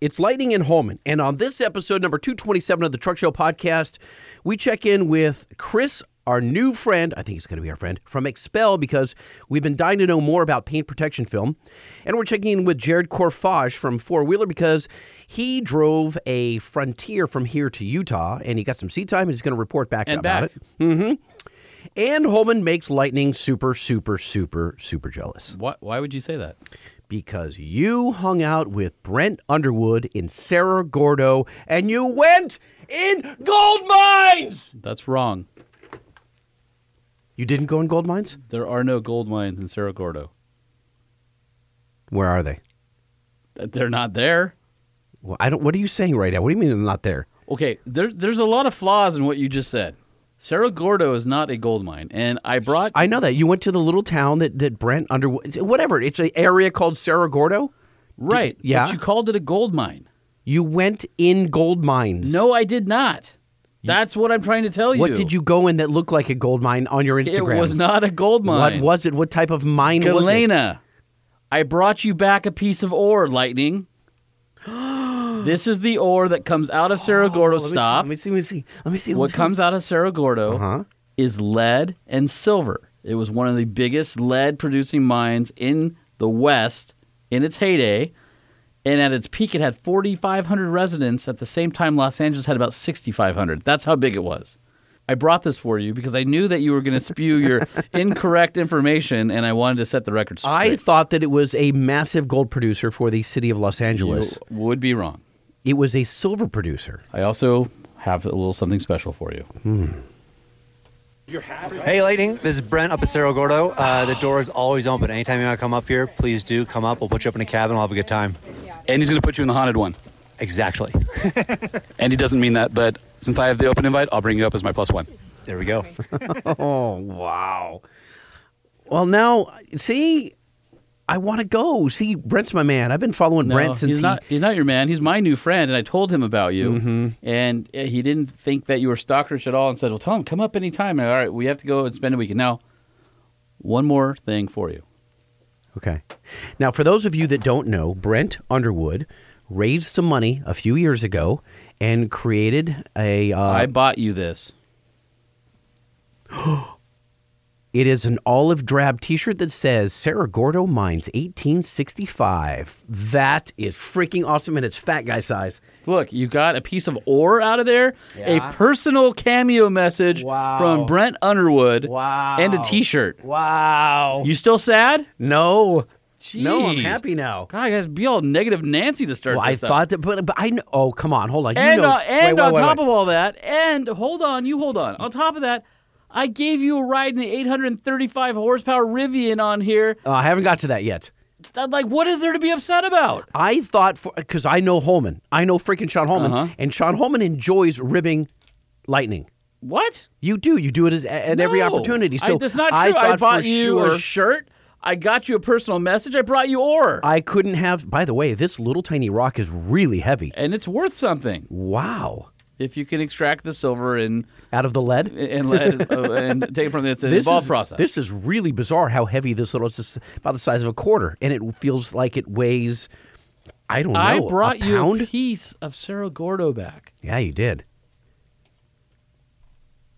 It's Lightning and Holman. And on this episode, number 227 of the Truck Show podcast, we check in with Chris, our new friend. I think he's going to be our friend from XPEL because we've been dying to know more about paint protection film. And we're checking in with Jared Corfage from Four Wheeler because he drove a Frontier from here to Utah and he got some seat time and he's going to report back And about back. it. Mm-hmm. And Holman makes Lightning super, super, super, super jealous Why, why would you say that? Because you hung out with Brent Underwood in Cerro Gordo and you went in gold mines. That's wrong. You didn't go in gold mines? There are no gold mines in Cerro Gordo. Where are they? Th- They're not there. Well, I don't. What are you saying right now? What do you mean they're not there? Okay, there, there's a lot of flaws in what you just said. Cerro Gordo is not a gold mine, and I brought. I know that you went to the little town that that Brent Underwood, whatever. It's an area called Cerro Gordo. right, yeah. But you called it a gold mine. You went in gold mines. No, I did not. That's what I'm trying to tell you. What did you go in that looked like a gold mine on your Instagram? It was not a gold mine. What was it? What type of mine was it? Galena. I brought you back a piece of ore, Lightning. This is the ore that comes out of Cerro Gordo. Oh, Let me see, Stop. Let me see. Let me see. Let me see. let What me see. comes out of Cerro Gordo Uh-huh. is lead and silver. It was one of the biggest lead producing mines in the West in its heyday. And at its peak, it had 4,500 residents. At the same time, Los Angeles had about 6,500. That's how big it was. I brought this for you because I knew that you were going to spew your incorrect information, and I wanted to set the record straight. I thought that it was a massive gold producer for the city of Los You Angeles. would be wrong. It was a silver producer. I also have a little something special for you. Hey, Lightning. This is Brent up at Cerro Gordo. Uh, the door is always open. Anytime you want to come up here, please do come up. We'll put you up in a cabin. We'll have a good time. And he's going to put you in the haunted one. Exactly. And he doesn't mean that, but since I have the open invite, I'll bring you up as my plus one. There we go. Oh, wow. Well, now, see, I want to go. See, Brent's my man. I've been following No, Brent since he's he. not. He's not your man. He's my new friend, and I told him about you, Mm-hmm. and uh, he didn't think that you were stalkerish at all, and said, "Well, tell him come up anytime." And, all right, we have to go and spend a weekend. Now, one more thing for you. Okay. Now, for those of you that don't know, Brent Underwood raised some money a few years ago and created a. Uh, I bought you this. It is an olive drab T-shirt that says Cerro Gordo Mines 1865. That is freaking awesome, and it's fat guy size. Look, you got a piece of ore out of there, Yeah. a personal cameo message Wow. from Brent Underwood, Wow. and a T-shirt. Wow. You still sad? no, no, I'm Jeez. happy now. God, guys, be all negative Nancy to start. Well, I this up. thought that, but, but I know. Oh, come on, hold on. You and know, uh, and wait, wait, on wait, top wait. of all that, and hold on, you hold on. On top of that, I gave you a ride in the 835 horsepower Rivian on here. Uh, I haven't got to that yet. Like, what is there to be upset about? I thought for because I know Holman, I know freaking Sean Holman, Uh-huh. and Sean Holman enjoys ribbing lightning. What? You do. You do it as, at every No. opportunity. I- So that's not true. I I, thought bought for you sure a shirt. I got you a personal message. I brought you ore, I couldn't have. By the way, this little tiny rock is really heavy. and it's worth something Wow. if you can extract the silver and Out of the lead. and let uh, and take it from this. This involved is, process. This is really bizarre how heavy this little it's just about the size of a quarter, and it feels like it weighs. I don't know. I brought a you pound. a piece of Cerro Gordo back. Yeah, you did.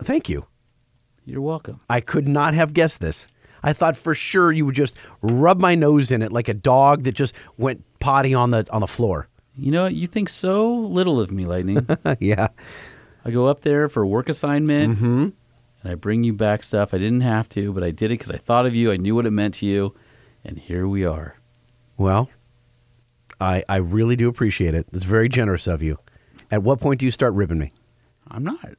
Thank you. You're welcome. I could not have guessed this. I thought for sure you would just rub my nose in it like a dog that just went potty on the on the floor. You know? You think so little of me, Lightning. yeah. I go up there for a work assignment, Mm-hmm. and I bring you back stuff. I didn't have to, but I did it because I thought of you. I knew what it meant to you, and here we are. Well, I I really do appreciate it. It's very generous of you. At what point do you start ribbing me? I'm not.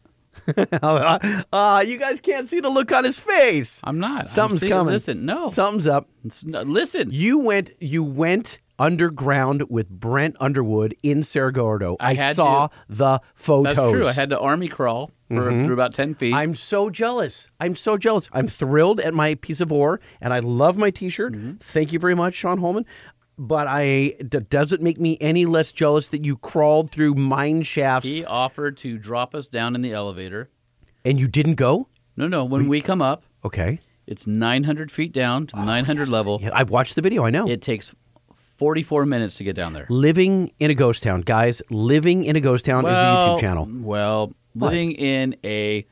Ah, you guys can't see the look on his face. I'm not. I'm Something's coming. Listen, no. Something's up. Not- listen. You went you went underground with Brent Underwood in Cerro Gordo. I I, saw to. the photos. That's true. I had to army crawl for through about ten feet. I'm so jealous. I'm so jealous. I'm thrilled at my piece of ore, and I love my T-shirt. Mm-hmm. Thank you very much, Sean Holman. But I d- doesn't make me any less jealous that you crawled through mine shafts he offered to drop us down in the elevator. and you didn't go? No, no. When we come up, Okay. it's 900 feet down to the 900 level. Oh, Yeah, I've watched the video. I know. It takes 44 minutes to get down there. Living in a ghost town, guys. Living in a ghost town is the YouTube channel. Well, living in a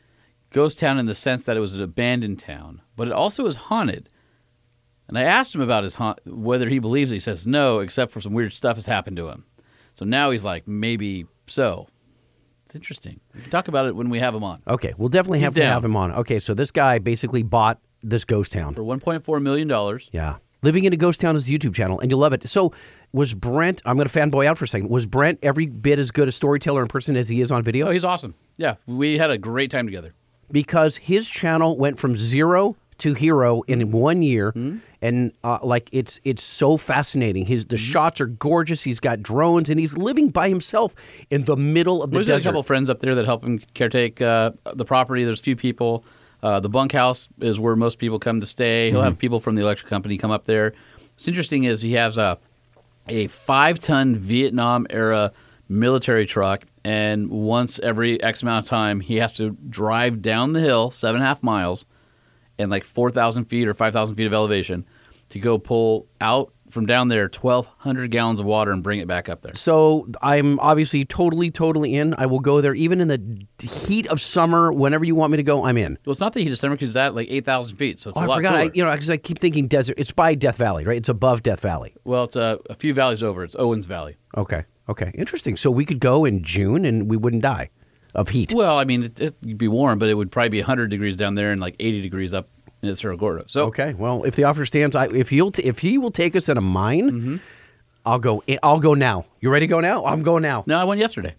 ghost town in the sense that it was an abandoned town, but it also is haunted. And I asked him about his haunt, whether he believes it. He says no, except for some weird stuff has happened to him. So now he's like, maybe so. It's interesting. We can talk about it when we have him on. Okay, we'll definitely have to down. have him on. Okay, so this guy basically bought this ghost town. For 1.4 million dollars. Yeah. Living in a Ghost Town is the YouTube channel, and you'll love it. So, was Brent, I'm going to fanboy out for a second, was Brent every bit as good a storyteller in person as he is on video? Oh, he's awesome. Yeah, we had a great time together. because his channel went from zero to hero in one year, Hmm? and uh, like it's it's so fascinating. His the shots are gorgeous. He's got drones, and he's living by himself in the middle of the There's got a couple friends up there that help him caretake uh, the property. There's a few people. Uh, the bunkhouse is where most people come to stay. He'll have people from the electric company come up there. What's interesting is he has a a five ton Vietnam era military truck, and once every X amount of time, he has to drive down the hill seven and a half miles, and like four thousand feet or five thousand feet of elevation, to go pull out from down there twelve hundred gallons of water and bring it back up there. So I'm obviously totally, totally in. I will go there even in the heat of summer. Whenever you want me to go, I'm in. Well, it's not the heat of summer because it's at like eight thousand feet, so it's Oh, a I forgot. I, you know, because I keep thinking desert. It's by Death Valley, right? It's above Death Valley. Well, it's a, a few valleys over. It's Owens Valley. Okay. Okay. Interesting. So we could go in June and we wouldn't die of heat. Well, I mean, it, it'd be warm, but it would probably be 100 degrees down there and like 80 degrees up in Cerro Gordo. So, Okay. Well, if the offer stands, I, if he'll t- if he will take us in a mine, Mm-hmm. I'll go. in- I'll go now. You ready to go now? I'm going now. no, I went yesterday.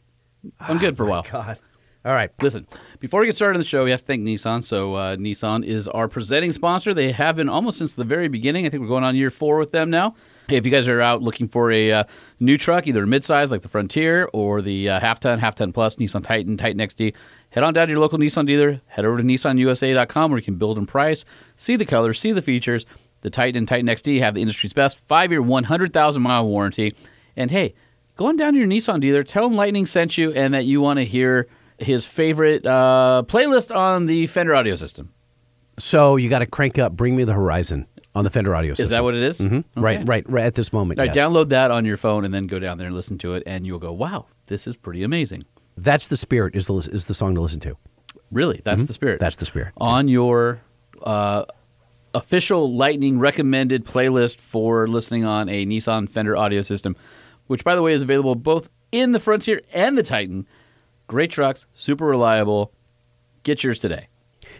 I'm good for a while. God. All right. Listen, before we get started on the show, we have to thank Nissan. So, uh, Nissan is our presenting sponsor. They have been almost since the very beginning. I think we're going on year four with them now. If you guys are out looking for a uh, new truck, either a midsize like the Frontier or the uh, half ton, half ton plus Nissan Titan, Titan XD, head on down to your local Nissan dealer. Head over to nissanusa.com where you can build and price, see the colors, see the features. The Titan and Titan XD have the industry's best five year, 100,000 mile warranty. And hey, go on down to your Nissan dealer, tell him Lightning sent you and that you want to hear his favorite uh, playlist on the Fender audio system. So you got to crank up "Bring Me the Horizon" on the Fender audio system. Is that what it is? Mhm. Okay. Right. Right. Right at this moment. All right, yes. download that on your phone and then go down there and listen to it, and you'll go, "Wow, this is pretty amazing." That's the spirit. Is the is the song to listen to? Really, that's the spirit. Mm-hmm. That's the spirit. on your uh, official Lightning recommended playlist for listening on a Nissan Fender audio system, which, by the way, is available both in the Frontier and the Titan. Great trucks, super reliable. Get yours today.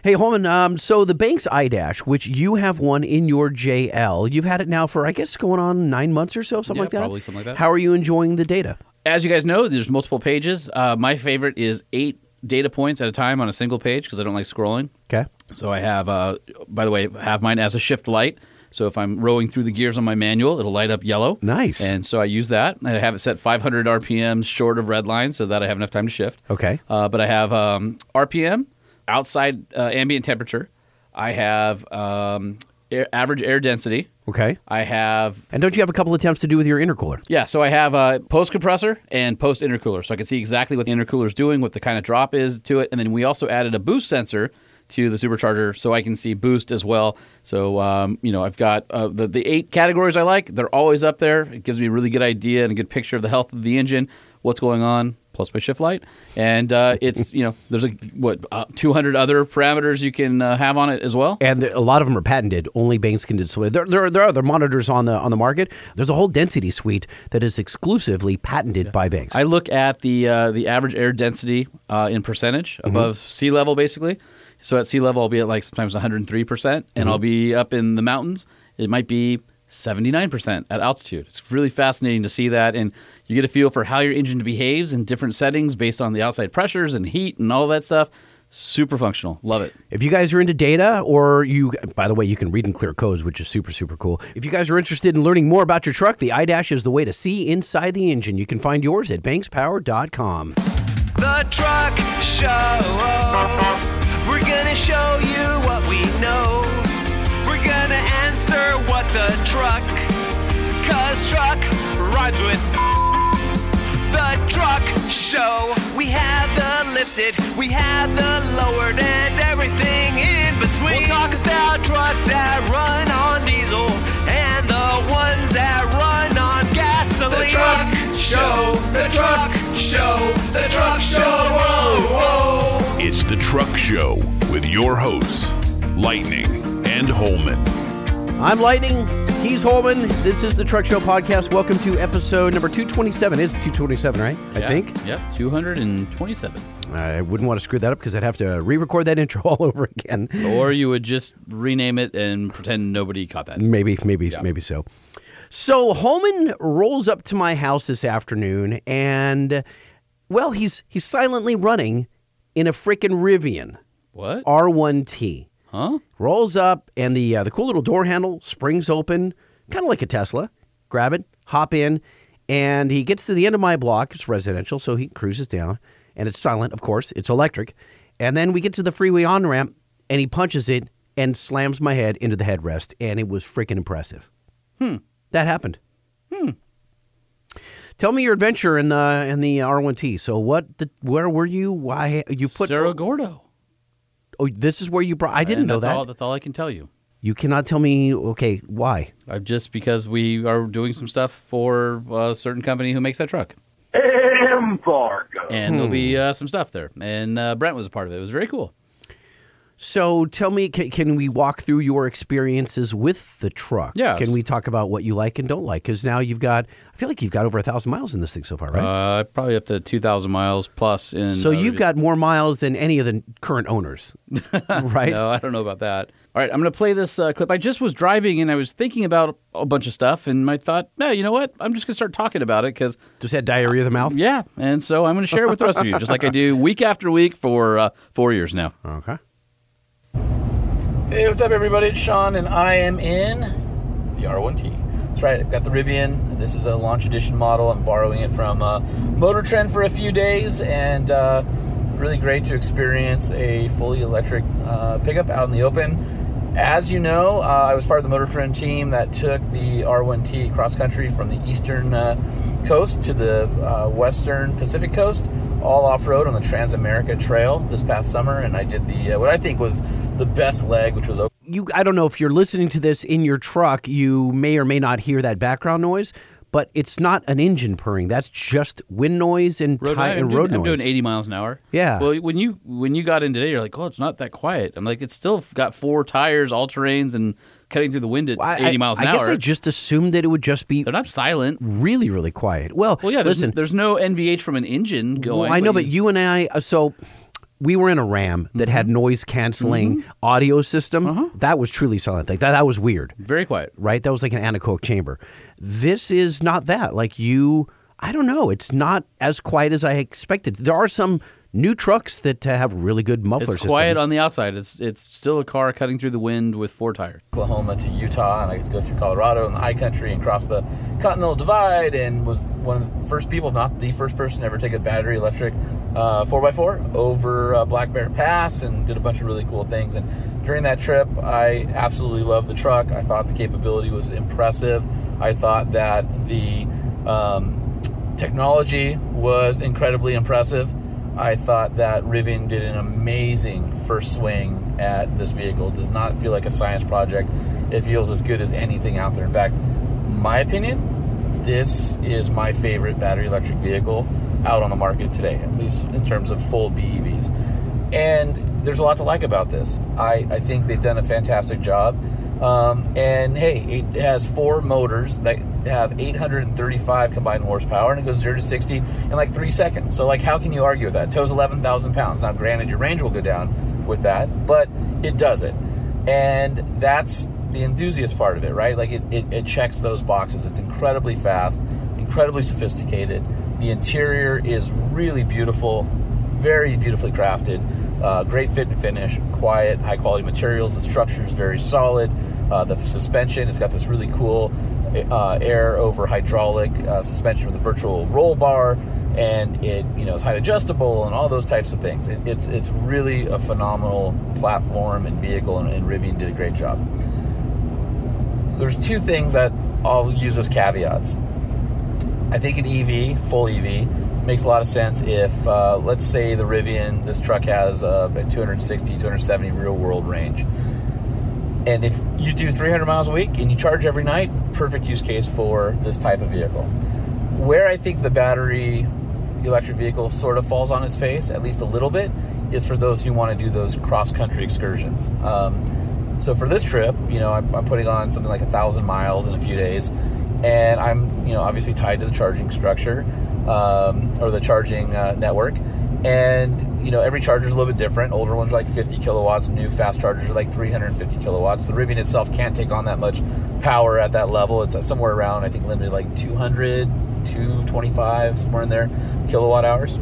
Hey Holman, um, so the Banks iDash, which you have one in your JL, you've had it now for I guess going on nine months or so, something Yeah, like that. probably something like that. How are you enjoying the data? As you guys know, there's multiple pages. Uh, my favorite is eight data points at a time on a single page because I don't like scrolling. Okay. So I have, uh, by the way, have mine as a shift light. So if I'm rowing through the gears on my manual, it'll light up yellow. Nice. And so I use that. I have it set 500 RPM short of red line so that I have enough time to shift. Okay. Uh, but I have um, RPM, outside uh, ambient temperature. I have um, air, average air density. Okay. I have And don't you have a couple attempts to do with your intercooler? yeah, so I have a post compressor and post intercooler, so I can see exactly what the intercooler is doing, what the kind of drop is to it, and then we also added a boost sensor to the supercharger, so I can see boost as well. So um, you know, I've got uh, the the eight categories I like; they're always up there. It gives me a really good idea and a good picture of the health of the engine, what's going on. Plus by shift light, and uh, it's you know there's a what uh, 200 other parameters you can uh, have on it as well. And the, a lot of them are patented. Only Banks can display. There, there, are- there are other monitors on the on the market. There's a whole density suite that is exclusively patented by Banks. I look at the uh, the average air density uh, in percentage above sea level, basically. So at sea level, I'll be at like sometimes 103 percent, and I'll be up in the mountains. It might be 79 percent at altitude. It's really fascinating to see that, and you get a feel for how your engine behaves in different settings based on the outside pressures and heat and all that stuff. Super functional. Love it. If you guys are into data, or you, by the way, you can read and clear codes, which is super, super cool. If you guys are interested in learning more about your truck, the iDash is the way to see inside the engine. You can find yours at bankspower.com. The Truck Show. We're gonna show you what we know. We're gonna answer what the truck. Cause truck rhymes with the truck show. We have the lifted, we have the lowered, and everything in between. We'll talk about trucks that run on diesel and the ones that run on gasoline. The truck show, the truck show, the truck show. Whoa, whoa. It's the Truck Show with your hosts, Lightning and Holman. I'm Lightning. He's Holman. This is the Truck Show podcast. Welcome to episode number 227. It's 227, right? I Yeah, think. Yep, 227. I wouldn't want to screw that up because I'd have to re record that intro all over again. Or you would just rename it and pretend nobody caught that. Maybe, maybe, maybe so. So Holman rolls up to my house this afternoon, and well, he's he's silently running in a frickin' Rivian What? R1T. Huh? Rolls up, and the uh, the cool little door handle springs open, kind of like a Tesla. Grab it, hop in, and he gets to the end of my block. It's residential, so he cruises down, and it's silent, of course. It's electric, and then we get to the freeway on ramp, and he punches it and slams my head into the headrest, and it was freaking impressive. Hmm, that happened. Hmm. Tell me your adventure in the in the R1T. So what? The, where were you? Why you put? Cerro Gordo. Oh, this is where you brought. I didn't And know that's that. All, that's all I can tell you. You cannot tell me, okay, why? Uh, just because we are doing some stuff for a certain company who makes that truck. Embargo. And there'll be uh, some stuff there. And uh, Brent was a part of it. It was very cool. So tell me, can, can we walk through your experiences with the truck? Yeah. Can we talk about what you like and don't like? Because now you've got, I feel like you've got over a thousand miles in this thing so far, right? Uh, probably up to 2,000 miles plus. In, so uh, you've got more miles than any of the current owners, right? No, I don't know about that. All right, I'm going to play this uh, clip. I just was driving and I was thinking about a bunch of stuff, and I thought, no, you know what? I'm just going to start talking about it because, Just had diarrhea of the mouth? yeah. And so I'm going to share it with the rest of you, just like I do week after week for uh, four years now. Okay. Hey, what's up, everybody? It's Sean, and I am in the R1T. That's right, I've got the Rivian. This is a launch edition model. I'm borrowing it from uh, Motor Trend for a few days, and uh, really great to experience a fully electric uh, pickup out in the open. As you know, uh, I was part of the Motor Trend team that took the R1T cross country from the eastern uh, coast to the uh, western Pacific coast, all off road on the Trans America Trail this past summer. And I did the uh, what I think was the best leg, which was You, I don't know if you're listening to this in your truck, you may or may not hear that background noise, but it's not an engine purring. That's just wind noise and, road, ti- I'm, and doing, road I'm doing 80 miles an hour. Yeah. Well, when you when you got in today, you're like, oh, it's not that quiet. I'm like, it's still got four tires, all terrains, and cutting through the wind at I, 80 I- miles an I hour. guess I just assumed that it would just be They're not silent. really, really quiet. Well, Well, yeah. There's, listen, there's no NVH from an engine going. Well, I know, but you and I, uh, so we were in a Ram that had Mm-hmm. noise canceling audio system. Uh-huh. That was truly silent. Like that, that was weird, very quiet. right? That was like an anechoic chamber. This is not that. Like you, I don't know. It's not as quiet as I expected. There are some new trucks that uh, have really good muffler It's quiet systems. on the outside. It's it's still a car cutting through the wind with four tires. Oklahoma to Utah, and I get to go through Colorado and the high country and cross the Continental Divide, and was one of the first people, if not the first person, to ever take a battery electric uh, 4x4 over uh, Black Bear Pass, and did a bunch of really cool things. And during that trip, I absolutely loved the truck. I thought the capability was impressive. I thought that the um, technology was incredibly impressive. I thought that Rivian did an amazing first swing at this vehicle. It does not feel like a science project. It feels as good as anything out there. In fact, my opinion, this is my favorite battery electric vehicle out on the market today, at least in terms of full BEVs. And there's a lot to like about this. I, I think they've done a fantastic job. Um, and hey, it has four motors that have 835 combined horsepower, and it goes zero to 60 in like three seconds. So, like, how can you argue with that? Tow's 11,000 pounds. Now, granted, your range will go down with that, but it does it, and that's the enthusiast part of it, right? Like, it, it, it checks those boxes. It's incredibly fast, incredibly sophisticated. The interior is really beautiful, very beautifully crafted. Uh, great fit and finish, quiet, high quality materials. The structure is very solid. Uh, the suspension, it's got this really cool uh, air over hydraulic uh, suspension with a virtual roll bar, and it you know is height adjustable and all those types of things. It, it's it's really a phenomenal platform and vehicle, and, and Rivian did a great job. There's two things that I'll use as caveats. I think an EV, full EV, makes a lot of sense if, uh, let's say, the Rivian, this truck has uh, a 260, 270 real world range. And if you do 300 miles a week and you charge every night, perfect use case for this type of vehicle. where I think the battery electric vehicle sort of falls on its face, at least a little bit, is for those who want to do those cross country excursions. Um, so for this trip, you know, I'm, I'm putting on something like a thousand miles in a few days, and I'm, you know, obviously tied to the charging structure um, or the charging uh, network. And you know, every charger is a little bit different. Older ones are like 50 kilowatts. New fast chargers are like 350 kilowatts. The Rivian itself can't take on that much power at that level. It's somewhere around, I think, limited like 200, 225, somewhere in there, kilowatt hours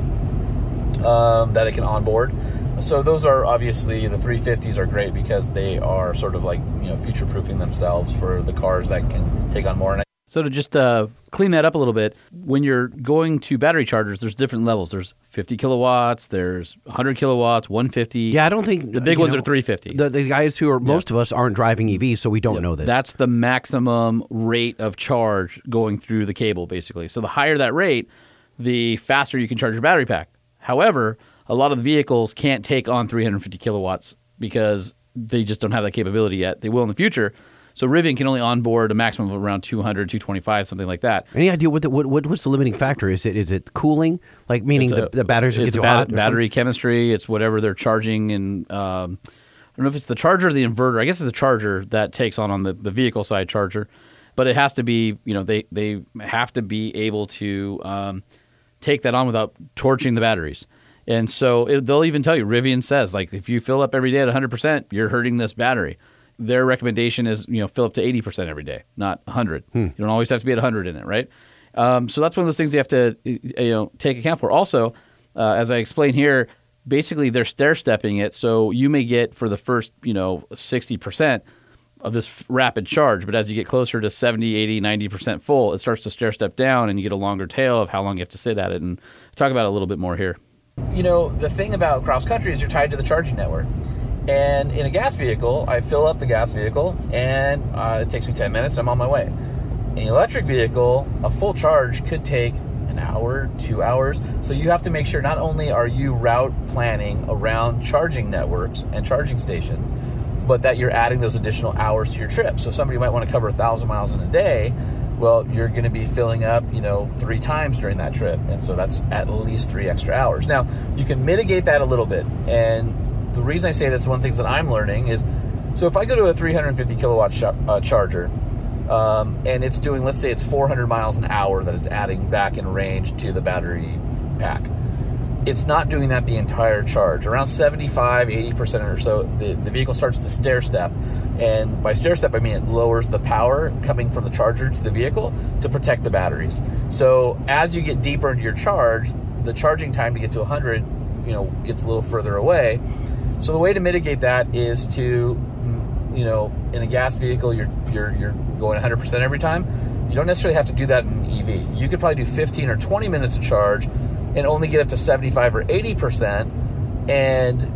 um, that it can onboard. So those are obviously the 350s are great because they are sort of like you know future proofing themselves for the cars that can take on more. And So to just uh, clean that up a little bit, when you're going to battery chargers, there's different levels. There's 50 kilowatts, there's 100 kilowatts, 150. Yeah, I don't think the big ones know, are 350. The, the guys who are most of us aren't driving EVs, so we don't know this. That's the maximum rate of charge going through the cable, basically. So the higher that rate, the faster you can charge your battery pack. However, a lot of the vehicles can't take on 350 kilowatts because they just don't have that capability yet. They will in the future. So Rivian can only onboard a maximum of around 200, 225, something like that. Any idea what, the, what what what's the limiting factor? Is it is it cooling? Like meaning It's the, the batteries get too bat- hot? battery chemistry. It's whatever they're charging, and um, I don't know if it's the charger or the inverter. I guess it's the charger that takes on on the, the vehicle side charger, but it has to be you know they they have to be able to um, take that on without torching the batteries. And so it, they'll even tell you, Rivian says, like if you fill up every day at 100%, you're hurting this battery. Their recommendation is, you know, fill up to 80% every day, not 100. You don't always have to be at 100 in it, right? Um, so that's one of those things you have to, you know, take account for. Also, uh, as I explained here, basically they're stair stepping it, so you may get for the first, you know, 60% of this rapid charge, but as you get closer to 70, 80, 90% full, it starts to stair step down and you get a longer tail of how long you have to sit at it and talk about it a little bit more here. you know, the thing about cross country is you're tied to the charging network. And in a gas vehicle, I fill up the gas vehicle and uh, it takes me 10 minutes I'm on my way. In an electric vehicle, a full charge could take an hour, two hours. So you have to make sure not only are you route planning around charging networks and charging stations, but that you're adding those additional hours to your trip. So somebody might want to cover a thousand miles in a day. Well, you're going to be filling up, you know, three times during that trip, and so that's at least three extra hours. Now, you can mitigate that a little bit, and the reason I say this, one of the things that I'm learning is, so if I go to a 350 kilowatt sh- uh, charger, um, and it's doing, let's say, it's 400 miles an hour that it's adding back in range to the battery pack it's not doing that the entire charge. Around 75, 80% or so, the, the vehicle starts to stair step. And by stair step, I mean it lowers the power coming from the charger to the vehicle to protect the batteries. So as you get deeper into your charge, the charging time to get to 100, you know, gets a little further away. So the way to mitigate that is to, you know, in a gas vehicle, you're you're you're going 100% every time. You don't necessarily have to do that in EV. You could probably do 15 or 20 minutes of charge and only get up to 75 or 80% and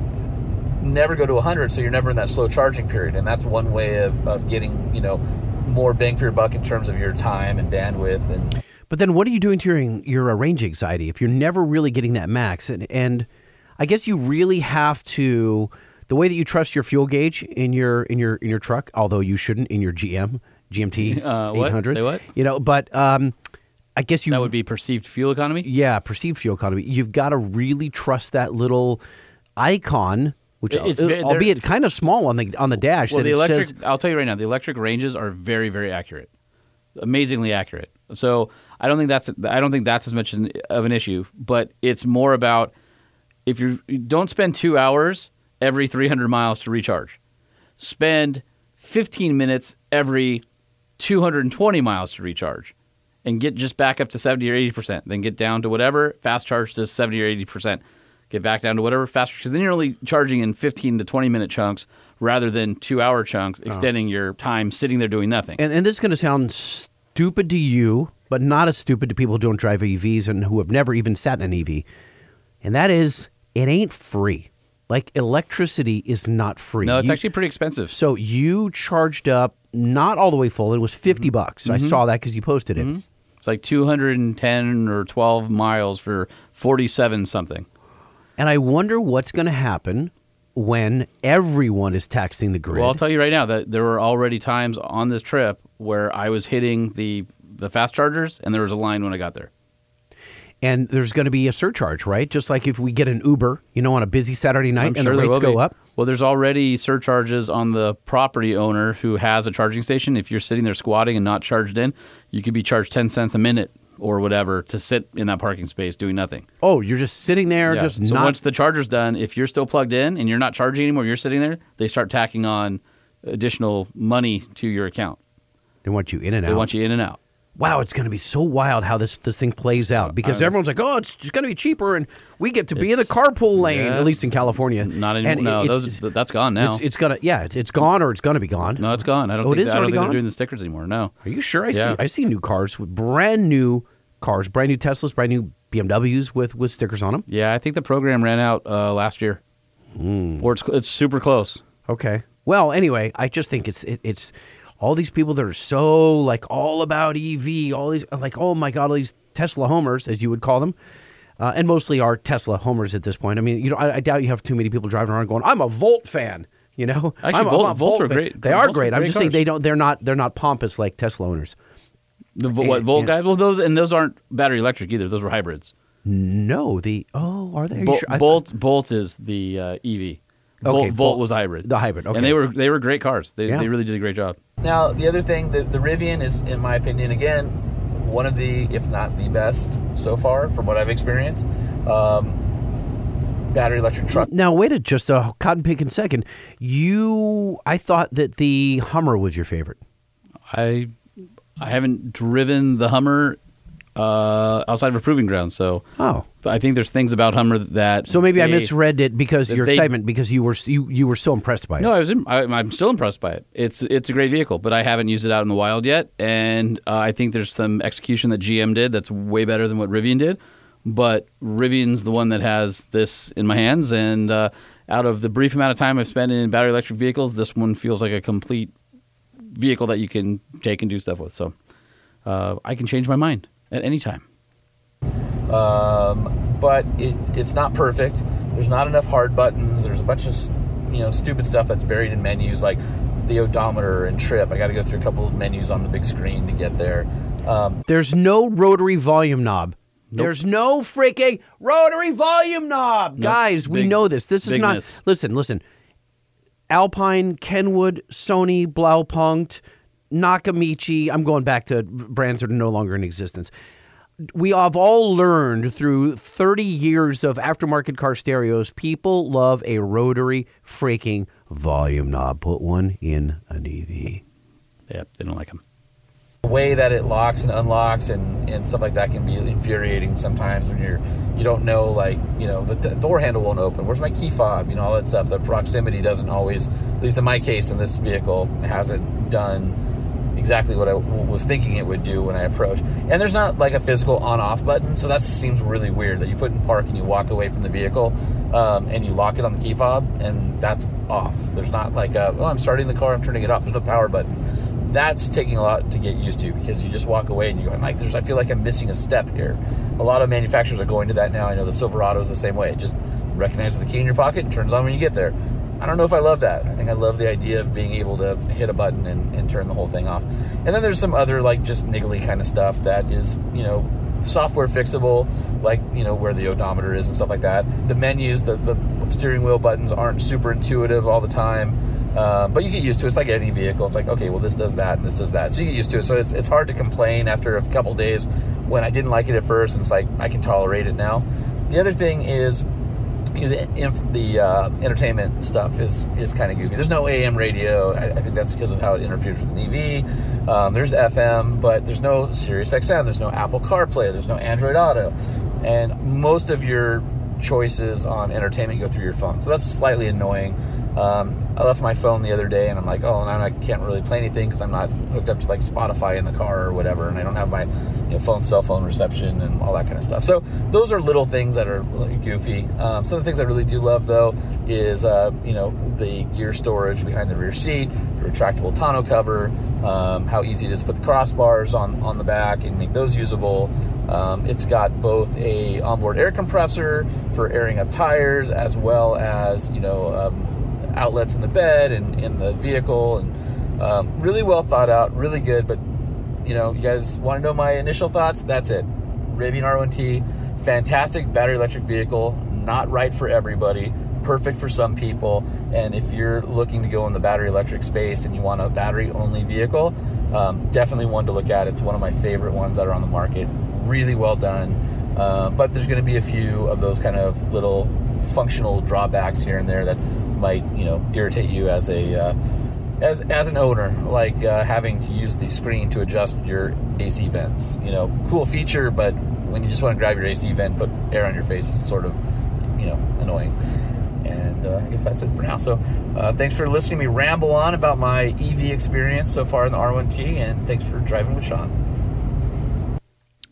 never go to 100 so you're never in that slow charging period and that's one way of, of getting you know more bang for your buck in terms of your time and bandwidth and But then what are you doing during your range anxiety if you're never really getting that max? And, and I guess you really have to the way that you trust your fuel gauge in your in your in your truck, although you shouldn't in your GM GMT Uh, 800. Say what? You know, but um, I guess you That would be perceived fuel economy. yeah perceived fuel economy. You've got to really trust that little icon, which It's uh, albeit kind of small on the on the dash. Well, the electric, says- I'll tell you right now, the electric ranges are very, very accurate, amazingly accurate. So I don't think that's I don't think that's as much an- of an issue, but it's more about if you're, don't spend two hours every 300 miles to recharge, spend 15 minutes every 220 miles to recharge, and get just back up to 70 or 80 percent. Then get down to whatever fast charge to 70 or 80 percent. Get back down to whatever fast because then you're only charging in 15 to 20 minute chunks rather than two hour chunks, uh-huh. extending your time sitting there doing nothing. and, and this is going to sound stupid to you, but not as stupid to people who don't drive EVs and who have never even sat in an EV. And that is, it ain't free. Like electricity is not free. no, it's You- actually pretty expensive. so you charged up not all the way full. It was 50 Mm-hmm. bucks. I saw that because you posted it. It's like 210 or 12 miles for 47 something. And I wonder what's going to happen when everyone is taxing the grid. Well, I'll tell you right now that there were already times on this trip where I was hitting the the fast chargers and there was a line when I got there. And there's going to be a surcharge, right? Just like if we get an Uber, you know, on a busy Saturday night I'm and sure the rates go be. up. Well, there's already surcharges on the property owner who has a charging station. If you're sitting there squatting and not charged in, you could be charged 10 cents a minute or whatever to sit in that parking space doing nothing. Oh, you're just sitting there, Yeah. just so not. once the charger's done, if you're still plugged in and you're not charging anymore, you're sitting there, they start tacking on additional money to your account. they want you in and They out. They want you in and out. Wow, it's going to be so wild how this this thing plays out because everyone's like, oh, it's just going to be cheaper, and we get to be in the carpool lane, yeah. at least in California. Not anymore. No, those that's gone now. It's, it's gonna, yeah, it's, it's gone or it's gonna be gone. no, it's gone. I don't Oh, think is I don't think gone? they're doing the stickers anymore. No. Are you sure? I Yeah. see, I see new cars with brand new cars, brand new Teslas, brand new BMWs with with stickers on them. Yeah, I think the program ran out uh, last year. Hmm. Or it's it's super close. Okay. Well, anyway, I just think it's it, it's all these people that are so like all about EV, all these like oh my god, all these Tesla homers, as you would call them, uh, and mostly are Tesla homers at this point. I mean, you know, I, I doubt you have too many people driving around going, "I'm a Volt fan." You know, Actually, I'm, a- Volt- I'm a Volts are fan." great. They are Volts great. I'm just saying they don't. They're not. They're not pompous like Tesla owners. The what Volt guys? Well, those and those aren't battery electric either. Those were hybrids. No, the oh, are they? Are Bolt, sure? I thought- Bolt, Bolt is the uh, EV. Volt, Okay, Volt Bolt- was hybrid. the hybrid, okay. And they were they were great cars. They, Yeah. they really did a great job. Now, the other thing, the, the Rivian is, in my opinion, again, one of the, if not the best so far from what I've experienced. Um, battery electric truck. Now wait a just a cotton picking second. You, I thought that the Hummer was your favorite. I I haven't driven the Hummer uh, outside of a proving ground, so Oh. I think there's things about Hummer that So maybe I misread it because your they- excitement because you were you you were so impressed by it. No, I was. In, I, I'm still impressed by it. It's it's a great vehicle, but I haven't used it out in the wild yet. And uh, I think there's some execution that GM did that's way better than what Rivian did. But Rivian's the one that has this in my hands, and uh, out of the brief amount of time I've spent in battery electric vehicles, this one feels like a complete vehicle that you can take and do stuff with. So uh, I can change my mind at any time. Um, but it, it's not perfect. There's not enough hard buttons. There's a bunch of you know stupid stuff that's buried in menus like the odometer and trip. I got to go through a couple of menus on the big screen to get there. Um, There's no rotary volume knob. There's no freaking rotary volume knob. Guys, we know this. This is not bigness. Listen, listen. Alpine, Kenwood, Sony, Blaupunkt, Nakamichi. I'm going back to brands that are no longer in existence. We have all learned through 30 years of aftermarket car stereos, people love a rotary freaking volume knob. Put one in an EV. Yeah, they don't like them. the way that it locks and unlocks and, and stuff like that can be infuriating sometimes when you're you don't know like you know the, the door handle won't open where's my key fob you know all that stuff the proximity doesn't always at least in my case in this vehicle hasn't done exactly what I was thinking it would do when I approached and there's not like a physical on off button so that seems really weird that you put in park and you walk away from the vehicle um, and you lock it on the key fob and that's off there's not like a, oh I'm starting the car I'm turning it off there's no power button that's taking a lot to get used to because you just walk away and you go like there's I feel like I'm missing a step here. A lot of manufacturers are going to that now. I know the Silverado is the same way. It just recognizes the key in your pocket and turns on when you get there. I don't know if I love that. I think I love the idea of being able to hit a button and, and turn the whole thing off. And then there's some other like just niggly kind of stuff that is, you know, software fixable, like you know where the odometer is and stuff like that. The menus, the, the steering wheel buttons aren't super intuitive all the time, uh, but you get used to it. It's like any vehicle. It's like okay, well this does that and this does that, so you get used to it. So it's it's hard to complain after a couple days when I didn't like it at first, and it's like I can tolerate it now. The other thing is you know, the the uh, entertainment stuff is is kind of goofy. There's no AM radio. I, I think that's because of how it interferes with EV. Um, there's FM, but there's no Sirius XM. There's no Apple CarPlay. There's no Android Auto, and most of your choices on entertainment go through your phone. So that's slightly annoying. Um, I left my phone the other day, and I'm like, oh, now I can't really play anything because I'm not hooked up to like Spotify in the car or whatever, and I don't have my you know, phone cell phone reception and all that kind of stuff. So those are little things that are goofy. Um, some of the things I really do love though is uh, you know the gear storage behind the rear seat, the retractable tonneau cover, um, how easy it is to put the crossbars on on the back and make those usable. Um, it's got both a onboard air compressor for airing up tires, as well as you know um, outlets in the bed and in the vehicle, and um, really well thought out, really good. But you know, you guys want to know my initial thoughts? That's it. Rivian R1T, fantastic battery electric vehicle, not right for everybody, perfect for some people. And if you're looking to go in the battery electric space and you want a battery only vehicle, um, definitely one to look at. It's one of my favorite ones that are on the market. Really well done. Uh, but there's going to be a few of those kind of little functional drawbacks here and there that might, you know, irritate you as a uh, as as an owner, like uh, having to use the screen to adjust your AC vents. You know, cool feature, but when you just want to grab your AC vent, put air on your face, it's sort of, you know, annoying. And uh, I guess that's it for now. So, uh, thanks for listening me ramble on about my EV experience so far in the R1T, and thanks for driving with Sean.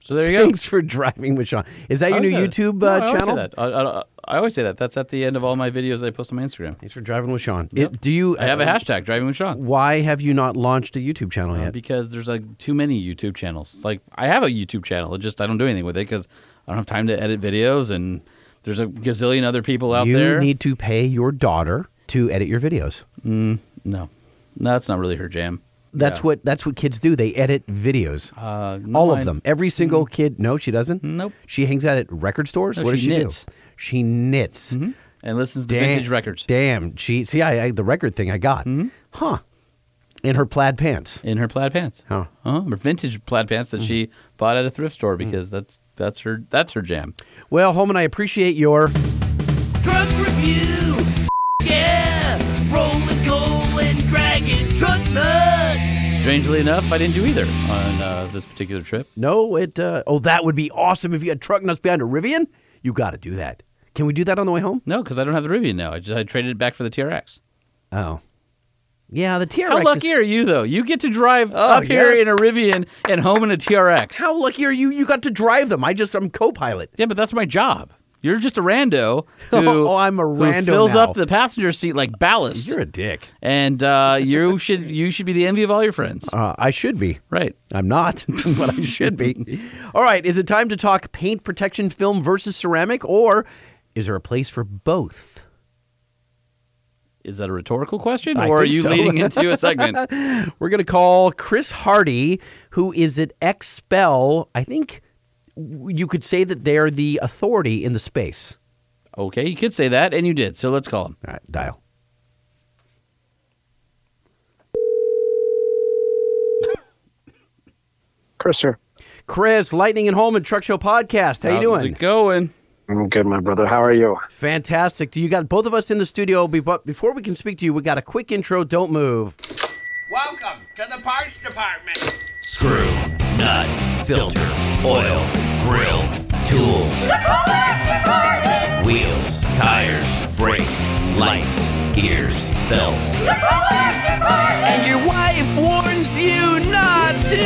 So there you go. Thanks for driving with Sean. Is that your new always. YouTube No, uh, I always say channel? that. I, I, I always say that. That's at the end of all my videos that I post on my Instagram. Thanks for driving with Sean. Yep. It- do you? I have a uh, hashtag driving with Sean. Why have you not launched a YouTube channel Uh, yet? because there's like too many YouTube channels. Like I have a YouTube channel, it just I don't do anything with it because I don't have time to edit videos, and there's a gazillion other people out you there. You need to pay your daughter to edit your videos. no, no, that's not really her jam. That's Yeah. what that's what kids do. They edit videos. Uh, no, All I- of them. Every single kid. No, she doesn't. Nope. She hangs out at record stores. No, what does she she knits. do? She knits. and listens to Damn- vintage records Damn. She see. I, I the record thing I got. Mm-hmm. Huh. In her plaid pants. in her plaid pants. Huh. Uh-huh. Her vintage plaid pants that she bought at a thrift store Mm. because that's that's her that's her jam. Well, Holman, I appreciate your. Truck review. Strangely enough, I didn't do either on uh, this particular trip. No, it. Uh, oh, that would be awesome if you had truck nuts behind a Rivian. You got to do that. Can we do that on the way home? No, because I don't have the Rivian now. I just I traded it back for the TRX. Oh. Yeah, the TRX. How lucky are you though? You get to drive Oh, up here yes. in a Rivian and home in a TRX. How lucky are you? You got to drive them. I just I'm co-pilot. Yeah, but that's my job. You're just a rando who, Oh, I'm a who rando fills now. up the passenger seat like ballast. You're a dick. and uh, you should you should be the envy of all your friends. Uh, I should be. Right. I'm not, but I should be. All right, is it time to talk paint protection film versus ceramic, or is there a place for both? Is that a rhetorical question, I or are you so. leading into a segment? We're going to call Chris Hardy, who is at XPEL. I think you could say that they're the authority in the space. okay, you could say that, and you did. So let's call them. All right, dial. Chris here. Chris, Lightning and Holman Truck Show podcast. How you doing? How's it going? I'm good, my brother. How are you? Fantastic. Do you got both of us in the studio? But before we can speak to you, we got a quick intro. Don't move. Welcome to the parts department. Screw, nut, filter, oil, grill, tools, wheels, tires, brakes, lights, gears, belts. And your wife warns you not to.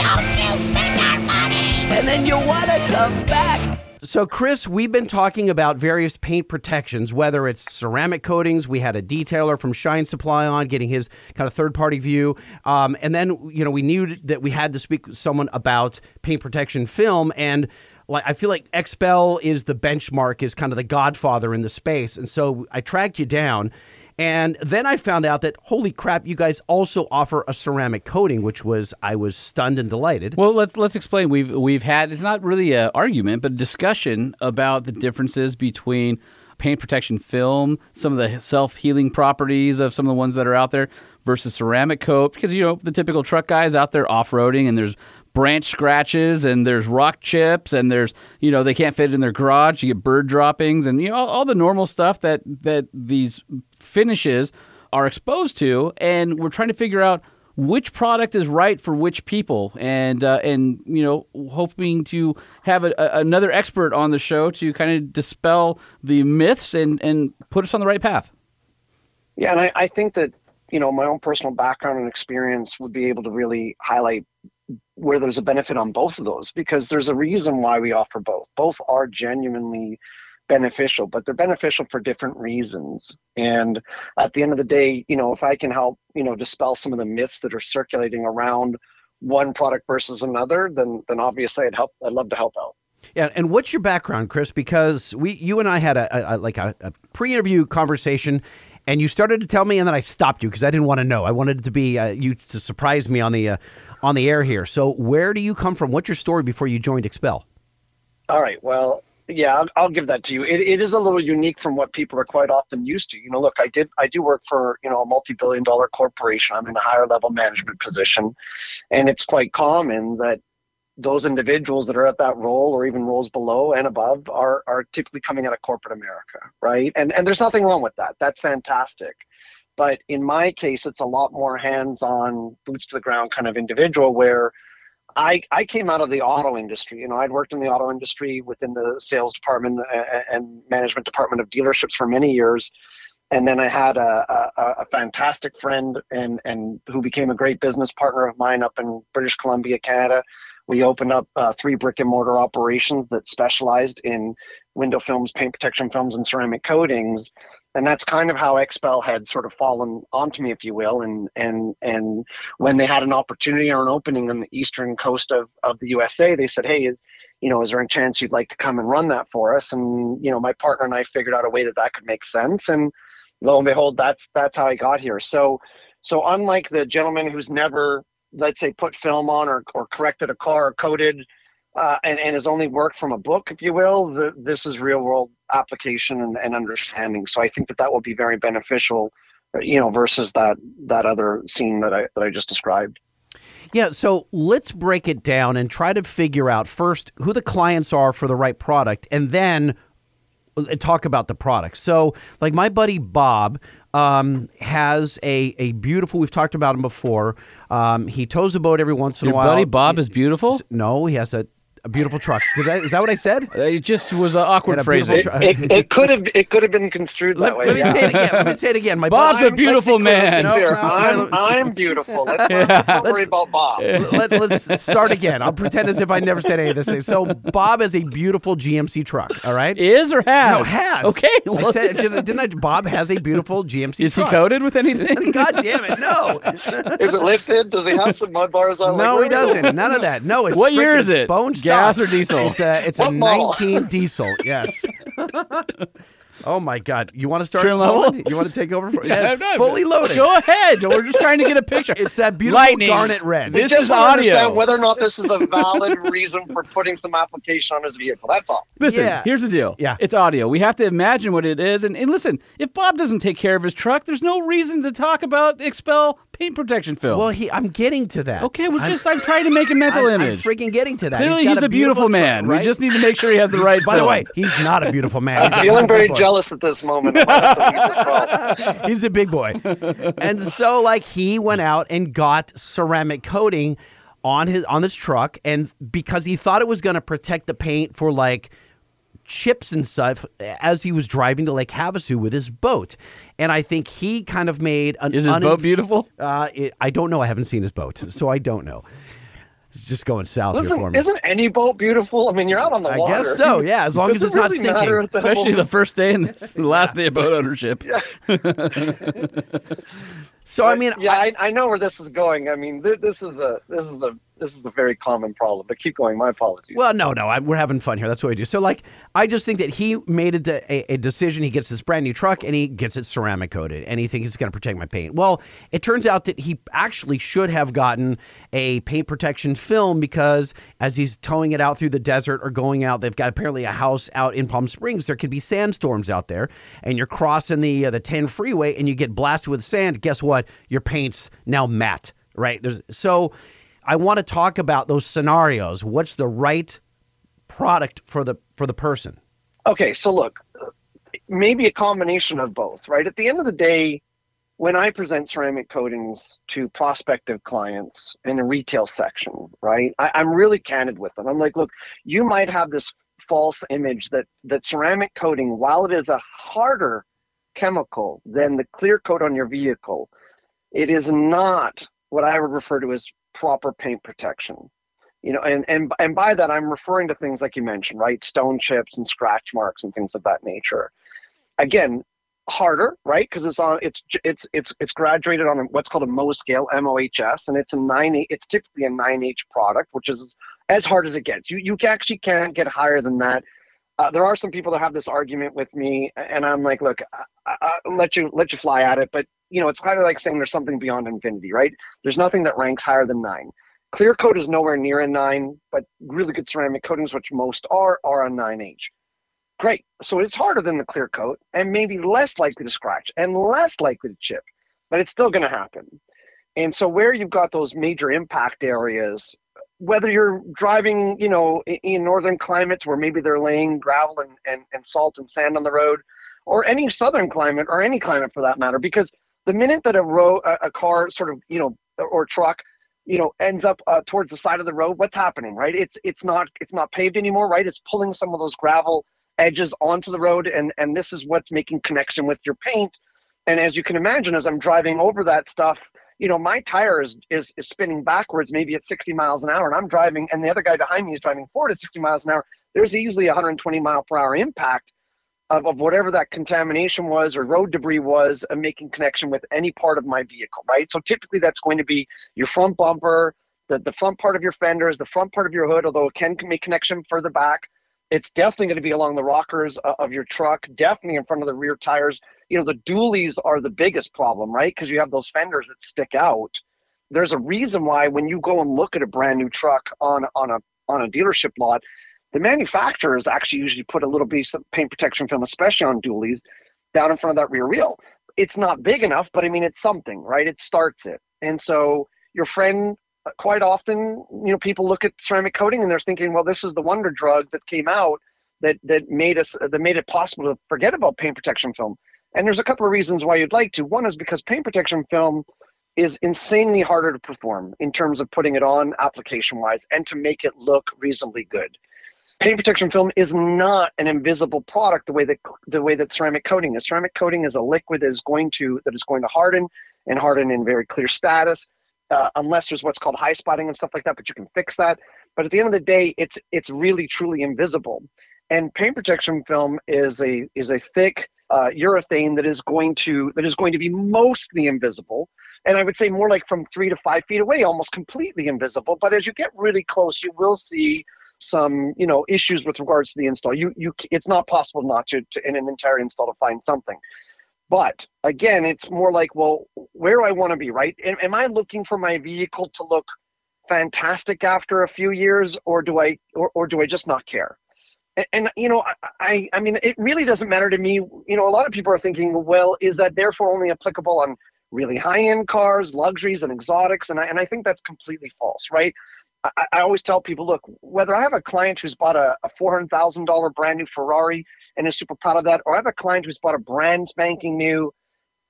Don't you spend our money. and then you'll want to come back. So, Chris, we've been talking about various paint protections, whether it's ceramic coatings. We had a detailer from Shine Supply on getting his kind of third party view. Um, and then, you know, we knew that we had to speak with someone about paint protection film. And like, I feel like XPEL is the benchmark, is kind of the godfather in the space. And so I tracked you down. And then I found out that holy crap, you guys also offer a ceramic coating, which was I was stunned and delighted. Well, let's let's explain. We've we've had it's not really an argument, but a discussion about the differences between paint protection film, some of the self healing properties of some of the ones that are out there, versus ceramic coat. Because you know the typical truck guys out there off roading, and there's branch scratches and there's rock chips and there's you know they can't fit in their garage. You get bird droppings and you know all, all the normal stuff that that these finishes are exposed to. And we're trying to figure out which product is right for which people. And uh, and you know hoping to have a, a, another expert on the show to kind of dispel the myths and and put us on the right path. Yeah, and I, I think that you know my own personal background and experience would be able to really highlight where there's a benefit on both of those because there's a reason why we offer both. Both are genuinely beneficial, but they're beneficial for different reasons. And at the end of the day, you know, if I can help, you know, dispel some of the myths that are circulating around one product versus another, then then obviously I'd help. I'd love to help out. Yeah, and what's your background, Chris? Because we, you and I had a, a, a like a, a pre-interview conversation, and you started to tell me, and then I stopped you because I didn't want to know. I wanted it to be uh, you to surprise me on the uh, on the air here. So, where do you come from? What's your story before you joined XPEL? All right. Well, yeah, I'll, I'll give that to you. It, it is a little unique from what people are quite often used to. You know, look, I did I do work for you know a multi-billion dollar corporation. I'm in a higher level management position, and it's quite common that those individuals that are at that role or even roles below and above are are typically coming out of corporate America, right? And and there's nothing wrong with that. That's fantastic. But in my case, it's a lot more hands-on, boots to the ground kind of individual where I, I came out of the auto industry. You know, I'd worked in the auto industry within the sales department and management department of dealerships for many years. And then I had a, a, a fantastic friend and, and who became a great business partner of mine up in British Columbia, Canada. We opened up uh, three brick and mortar operations that specialized in window films, paint protection films, and ceramic coatings and that's kind of how XPEL had sort of fallen onto me, if you will. And and and when they had an opportunity or an opening on the eastern coast of, of the USA, they said, "Hey, you know, is there a chance you'd like to come and run that for us?" And you know, my partner and I figured out a way that that could make sense. And lo and behold, that's that's how I got here. So so unlike the gentleman who's never, let's say, put film on or or corrected a car or coated uh, and, and has only worked from a book, if you will, the, this is real world application and, and understanding. So I think that that will be very beneficial, uh, you know, versus that that other scene that I that I just described. Yeah, so let's break it down and try to figure out first who the clients are for the right product, and then uh, talk about the product. So, like my buddy Bob um, has a a beautiful. We've talked about him before. Um, he tows a boat every once in Your a while. Your buddy Bob is beautiful? No, he has a, a beautiful truck. Did I, is that what I said? Uh, it just was an awkward Had a phrasing. It, it, it could have it could have been construed that Let, way. let me yeah. say it again. Let me say it again. My Bob's buddy- a beautiful Let's be clear, man. let's be clear. No, no, I'm. I'm beautiful. Let's not don't worry about Bob. Let, us start again. I'll pretend as if I never said any of this. Thing. So Bob has a beautiful GMC truck. All right. Is or has? No, has. Okay. I said, didn't I? Bob has a beautiful GMC truck. is he coated with anything? God damn it! No, Is it lifted? Does he have some mud bars on? no, Like, he doesn't. None of that. No, it's What year is it? Bone Gas or diesel? It's a it's a What 19 diesel. Yes. Oh my God! You want to start? Trim level? going? You want to take over? For, yeah, I'm fully loaded. Go ahead. We're just trying to get a picture. It's that beautiful Lightning. garnet red. This Just is want to understand audio. whether or not this is a valid reason for putting some application on his vehicle. That's all. Listen, Yeah. here's the deal. Yeah. It's audio. We have to imagine what it is. And, and listen, if Bob doesn't take care of his truck, there's no reason to talk about XPEL paint protection film. Well, he, I'm getting to that. okay, we're I'm- just, I'm trying to make a mental I'm, I'm freaking getting to that. Clearly, got he's a beautiful, truck, man. right? We just need to make sure he has the right By the way, he's not a beautiful man. He's a Feeling very boy. jealous at this moment. I might have to leave this. He's a big boy. and so like he went out and got ceramic coating on his on this truck and because he thought it was going to protect the paint for like chips and stuff as he was driving to Lake Havasu with his boat. And I think he kind of made an Is his boat beautiful? Uh, it, I don't know. I haven't seen his boat, so I don't know. It's just going south here for me. isn't any boat beautiful? I mean, you're out on the I water. guess so, yeah, as long as it's it not sinking. matter at that Especially the first day and this, the last day of boat ownership. So I mean, yeah, I, I know where this is going. I mean, th- this is a this is a this is a very common problem. But keep going. My apologies. Well, no, no, I, we're having fun here. That's what we do. So, like, I just think that he made a, de- a, a decision. He gets this brand new truck and he gets it ceramic coated, and he thinks it's going to protect my paint. Well, it turns out that he actually should have gotten a paint protection film because as he's towing it out through the desert or going out, they've got apparently a house out in Palm Springs. There could be sandstorms out there, and you're crossing the uh, the 10 freeway and you get blasted with sand. Guess what? Your paint's now matte, right? There's so. I want to talk about those scenarios. What's the right product for the for the person? Okay, so look, maybe a combination of both, right? At the end of the day, when I present ceramic coatings to prospective clients in a retail section, right, I, I'm really candid with them. I'm like, look, you might have this false image that that ceramic coating, while it is a harder chemical than the clear coat on your vehicle, it is not what I would refer to as proper paint protection. You know and and and by that i'm referring to things like you mentioned right? Stone chips and scratch marks and things of that nature. Again harder right? Because it's on it's it's it's it's graduated on what's called a Mohs scale mohs and it's a 9 it's typically a 9h product which is as hard as it gets. You you actually can't get higher than that. Uh, there are some people that have this argument with me and i'm like look I, I, let you let you fly at it but you know it's kind of like saying there's something beyond infinity right there's nothing that ranks higher than nine Clear coat is nowhere near a nine, but really good ceramic coatings, which most are, are a 9H. Great. So it's harder than the clear coat and maybe less likely to scratch and less likely to chip, but it's still going to happen. And so where you've got those major impact areas, whether you're driving, you know, in northern climates where maybe they're laying gravel and, and, and salt and sand on the road, or any southern climate or any climate for that matter, because the minute that a road, a, a car sort of, you know, or truck, you know, ends up uh, towards the side of the road, what's happening, right? It's it's not it's not paved anymore, right? It's pulling some of those gravel edges onto the road, and and this is what's making connection with your paint. And as you can imagine, as I'm driving over that stuff, you know, my tire is, is, is spinning backwards, maybe at 60 miles an hour, and I'm driving, and the other guy behind me is driving forward at 60 miles an hour. There's easily a 120 mile per hour impact of, of whatever that contamination was or road debris was, and making connection with any part of my vehicle, right? So typically that's going to be your front bumper, the, the front part of your fenders, the front part of your hood, although it can make connection further back. It's definitely going to be along the rockers uh, of your truck, definitely in front of the rear tires. You know, the dualies are the biggest problem, right? Because you have those fenders that stick out. There's a reason why when you go and look at a brand new truck on on a on a dealership lot, the manufacturers actually usually put a little piece of paint protection film, especially on dualies, down in front of that rear wheel. It's not big enough, but I mean, it's something, right? It starts it. And so your friend, uh, quite often, you know, people look at ceramic coating and they're thinking, well, this is the wonder drug that came out that that made us that made it possible to forget about paint protection film. And there's a couple of reasons why you'd like to. One is because paint protection film is insanely harder to perform in terms of putting it on application wise and to make it look reasonably good paint protection film is not an invisible product the way that the way that ceramic coating is. Ceramic coating is a liquid that is going to that is going to harden and harden in very clear status, uh, unless there's what's called high spotting and stuff like that. But you can fix that. But at the end of the day, it's it's really truly invisible. And paint protection film is a is a thick uh, urethane that is going to that is going to be mostly invisible. And I would say more like from three to five feet away, almost completely invisible. But as you get really close, you will see some you know issues with regards to the install. You you it's not possible not to, to in an entire install to find something. But again it's more like well where do i want to be right? Am, am i looking for my vehicle to look fantastic after a few years or do i or, or do i just not care? And, and you know I, I mean it really doesn't matter to me. You know a lot of people are thinking well is that therefore only applicable on really high end cars luxuries and exotics? And I, and I think that's completely false right I, always tell people, look, whether I have a client who's bought a, a four hundred thousand dollar brand new Ferrari and is super proud of that, or I have a client who's bought a brand spanking new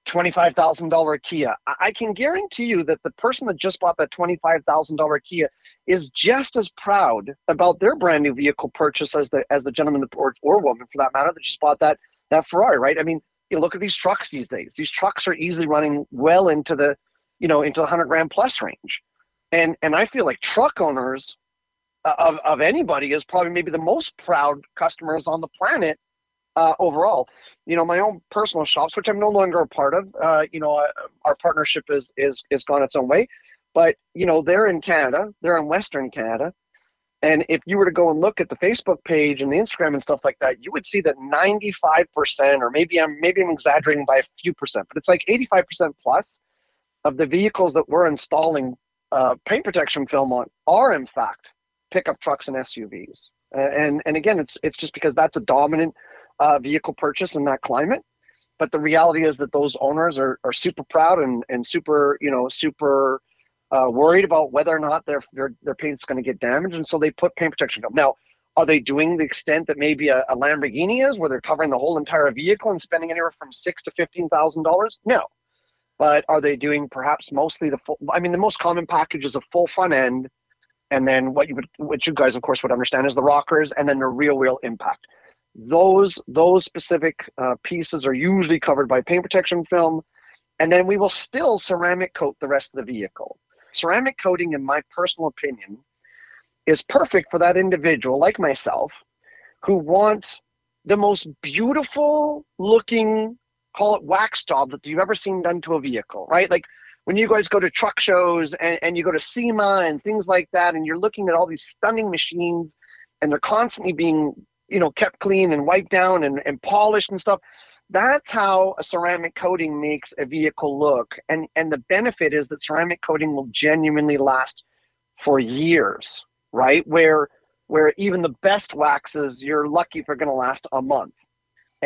twenty five thousand dollar Kia, I, I can guarantee you that the person that just bought that twenty five thousand dollar Kia is just as proud about their brand new vehicle purchase as the as the gentleman or, or woman for that matter that just bought that that Ferrari, right? I mean, you look at these trucks these days. These trucks are easily running well into the, you know, into the hundred grand plus range and and I feel like truck owners uh, of of anybody is probably maybe the most proud customers on the planet uh, overall. You know, my own personal shops, which I'm no longer a part of. Uh, you know, uh, our partnership is is is gone its own way, but you know, they're in Canada, they're in Western Canada. And if you were to go and look at the Facebook page and the Instagram and stuff like that, you would see that 95%, or maybe I'm maybe I'm exaggerating by a few percent, but it's like 85% plus of the vehicles that we're installing uh, paint protection film on are in fact pickup trucks and SUVs. And and again, it's it's just because that's a dominant uh, vehicle purchase in that climate. But the reality is that those owners are, are super proud and, and super you know super uh, worried about whether or not their their their paint's going to get damaged, and so they put paint protection film. Now, are they doing the extent that maybe a, a Lamborghini is, where they're covering the whole entire vehicle and spending anywhere from six to fifteen thousand dollars? No, but are they doing perhaps mostly the full i mean the most common package is a full front end and then what you would what you guys of course would understand is the rockers and then the real wheel impact. Those those specific uh, pieces are usually covered by paint protection film and then we will still ceramic coat the rest of the vehicle. Ceramic coating in my personal opinion is perfect for that individual like myself who wants the most beautiful looking call it wax job that you've ever seen done to a vehicle, right? Like when you guys go to truck shows and, and you go to SEMA and things like that, and you're looking at all these stunning machines and they're constantly being, you know, kept clean and wiped down and, and polished and stuff. That's how a ceramic coating makes a vehicle look. And and the benefit is that ceramic coating will genuinely last for years, right? Where where even the best waxes, you're lucky if they're going to last a month.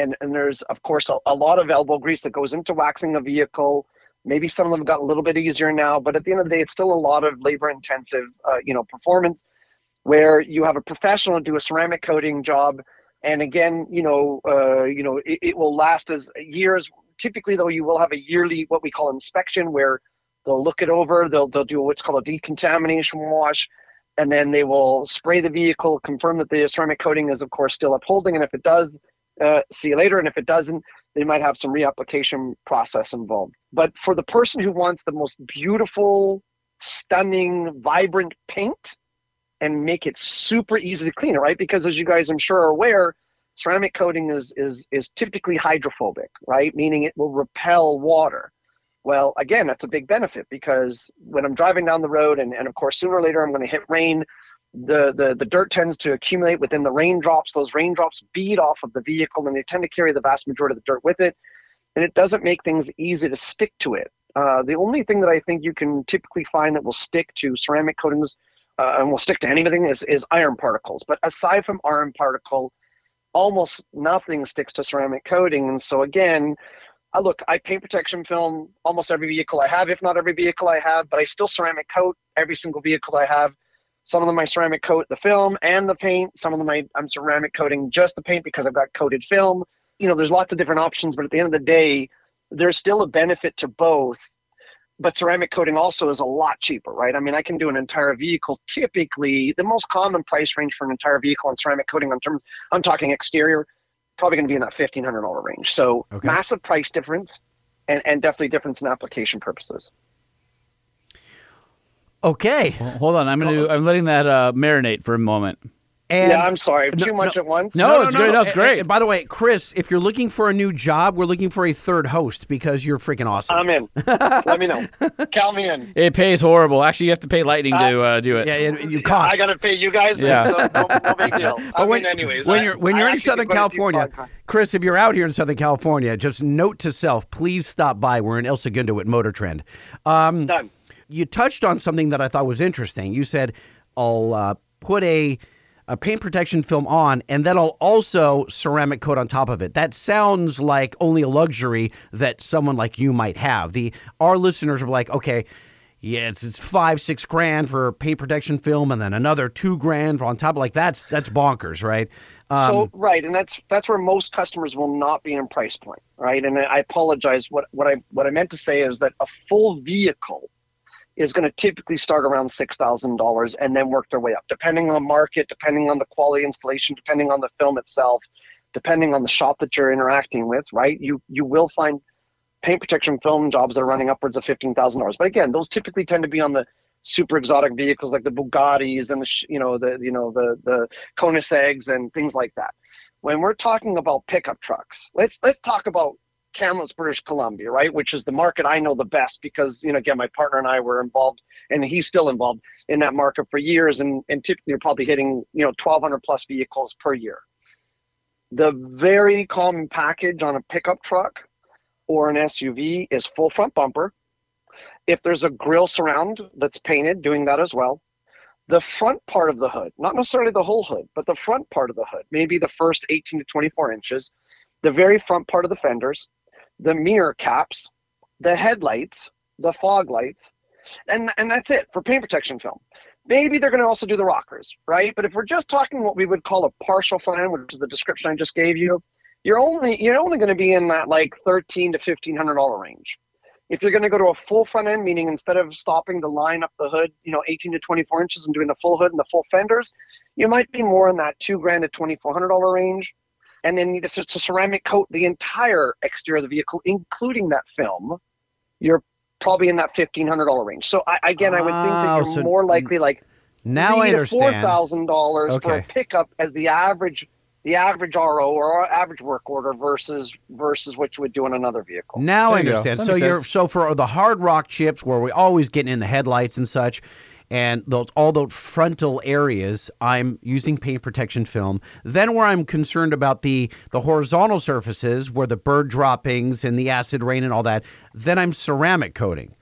And and there's of course a, a lot of elbow grease that goes into waxing a vehicle. Maybe some of them got a little bit easier now, but at the end of the day, it's still a lot of labor intensive, uh, you know, performance where you have a professional do a ceramic coating job. And again, you know, uh, you know, it, it will last as years. Typically, though, you will have a yearly what we call inspection, where they'll look it over. They'll they'll do what's called a decontamination wash, and then they will spray the vehicle, confirm that the ceramic coating is, of course, still upholding. And if it does, uh, see you later. And if it doesn't, they might have some reapplication process involved. But for the person who wants the most beautiful, stunning, vibrant paint and make it super easy to clean right? Because as you guys I'm sure are aware, ceramic coating is is is typically hydrophobic, right? Meaning it will repel water. Well, again, that's a big benefit because when I'm driving down the road and, and of course sooner or later I'm going to hit rain, the, the the dirt tends to accumulate within the raindrops. Those raindrops bead off of the vehicle and they tend to carry the vast majority of the dirt with it. And it doesn't make things easy to stick to it. Uh, the only thing that I think you can typically find that will stick to ceramic coatings uh, and will stick to anything is, is iron particles. But aside from iron particle, almost nothing sticks to ceramic coating. And so again, I look, I paint protection film almost every vehicle I have, if not every vehicle I have, but I still ceramic coat every single vehicle I have. Some of them I ceramic coat the film and the paint. Some of them I, I'm ceramic coating just the paint because I've got coated film. You know, there's lots of different options, but at the end of the day, there's still a benefit to both. But ceramic coating also is a lot cheaper, right? I mean, I can do an entire vehicle. Typically, the most common price range for an entire vehicle on ceramic coating, on terms, I'm talking exterior, probably going to be in that fifteen hundred dollar range. So Okay. massive price difference, and, and definitely difference in application purposes. Okay. Hold on, I'm gonna. I'm letting that uh, marinate for a moment. And yeah, I'm sorry, No, too much no. at once. No, it's great. No, it's And- great. And by the way, Chris, if you're looking for a new job, we're looking for a third host because you're freaking awesome. I'm in. Let me know. Count me in. It pays horrible. Actually, you have to pay Lightning to uh, do it. yeah, it, you cost. I gotta pay you guys. Yeah. No, no, no big deal. I But when, mean, anyways, when I- you're when I you're in Southern do quite a few California. Chris, if you're out here in Southern California, just note to self: please stop by. We're in El Segundo at Motor Trend. Um, Done. You touched on something that I thought was interesting. You said, "I'll uh, put a." A paint protection film on, and then I'll also ceramic coat on top of it. That sounds like only a luxury that someone like you might have. The our listeners are like, okay, yeah, it's, it's five, six grand for paint protection film, and then another two grand on top. Like that's that's bonkers, right? Um, so right, and that's that's where most customers will not be in price point, right? And I apologize. What what I what I meant to say is that a full vehicle is going to typically start around six thousand dollars and then work their way up, depending on the market, depending on the quality installation, depending on the film itself, depending on the shop that you're interacting with. Right? You you will find paint protection film jobs that are running upwards of fifteen thousand dollars. But again, those typically tend to be on the super exotic vehicles like the Bugattis and the you know the you know the the Koenigseggs and things like that. When we're talking about pickup trucks, let's let's talk about Kamloops, British Columbia, right? Which is the market I know the best because you know again my partner and I were involved and he's still involved in that market for years and and typically you're probably hitting you know 1200 plus vehicles per year. The very common package on a pickup truck or an SUV is full front bumper. If there's a grill surround that's painted, doing that as well. The front part of the hood, not necessarily the whole hood, but the front part of the hood, maybe the first 18 to 24 inches, the very front part of the fenders, the mirror caps, the headlights, the fog lights, and and that's it for paint protection film. Maybe they're going to also do the rockers, right? But if we're just talking what we would call a partial front end, which is the description I just gave you, you're only you're only going to be in that like thirteen to fifteen hundred dollar range. If you're going to go to a full front end, meaning instead of stopping the line up the hood, you know, 18 to 24 inches and doing the full hood and the full fenders, you might be more in that two grand to twenty four hundred dollar range. And then you just to ceramic coat the entire exterior of the vehicle, including that film, you're probably in that fifteen hundred dollar range. So I, again, I would think that Oh, you're so more likely like now I three to understand. four thousand dollars for a pickup as the average the average RO or average work order versus versus what you would do in another vehicle. Now I There you go. understand. That So makes you're sense. so for the hard rock chips where we always getting in the headlights and such, and those all those frontal areas, I'm using paint protection film. Then where I'm concerned about the the horizontal surfaces where the bird droppings and the acid rain and all that, then I'm ceramic coating.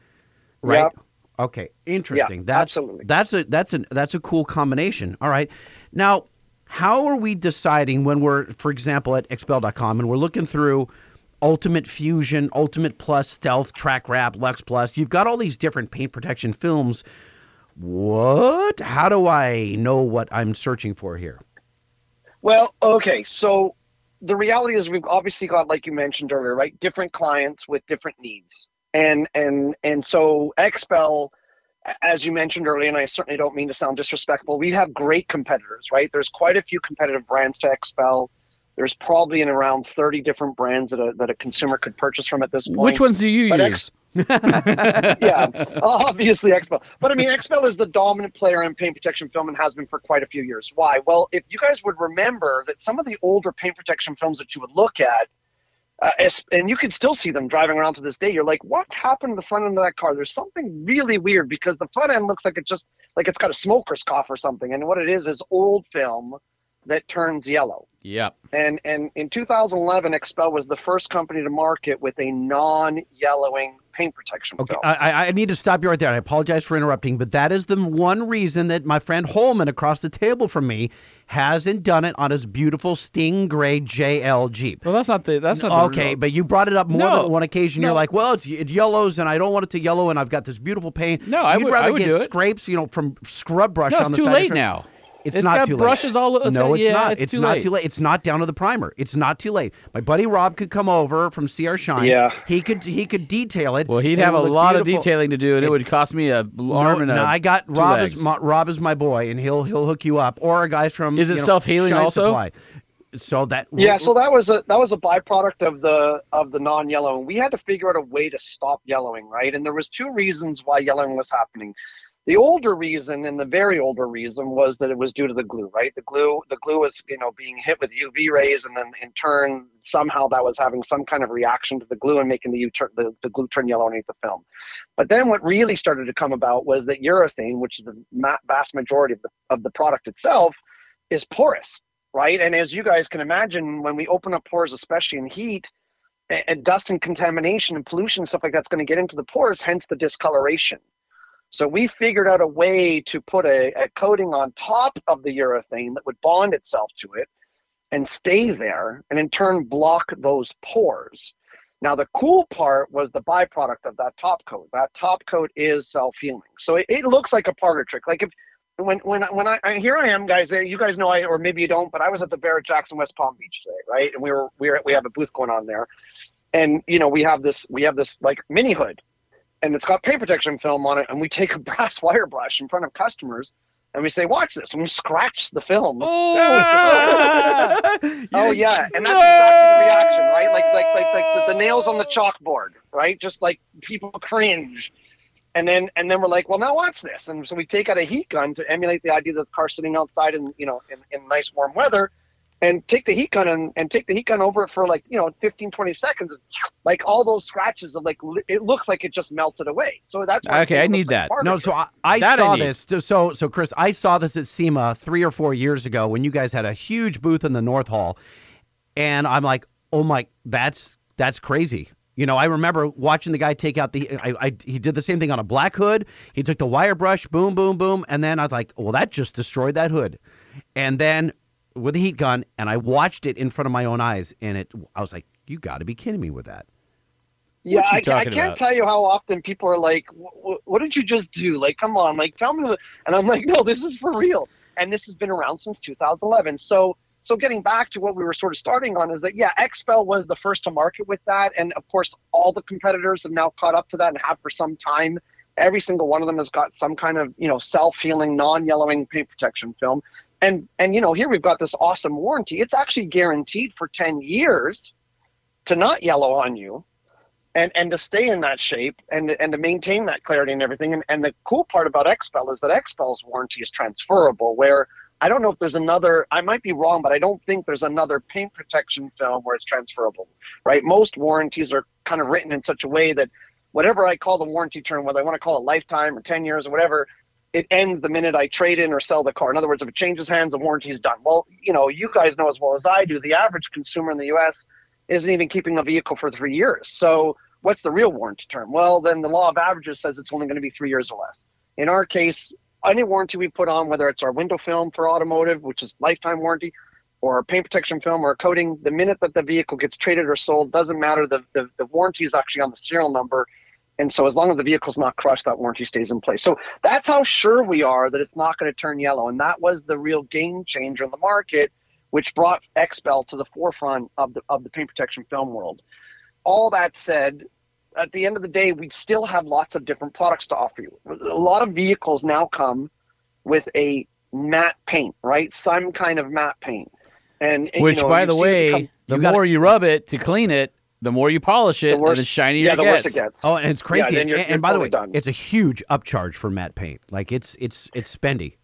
Right. Yep. Okay, interesting. that's absolutely. that's a that's a that's a cool combination. All right. Now, how are we deciding when we're, for example, at xpel.com and we're looking through Ultimate Fusion, Ultimate Plus, Stealth, Track Wrap, Lux Plus? You've got all these different paint protection films. What? How do I know what I'm searching for here? Well, okay. So the reality is we've obviously got, like you mentioned earlier, right? Different clients with different needs. And and and so XPEL, as you mentioned earlier, and I certainly don't mean to sound disrespectful, we have great competitors, right? There's quite a few competitive brands to XPEL. There's probably in around 30 different brands that a, that a consumer could purchase from at this point. Which ones do you But use? yeah, obviously XPEL. But I mean, XPEL is the dominant player in paint protection film and has been for quite a few years. Why? Well, if you guys would remember that some of the older paint protection films that you would look at, uh, and you can still see them driving around to this day. You're like, what happened to the front end of that car? There's something really weird because the front end looks like it just like it's got a smoker's cough or something. And what it is is old film that turns yellow. Yep. And and in 2011, XPEL was the first company to market with a non-yellowing paint protection Okay, film. I, I I need to stop you right there. I apologize for interrupting, but that is the one reason that my friend Holman across the table from me hasn't done it on his beautiful Sting-Gray JL Jeep. Well, that's not the. That's not the okay, but you brought it up more No, than one occasion. You're like, well, it's it yellows, and I don't want it to yellow, and I've got this beautiful paint. No, I You'd would- rather I would get do it. scrapes, you know, from scrub brush No, on it's the too side late now. It's, It's not got too late. brushes all- it's no, it's yeah, not. it's It's, too not late. too late. It's not down to the primer. It's not too late. My buddy Rob could come over from CR Shine. Yeah. he could he could detail it. Well, he'd have a would look lot of detailing to do, and it, It- would cost me a arm no, and a. no, I got two Rob legs. is my, Rob is my boy, and he'll he'll hook you up, or a guy from. Is it you know, self-healing also? Supply. So that Yeah, so that was a that was a byproduct of the of the non-yellow, we had to figure out a way to stop yellowing, right? And there was two reasons why yellowing was happening. The older reason and the very older reason was that it was due to the glue, right? The glue the glue was you know being hit with UV rays, and then in turn somehow that was having some kind of reaction to the glue and making the U turn the, the glue turn yellow underneath the film. But then what really started to come about was that urethane, which is the ma- vast majority of the of the product itself, is porous right? And as you guys can imagine, when we open up pores, especially in heat, and, and dust and contamination and pollution and stuff like that's going to get into the pores, hence the discoloration. So we figured out a way to put a, a coating on top of the urethane that would bond itself to it and stay there, and in turn block those pores. Now the cool part was the byproduct of that top coat. That top coat is self-healing, so it, it looks like a parlor trick. Like if when when when I, here I am, guys. You guys know I or maybe you don't, but I was at the Barrett Jackson West Palm Beach today, right? And we were we were we have a booth going on there, and you know we have this we have this like mini hood, and it's got paint protection film on it, and we take a brass wire brush in front of customers, and we say, "Watch this," and we scratch the film. Oh oh yeah, and that's exactly the reaction, right? Like like like like the, the nails on the chalkboard, right? Just like people cringe, and then and then we're like, well, now watch this, and so we take out a heat gun to emulate the idea that the car's sitting outside in you know in, in nice warm weather, and take the heat gun and, and take the heat gun over it for like you know 15 20 seconds like all those scratches of like it looks like it just melted away so that's why Okay, I need like that. part No, so. I, I That I saw this. So, so Chris, I saw this at SEMA three or four years ago when you guys had a huge booth in the North Hall, and I'm like, oh my, that's that's crazy. You know, I remember watching the guy take out the. I, I he did the same thing on a black hood. He took the wire brush, boom, boom, boom, and then I was like, well, that just destroyed that hood. And then with a heat gun, and I watched it in front of my own eyes, and it. I was like, you got to be kidding me with that. Yeah, I, I can't about? tell you how often people are like, "Wh- wh- "What did you just do?" Like, come on, like, tell me. And I'm like, "No, this is for real." And this has been around since 2011. So, so getting back to what we were sort of starting on is that yeah, XPEL was the first to market with that, and of course, all the competitors have now caught up to that and have for some time. Every single one of them has got some kind of you know self-healing, non-yellowing paint protection film, and and you know here we've got this awesome warranty. It's actually guaranteed for 10 years to not yellow on you and and to stay in that shape and and to maintain that clarity and everything. And, and the cool part about XPEL is that XPEL's warranty is transferable. Where I don't know if there's another. I might be wrong, but I don't think there's another paint protection film where it's transferable. Right? Most warranties are kind of written in such a way that whatever I call the warranty term, whether I want to call it lifetime or ten years or whatever. It ends the minute I trade in or sell the car. In other words, if it changes hands, the warranty is done. Well, you know, you guys know as well as I do, the average consumer in the U.S. isn't even keeping a vehicle for three years. So what's the real warranty term? Well, then the law of averages says it's only going to be three years or less. In our case, any warranty we put on, whether it's our window film for automotive, which is lifetime warranty, or a paint protection film or coating, the minute that the vehicle gets traded or sold, doesn't matter. The, the, the warranty is actually on the serial number. And so as long as the vehicle's not crushed, that warranty stays in place. So that's how sure we are that it's not going to turn yellow. And that was the real game changer in the market, which brought XPEL to the forefront of the, of the paint protection film world. All that said, at the end of the day, we still have lots of different products to offer you. A lot of vehicles now come with a matte paint, right? Some kind of matte paint. And, and, Which, you know, by the way, come- the You gotta- more you rub it to clean it, the more you polish it, the worse, the shinier yeah, it the gets. worse it gets. Oh, and it's crazy. then you're- and, you're and by the way, done. it's a huge upcharge for matte paint. Like it's it's it's spendy.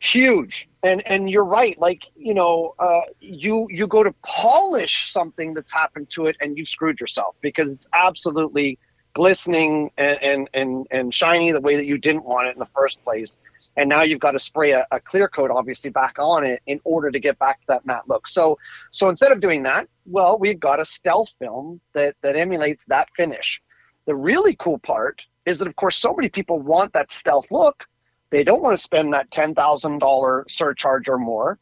huge and and you're right like you know uh, you you go to polish something that's happened to it and you've screwed yourself because it's absolutely glistening and and and, and shiny the way that you didn't want it in the first place and now you've got to spray a, a clear coat obviously back on it in order to get back to that matte look so so instead of doing that well we've got a stealth film that that emulates that finish the really cool part is that of course so many people want that stealth look they don't want to spend that ten thousand dollar surcharge or more.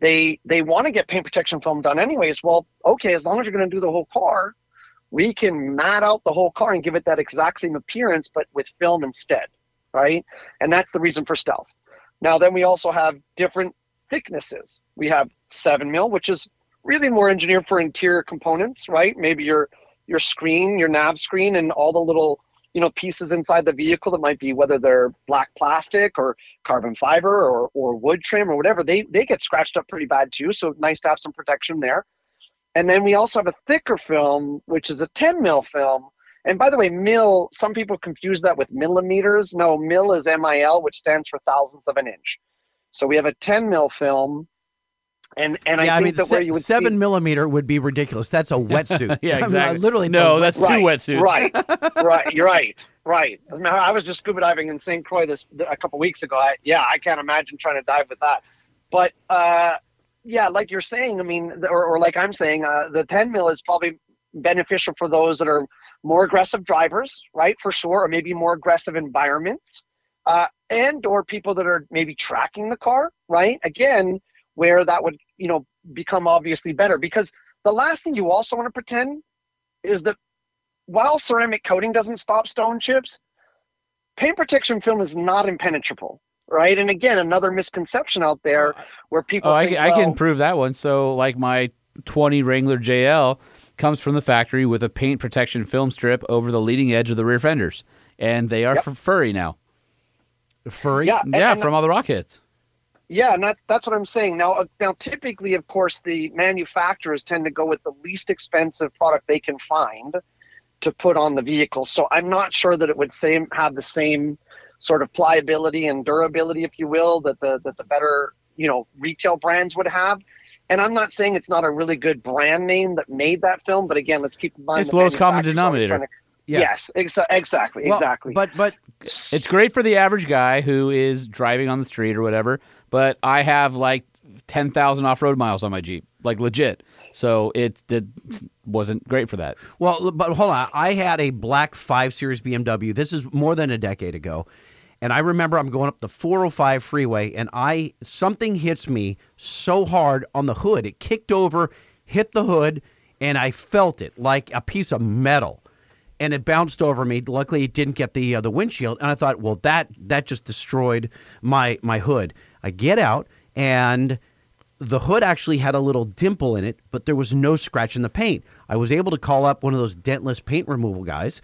They they want to get paint protection film done anyways. Well, okay, as long as you're going to do the whole car, we can mat out the whole car and give it that exact same appearance, but with film instead, right? And that's the reason for stealth. Now, then we also have different thicknesses. We have seven mil, which is really more engineered for interior components, right? Maybe your your screen, your nav screen, and all the little you know pieces inside the vehicle that might be whether they're black plastic or carbon fiber or, or wood trim or whatever they they get scratched up pretty bad too so nice to have some protection there and then we also have a thicker film which is a 10 mil film and by the way mil some people confuse that with millimeters no mil is mil which stands for thousandths of an inch so we have a 10 mil film and and yeah, i I, think mean, that se- where you would seven see, millimeter would be ridiculous. That's a wetsuit. Yeah, I mean, exactly. literally, No, that's wet- two wetsuits. Right, right. You're right, right. I, mean, I was just scuba diving in St. Croix this a couple weeks ago. I, yeah, I can't imagine trying to dive with that. But uh, yeah, like you're saying, I mean, or, or like I'm saying, uh, the 10 mil is probably beneficial for those that are more aggressive drivers, right? For sure, or maybe more aggressive environments, uh, and or people that are maybe tracking the car, right? Again, where that would you know become obviously better because the last thing you also want to pretend is that while ceramic coating doesn't stop stone chips, paint protection film is not impenetrable, right? And again, another misconception out there where people Oh, I, think, I can well, prove that one. So, like my 20 Wrangler JL comes from the factory with a paint protection film strip over the leading edge of the rear fenders, and they are Yep. f- furry now. furry. Yeah, and- yeah, and- from all the rockets. Yeah, and that's that's what I'm saying. Now, uh, now, typically, of course, the manufacturers tend to go with the least expensive product they can find to put on the vehicle. So I'm not sure that it would same have the same sort of pliability and durability, if you will, that the that the better you know retail brands would have. And I'm not saying it's not a really good brand name that made that film, but again, let's keep in mind It's the lowest common denominator. to- Yeah. Yes, exa- exactly, Well, exactly. But but It's great for the average guy who is driving on the street or whatever, but I have like 10,000 off road miles on my Jeep, like legit. So it, it wasn't great for that. Well, but hold on. I had a black 5 Series BMW. This is more than a decade ago. And I remember I'm going up the 405 freeway and I something hits me so hard on the hood. It kicked over, hit the hood, and I felt it like a piece of metal. And it bounced over me. Luckily, it didn't get the uh, the windshield. And I thought, well, that that just destroyed my my hood. I get out, and the hood actually had a little dimple in it, but there was no scratch in the paint. I was able to call up one of those dentless paint removal guys,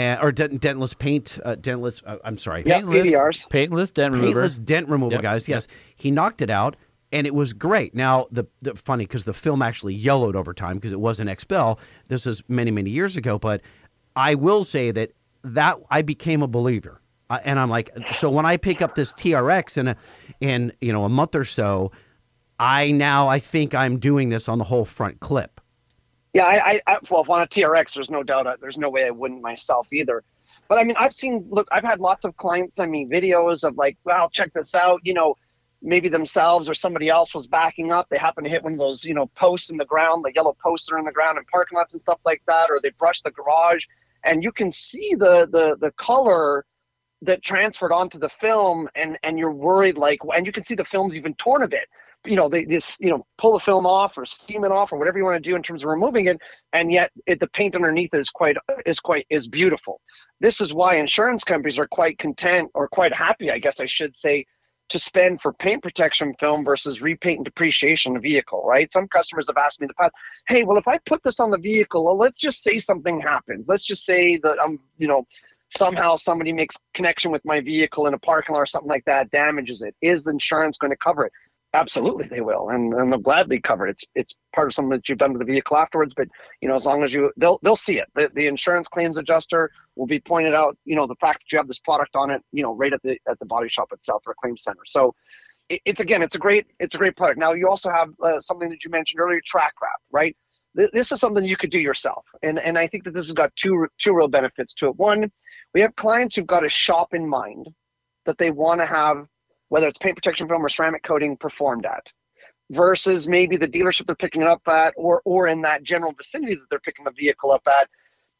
uh, or dent, dentless paint, uh, dentless. Uh, I'm sorry, Yeah, PDRs. Paintless dent remover. paintless dent removal Yep, guys. yep. Yes, he knocked it out, and it was great. Now the, the funny because the film actually yellowed over time because it was an XPEL. This was many many years ago, but I will say that that I became a believer, uh, and I'm like, so when I pick up this TRX in a in you know a month or so, I now I think I'm doing this on the whole front clip. Yeah, I, I, I well, on a TRX, there's no doubt. uh, There's no way I wouldn't myself either. But I mean, I've seen. Look, I've had lots of clients send me videos of like, "Wow, check this out." You know, maybe themselves or somebody else was backing up. They happen to hit one of those, you know, posts in the ground, the yellow posts are in the ground in parking lots and stuff like that, or they brush the garage and you can see the the the color that transferred onto the film and and you're worried like and you can see the film's even torn a bit you know they this you know pull the film off or steam it off or whatever you want to do in terms of removing it and yet it, the paint underneath is quite is quite is beautiful. This is why insurance companies are quite content or quite happy i guess i should say to spend for paint protection film versus repaint and depreciation of vehicle right? Some customers have asked me in the past hey well if i put this on the vehicle well, let's just say something happens. Let's just say that i'm you know somehow somebody makes connection with my vehicle in a parking lot or something like that damages it. Is insurance going to cover it absolutely they will and, and they'll gladly cover it. It's it's part of something that you've done to the vehicle afterwards but you know as long as you they'll they'll see it. The, the insurance claims adjuster will be pointed out you know the fact that you have this product on it you know right at the at the body shop itself or claim center. So it, it's again it's a great it's a great product. Now you also have uh, something that you mentioned earlier track wrap right? Th- this is something you could do yourself and and i think that this has got two two real benefits to it. One we have clients who've got a shop in mind that they want to have whether it's paint protection film or ceramic coating performed at versus maybe the dealership they're picking it up at or or in that general vicinity that they're picking the vehicle up at.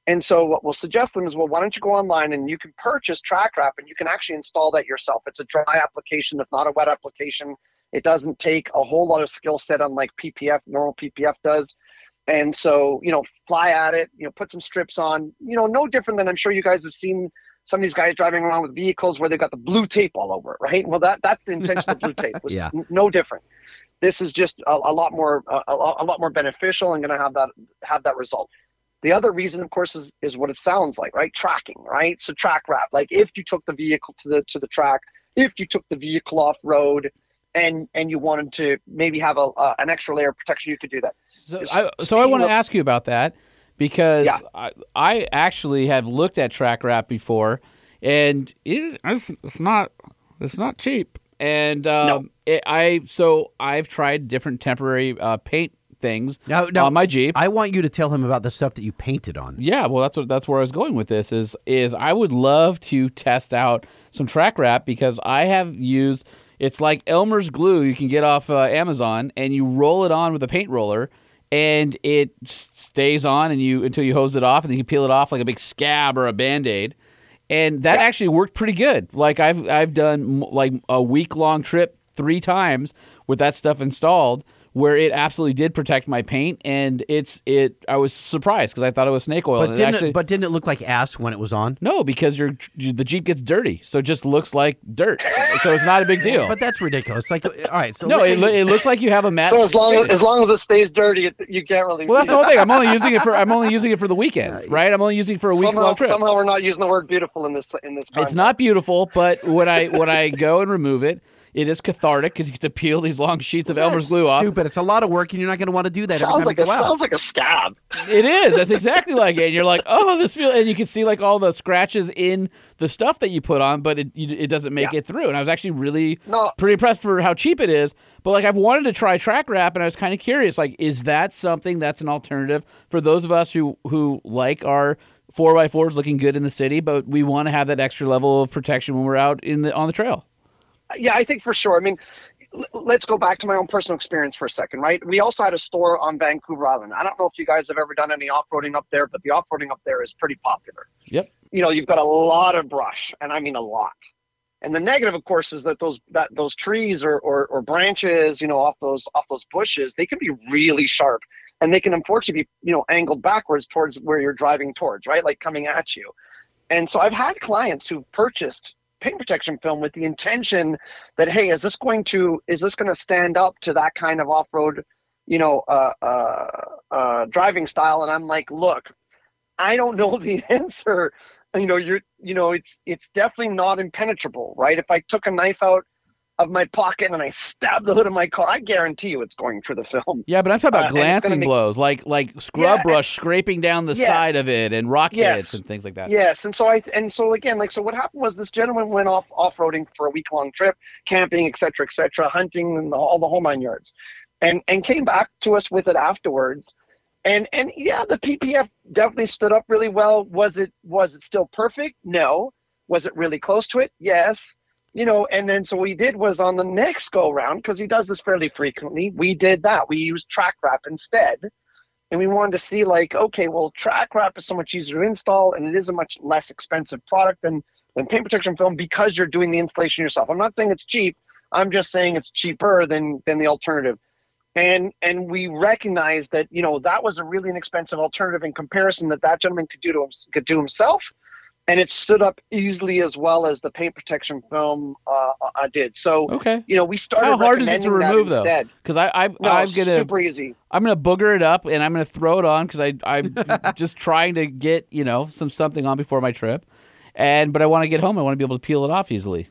And so what we'll suggest them is well why don't you go online and you can purchase track wrap and you can actually install that yourself. It's a dry application it's not a wet application. It doesn't take a whole lot of skill set unlike ppf normal ppf does. And so you know fly at it you know put some strips on you know no different than i'm sure you guys have seen some of these guys driving around with vehicles where they've got the blue tape all over it right? Well that that's the intention of blue tape. Was Yeah. n- no different. This is just a, a lot more a, a lot more beneficial and going to have that have that result. The other reason of course is is what it sounds like right? Tracking right? So track wrap. Like if you took the vehicle to the to the track if you took the vehicle off road and and you wanted to maybe have a uh, an extra layer of protection you could do that. So S- I, so I want to ask you about that because Yeah. I, I actually have looked at track wrap before, and it, it's, it's not it's not cheap. And um, it, I so I've tried different temporary uh, paint things Now, now on my Jeep. I want you to tell him about the stuff that you painted on. Yeah, well, that's what that's where I was going with this. Is is I would love to test out some track wrap because I have used. It's like Elmer's glue you can get off uh, Amazon, and you roll it on with a paint roller, and it stays on, and you until you hose it off, and then you peel it off like a big scab or a band aid. And that actually worked pretty good. Like I've I've done like a week long trip three times with that stuff installed, where it absolutely did protect my paint, and it's it. I was surprised because I thought it was snake oil. But didn't actually, it, but didn't it look like ass when it was on? no, because your the Jeep gets dirty, so it just looks like dirt. so it's not a big deal. But that's ridiculous. Like, all right, so no, it, lo- it looks like you have a mat. so as long as, as long as it stays dirty it, you can't really well, that's see the it. whole thing. I'm only using it for I'm only using it for the weekend, right? I'm only using it for a week somehow, long trip. somehow we're not using the word beautiful in this in this It's not beautiful, but when I when I go and remove it, it is cathartic because you get to peel these long sheets of Elmer's glue off. Stupid. It's a lot of work, and you're not going to want to do that every sounds time like you a go out. sounds like a scab It is. That's exactly like it. And you're like, oh, this feel, and you can see like all the scratches in the stuff that you put on, but it you, it doesn't make Yeah. it through. And I was actually really No. pretty impressed for how cheap it is. But like I've wanted to try track wrap, and I was kind of curious, like, is that something that's an alternative for those of us who who like our four x fours looking good in the city, but we want to have that extra level of protection when we're out in the on the trail. Yeah, I think for sure. I mean, let's go back to my own personal experience for a second, right? We also had a store on Vancouver Island. I don't know if you guys have ever done any off-roading up there, but the off-roading up there is pretty popular. Yep. You know, you've got a lot of brush, and I mean a lot. And the negative, of course, is that those that those trees or, or or branches, you know, off those off those bushes, they can be really sharp, and they can unfortunately be you know angled backwards towards where you're driving towards, right? Like coming at you. And so I've had clients who purchased paint protection film with the intention that hey is this going to is this going to stand up to that kind of off-road you know uh, uh, uh, driving style? And i'm like look i don't know the answer. You know you're you know it's it's definitely not impenetrable right? If i took a knife out of my pocket and i stabbed the hood of my car i guarantee you it's going through the film Yeah, but I'm talking Uh, about and glancing make- blows, like like scrub Yeah, brush scraping down the Yes. side of it, and rock Yes. hits and things like that. Yes, and so I and so again, like so, what happened was this gentleman went off off roading for a week long trip, camping, etc., cetera, etc., cetera, hunting, and all the whole nine yards, and and came back to us with it afterwards, and and yeah, the PPF definitely stood up really well. Was it was it still perfect? No. Was it really close to it? Yes. You know, and then so what we did was on the next go round because he does this fairly frequently. We did that. We used track wrap instead and we wanted to see like, okay, well, track wrap is so much easier to install, and it is a much less expensive product than than paint protection film because you're doing the installation yourself. I'm not saying it's cheap. I'm just saying it's cheaper than than the alternative. And and we recognized that you know that was a really inexpensive alternative in comparison that that gentleman could do to him, could do himself, and it stood up easily as well as the paint protection film uh, uh, did. So Okay. you know we started. How hard is it to remove though? Because I, I No, I'm gonna super easy. I'm gonna booger it up and I'm gonna throw it on because I I'm just trying to get you know some something on before my trip, and but I want to get home. I want to be able to peel it off easily.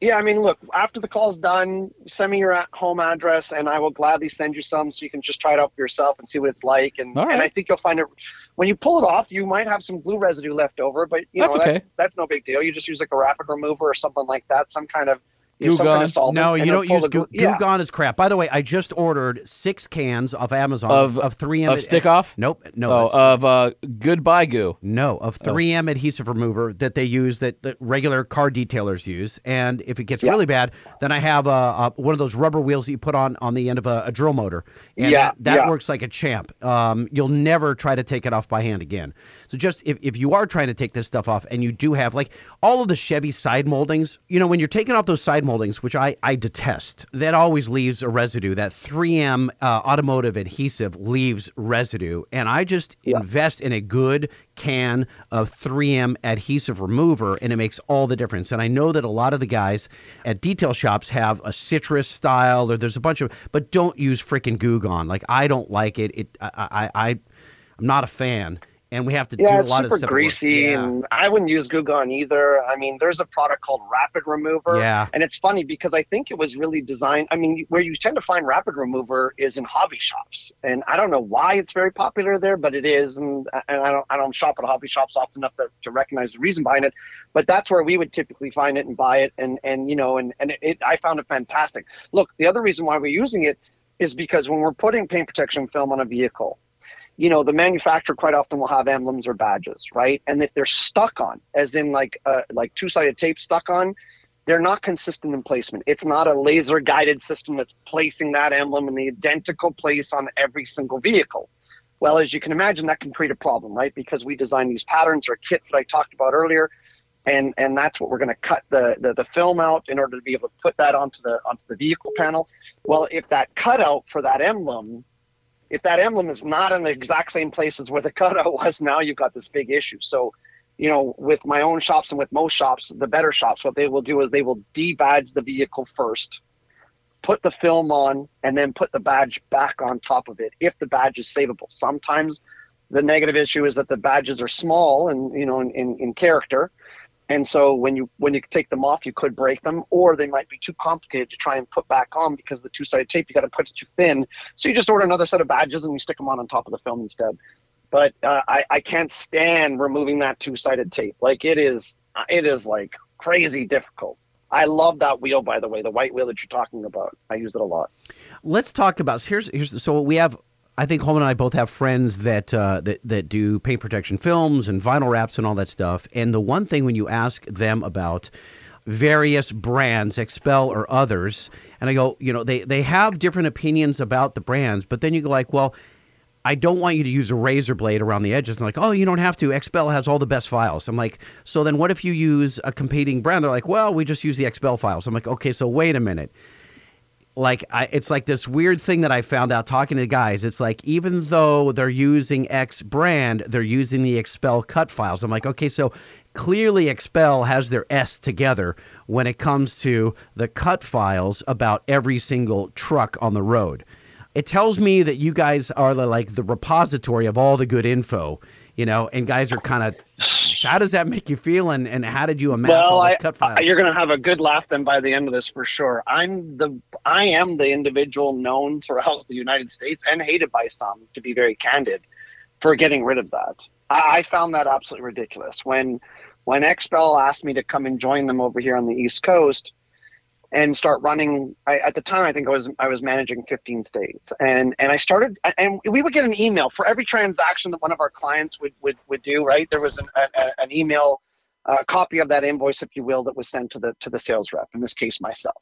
Yeah, I mean, look, after the call's done, send me your home address and I will gladly send you some so you can just try it out for yourself and see what it's like. And, All and I think you'll find it when you pull it off, you might have some glue residue left over, but you That's know, that's, okay. that's no big deal. You just use like a rapid remover or something like that, some kind of, Goo kind of. No, you don't use Goo, yeah. Gone is crap. By the way, I just ordered six cans off Amazon Of- of 3M of stick off? Nope, no, oh, of uh, goodbye goo. no, of 3M adhesive remover that they use that, that regular car detailers use. And if it gets really bad, then I have a, a one of those rubber wheels that you put on on the end of a, a drill motor, and Yeah, that, that yeah. works like a champ. Um, you'll never try to take it off by hand again. So just if, if you are trying to take this stuff off, and you do have like all of the Chevy side moldings, you know, when you're taking off those side moldings, which I I detest, that always leaves a residue. That 3M uh, automotive adhesive leaves residue, and I just invest in a good can of 3M adhesive remover, and it makes all the difference. And I know that a lot of the guys at detail shops have a citrus style, or there's a bunch of, but don't use freaking Goo Gone. Like I don't like it. It I I, I I'm not a fan, and we have to Yeah, do a lot of super greasy, Yeah. and I wouldn't use Goo Gone either. I mean, there's a product called Rapid Remover, Yeah. and it's funny because I think it was really designed. I mean, where you tend to find Rapid Remover is in hobby shops, and I don't know why it's very popular there, but it is, and, and I don't I don't shop at hobby shops often enough to, to recognize the reason behind it, but that's where we would typically find it and buy it, and and you know, and and it, I found it fantastic. Look, the other reason why we're using it is because when we're putting paint protection film on a vehicle you know the manufacturer quite often will have emblems or badges right? And if they're stuck on as in like uh, like two-sided tape stuck on they're not consistent in placement. It's not a laser guided system that's placing that emblem in the identical place on every single vehicle. Well as you can imagine that can create a problem right? Because we design these patterns or kits that i talked about earlier and and that's what we're going to cut the, the the film out in order to be able to put that onto the onto the vehicle panel. Well if that cutout for that emblem if that emblem is not in the exact same places where the cutout was, now you've got this big issue. So, you know, with my own shops and with most shops, the better shops, what they will do is they will debadge the vehicle first, put the film on, and then put the badge back on top of it if the badge is savable. Sometimes the negative issue is that the badges are small and you know in, in, in character. And so when you when you take them off, you could break them, or they might be too complicated to try and put back on because of the two sided tape you got to put it too thin. So you just order another set of badges and you stick them on on top of the film instead. But uh, I I can't stand removing that two sided tape. Like it is it is like crazy difficult. I love that wheel by the way, the white wheel that you're talking about. I use it a lot. Let's talk about here's here's so we have. I think Holman and I both have friends that uh, that that do paint protection films and vinyl wraps and all that stuff. And the one thing when you ask them about various brands, XPEL or others, and I go, you know, they they have different opinions about the brands, but then you go like, well, I don't want you to use a razor blade around the edges. And like, oh, you don't have to. XPEL has all the best files. I'm like, so then what if you use a competing brand? They're like, well, we just use the XPEL files. I'm like, okay, so wait a minute like I, it's like this weird thing that I found out talking to guys. It's like even though they're using X brand, they're using the XPEL cut files. I'm like, okay, so clearly XPEL has their S together when it comes to the cut files about every single truck on the road. It tells me that you guys are the, like the repository of all the good info, you know, and guys are kind of. How does that make you feel, and, and how did you amass all well, those I, cut files? I- you're going to have a good laugh then by the end of this for sure. I'm the I am the individual known throughout the United States and hated by some, to be very candid, for getting rid of that. I, I found that absolutely ridiculous. When when XPEL asked me to come and join them over here on the East Coast and start running, I, at the time I think I was I was managing 15 states, and and I started and we would get an email for every transaction that one of our clients would would, would do. Right, there was an, a, an email a copy of that invoice, if you will, that was sent to the to the sales rep. In this case, myself.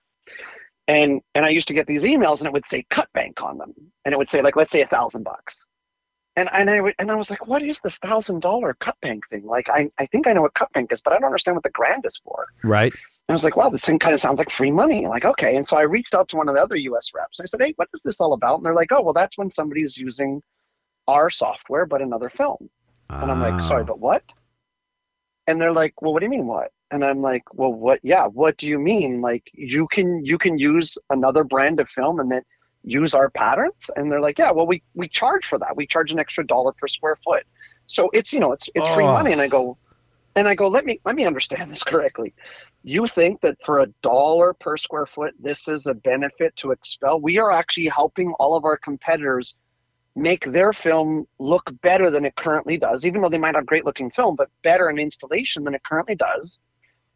And and I used to get these emails, and it would say cut bank on them, and it would say like let's say a thousand bucks. And and I and I was like, what is this thousand dollar cut bank thing? Like I, I think I know what cut bank is, but I don't understand what the grand is for. Right. And I was like, wow, this thing kind of sounds like free money. Like, okay. And so I reached out to one of the other US reps. I said, hey, what is this all about? And they're like, oh, well, that's when somebody's using our software, but another film. And I'm like, sorry, Ah. but what? And they're like, well, what do you mean what? And I'm like, well, what? Yeah, what do you mean? Like, you can you can use another brand of film and then use our patterns? And they're like, yeah, well, we we charge for that. We charge an extra dollar per square foot. So it's you know it's it's free Oh. money. And I go, and I go, let me let me understand this correctly. You think that for a dollar per square foot, this is a benefit to XPEL? We are actually helping all of our competitors make their film look better than it currently does, even though they might have great looking film, but better in installation than it currently does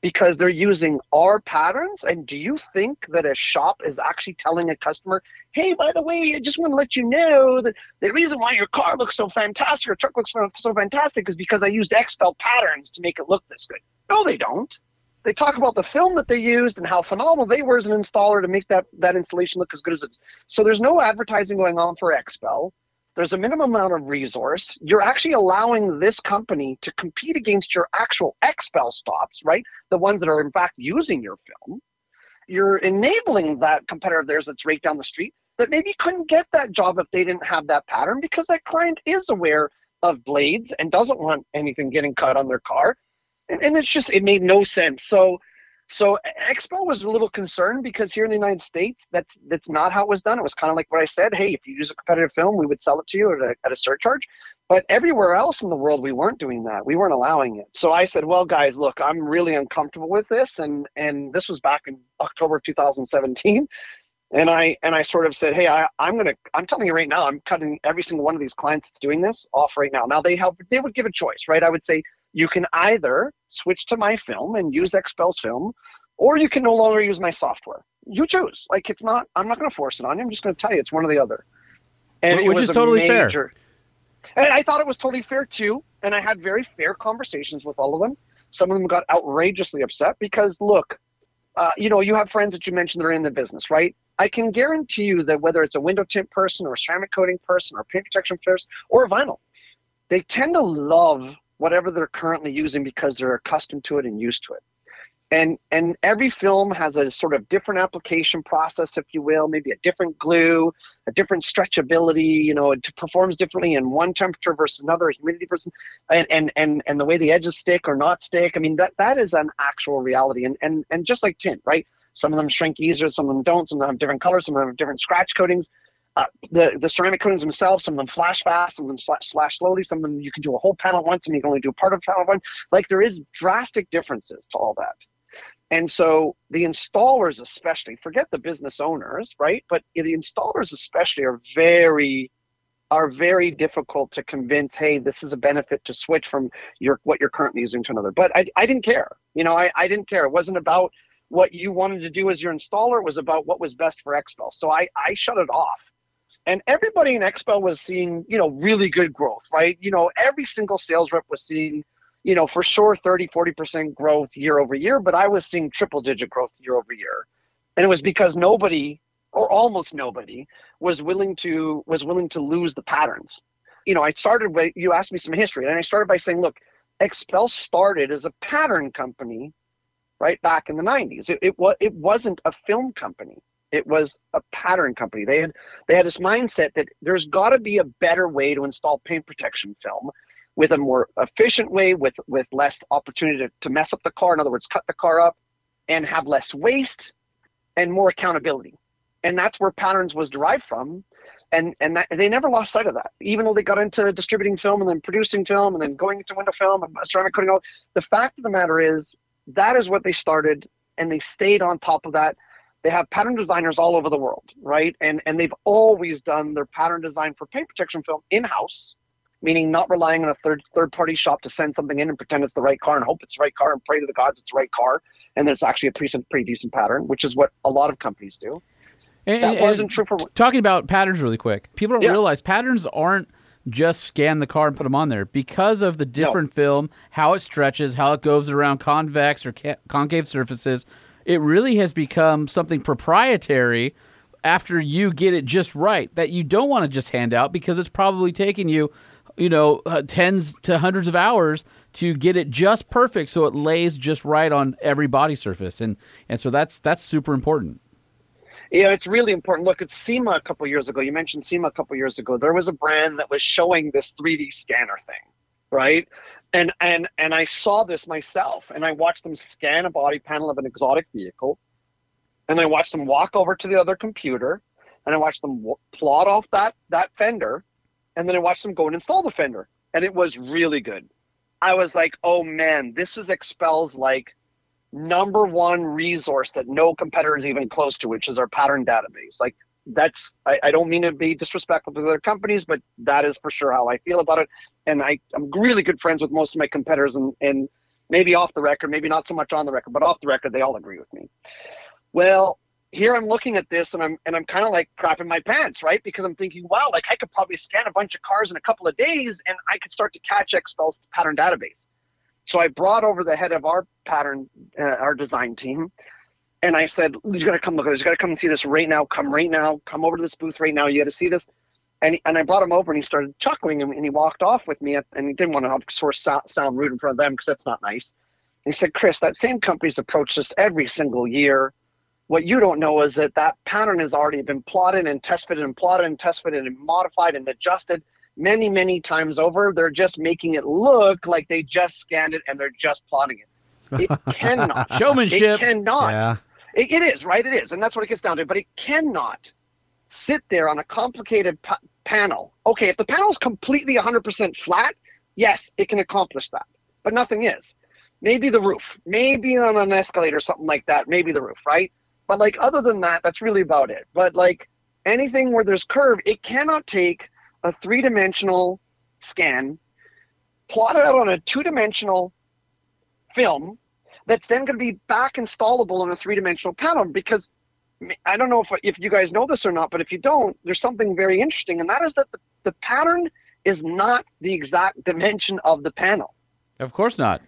because they're using our patterns. And do you think that a shop is actually telling a customer, hey, by the way, I just want to let you know that the reason why your car looks so fantastic, your truck looks so fantastic is because I used XPEL patterns to make it look this good? No, they don't. They talk about the film that they used and how phenomenal they were as an installer to make that, that installation look as good as it is. So there's no advertising going on for XPEL there's a minimum amount of resource. You're actually allowing this company to compete against your actual XPEL stops, right? The ones that are in fact using your film. You're enabling that competitor of theirs that's right down the street that maybe couldn't get that job if they didn't have that pattern because that client is aware of blades and doesn't want anything getting cut on their car. And, and it's just, it made no sense. So, so XPEL was a little concerned because here in the United States, that's that's not how it was done. It was kind of like what I said. Hey, if you use a competitive film, we would sell it to you at a, at a surcharge. But everywhere else in the world, we weren't doing that. We weren't allowing it. So I said, well, guys, look, I'm really uncomfortable with this. And and this was back in October 2017. And I and I sort of said, hey, I, I'm gonna I'm telling you right now, I'm cutting every single one of these clients that's doing this off right now. Now they have they would give a choice, right? I would say you can either switch to my film and use XPEL's film, or you can no longer use my software. You choose. Like it's not. I'm not going to force it on you. I'm just going to tell you it's one or the other. And it Which was is totally fair. And I thought it was totally fair too. And I had very fair conversations with all of them. Some of them got outrageously upset because look, uh, you know, you have friends that you mentioned that are in the business, right? I can guarantee you that whether it's a window tint person or a ceramic coating person or a paint protection person or a vinyl, they tend to love whatever they're currently using because they're accustomed to it and used to it. And and every film has a sort of different application process, if you will, maybe a different glue, a different stretchability. You know, it performs differently in one temperature versus another, humidity versus, and and and and the way the edges stick or not stick. I mean, that that is an actual reality. And and and just like tint, right? Some of them shrink easier, some of them don't. Some of them have different colors, some of them have different scratch coatings. Uh, the the ceramic coatings themselves, some of them flash fast, some of them slash, slowly, some of them you can do a whole panel once, and you can only do a part of a panel at once. Like there is drastic differences to all that. And so the installers, especially, forget the business owners, right? But the installers, especially, are very are very difficult to convince. Hey, this is a benefit to switch from your what you're currently using to another. But I, I didn't care. You know, I, I didn't care. It wasn't about what you wanted to do as your installer. It was about what was best for XPEL. So I I shut it off. And everybody in XPEL was seeing, you know, really good growth, right? You know, every single sales rep was seeing you know, for sure 30, 40% growth year over year, but I was seeing triple digit growth year over year. And it was because nobody or almost nobody was willing to was willing to lose the patterns. You know, I started by you asked me some history and I started by saying, look, XPEL started as a pattern company right back in the 90s. It it, wa- it wasn't a film company. It was a pattern company. They had they had this mindset that there's got to be a better way to install paint protection film with a more efficient way with with less opportunity to, to mess up the car in other words cut the car up and have less waste and more accountability. And that's where patterns was derived from. And and that, they never lost sight of that. Even though they got into distributing film and then producing film and then going into window film and ceramic coating all the fact of the matter is that is what they started and they stayed on top of that they have pattern designers all over the world right and and they've always done their pattern design for paint protection film in-house meaning not relying on a third third party shop to send something in and pretend it's the right car and hope it's the right car and pray to the gods it's the right car and that it's actually a pretty, pretty decent pattern, which is what a lot of companies do. And, That and- wasn't true for talking about patterns really quick. People don't Yeah. realize patterns aren't just scan the car and put them on there because of the different film, how it stretches, how it goes around convex or ca- concave surfaces. It really has become something proprietary after you get it just right that you don't want to just hand out because it's probably taking you you know, uh, tens to hundreds of hours to get it just perfect so it lays just right on every body surface. And and so that's that's super important. Yeah, it's really important. Look, at SEMA a couple years ago. You mentioned SEMA a couple years ago. There was a brand that was showing this 3D scanner thing, right? And and and I saw this myself, and I watched them scan a body panel of an exotic vehicle, and I watched them walk over to the other computer, and I watched them w- plot off that that fender, and then I watched them go and install the fender, and it was really good. I was like, oh man, this is XPEL's like number one resource that no competitor is even close to, which is our pattern database. Like that's I, I don't mean to be disrespectful to other companies, but that is for sure how I feel about it. And I, I'm really good friends with most of my competitors and, and maybe off the record, maybe not so much on the record, but off the record, they all agree with me. Well, here I'm looking at this and I'm and I'm kind of like crapping my pants, right? Because I'm thinking, wow, like I could probably scan a bunch of cars in a couple of days and I could start to catch XPEL's pattern database. So I brought over the head of our pattern, uh, our design team, and I said, "You got to come look at this. You got to come and see this right now. Come right now. Come over to this booth right now. You got to see this." And and I brought him over, and he started chuckling, and, and he walked off with me. And he didn't want to, of course, sound, sound rude in front of them because that's not nice. And he said, "Chris, that same company's approached us every single year. What you don't know is that that pattern has already been plotted and tested and plotted and tested and modified and adjusted." many, many times over. They're just making it look like they just scanned it and they're just plotting it. It cannot. Showmanship. It cannot. Yeah. It, it is, right? It is. And that's what it gets down to. But it cannot sit there on a complicated pa- panel. Okay, if the panel is completely 100% flat, yes, it can accomplish that. But nothing is. Maybe the roof, maybe on an escalator, something like that, maybe the roof, right? But like other than that, that's really about it. But like anything where there's curve, it cannot take a three dimensional scan, plot it out on a two dimensional film that's then going to be back installable on a three dimensional panel because I don't know if, if you guys know this or not, but if you don't, there's something very interesting, and that is that the, the pattern is not the exact dimension of the panel. Of course not.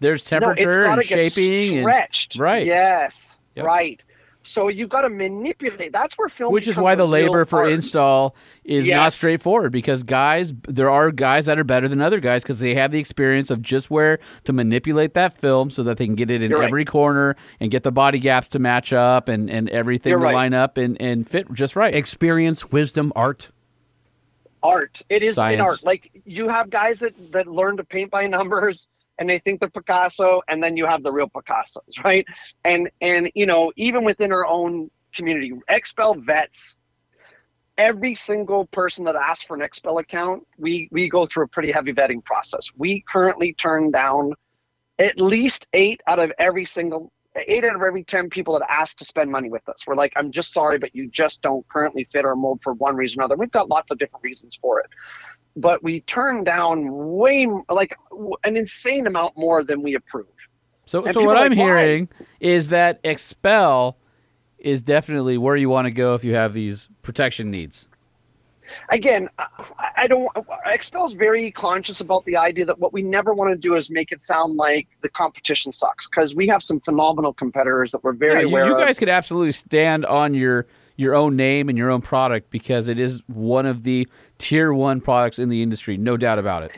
There's No, it's temperature and shaping and stretched. right. Yes. Yep. Right. So you got to manipulate. That's where film. Which is why the labor for art. install is not straightforward because guys, there are guys that are better than other guys because they have the experience of just where to manipulate that film so that they can get it in You're right. every corner and get the body gaps to match up and, and everything You're to right. line up and, and fit just right. Experience, wisdom, art. art. It is Science. an art. Like you have guys that that learn to paint by numbers and they think they're Picasso, and then you have the real Picassos, right? And and you know even within our own community, XPEL vets. Every single person that asks for an XPEL account, we we go through a pretty heavy vetting process. We currently turn down at least eight out of every single eight out of every 10 people that ask to spend money with us. We're like, I'm just sorry, but you just don't currently fit our mold for one reason or another. We've got lots of different reasons for it. But we turn down way, like an insane amount more than we approve. So, And so what I'm like, "Why?" hearing is that XPEL is definitely where you want to go if you have these protection needs. Again, I, don't, XPEL's very conscious about the idea that what we never want to do is make it sound like the competition sucks because we have some phenomenal competitors that we're very Yeah, you, aware you of. guys could absolutely stand on your your own name and your own product because it is one of the tier one products in the industry, no doubt about it.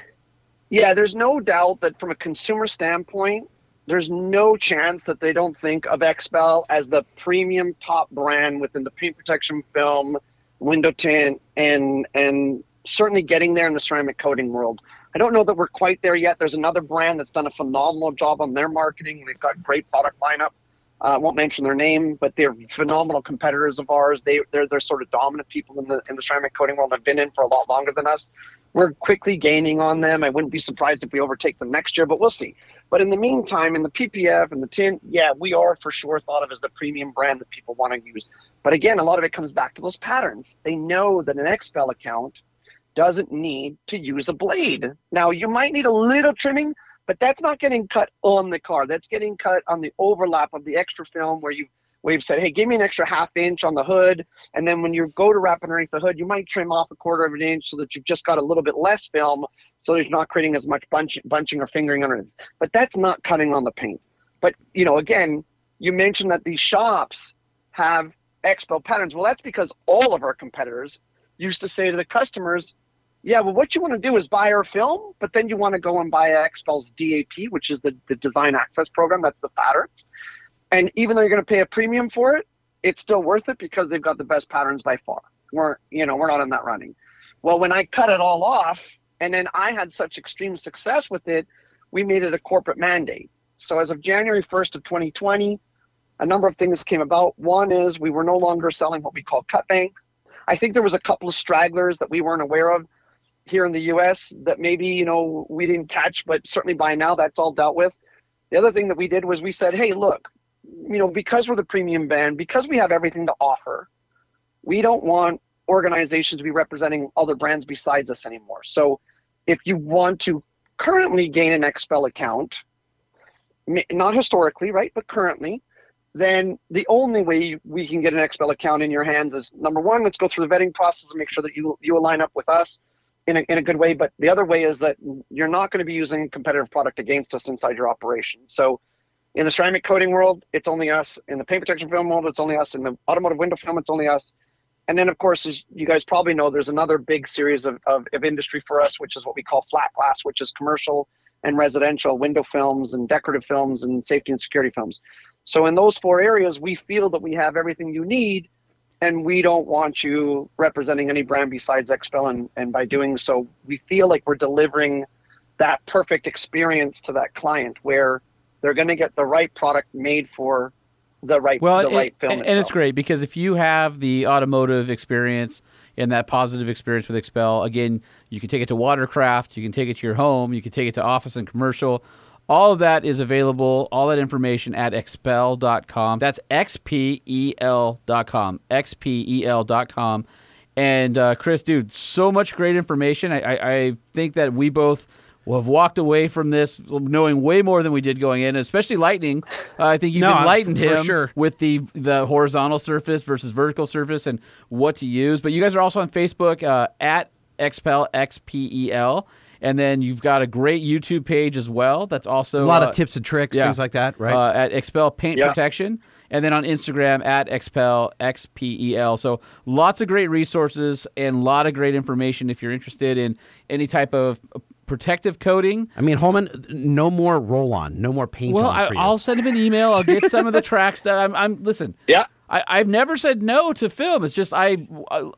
Yeah, there's no doubt that from a consumer standpoint, there's no chance that they don't think of XPEL as the premium top brand within the paint protection film, window tint, and and certainly getting there in the ceramic coating world. I don't know that we're quite there yet. There's another brand that's done a phenomenal job on their marketing. They've got great product lineup. Uh, I won't mention their name, but they're phenomenal competitors of ours. They they're they're sort of dominant people in the in the ceramic coating world. Have been in for a lot longer than us. We're quickly gaining on them. I wouldn't be surprised if we overtake them next year, but we'll see. But in the meantime, in the PPF and the tint, yeah, we are for sure thought of as the premium brand that people want to use. But again, a lot of it comes back to those patterns. They know that an XPEL account doesn't need to use a blade. Now, you might need a little trimming, but that's not getting cut on the car. That's getting cut on the overlap of the extra film where you where you've said, hey, give me an extra half inch on the hood. And then when you go to wrap underneath the hood, you might trim off a quarter of an inch so that you've just got a little bit less film so you're not creating as much bunch, bunching or fingering underneath. But that's not cutting on the paint. But, you know, again, you mentioned that these shops have XPEL patterns. Well, that's because all of our competitors used to say to the customers, yeah, well, what you want to do is buy our film, but then you want to go and buy XPEL's DAP, which is the, the design access program. That's the patterns. And even though you're going to pay a premium for it, it's still worth it because they've got the best patterns by far. We're, you know, we're not in that running. Well, when I cut it all off and then I had such extreme success with it, we made it a corporate mandate. So as of January 1st of 2020, a number of things came about. One is we were no longer selling what we call cut bank. I think there was a couple of stragglers that we weren't aware of here in the US that maybe, you know, we didn't catch, but certainly by now that's all dealt with. The other thing that we did was we said, hey, look, you know, because we're the premium band, because we have everything to offer, we don't want organizations to be representing other brands besides us anymore. So if you want to currently gain an XPEL account, not historically, right, but currently, then the only way we can get an XPEL account in your hands is number one, let's go through the vetting process and make sure that you you align up with us in a, in a good way. But the other way is that you're not going to be using competitive product against us inside your operation. So in the ceramic coating world, it's only us. In the paint protection film world, it's only us. In the automotive window film, it's only us. And then, of course, as you guys probably know, there's another big series of, of, of industry for us, which is what we call flat glass, which is commercial and residential window films and decorative films and safety and security films. So in those four areas, we feel that we have everything you need, and we don't want you representing any brand besides XPEL. And, and by doing so, we feel like we're delivering that perfect experience to that client where they're going to get the right product made for the right well, the and, right film. and, and it's great because if you have the automotive experience and that positive experience with XPEL, again, you can take it to watercraft, you can take it to your home, you can take it to office and commercial. All of that is available, all that information at xpel.com. That's X-P-E-L.com, X-P-E-L.com. And uh, Chris, dude, so much great information. I, I, I think that we both will have walked away from this knowing way more than we did going in, especially Lightning. Uh, I think you've No, enlightened him sure. with the the horizontal surface versus vertical surface and what to use. But you guys are also on Facebook uh, at XPEL X P E L, and then you've got a great YouTube page as well. That's also a lot uh, of tips and tricks, yeah. things like that, right? Uh, at XPEL Paint Yeah. Protection. And then on Instagram at XPEL, X P E L. So lots of great resources and a lot of great information if you're interested in any type of protective coating. I mean, Holman, no more roll on, no more paint Well, on I, will send him an email. I'll get some of the tracks that I'm. I'm listen. Yeah. I, I've never said no to film. It's just I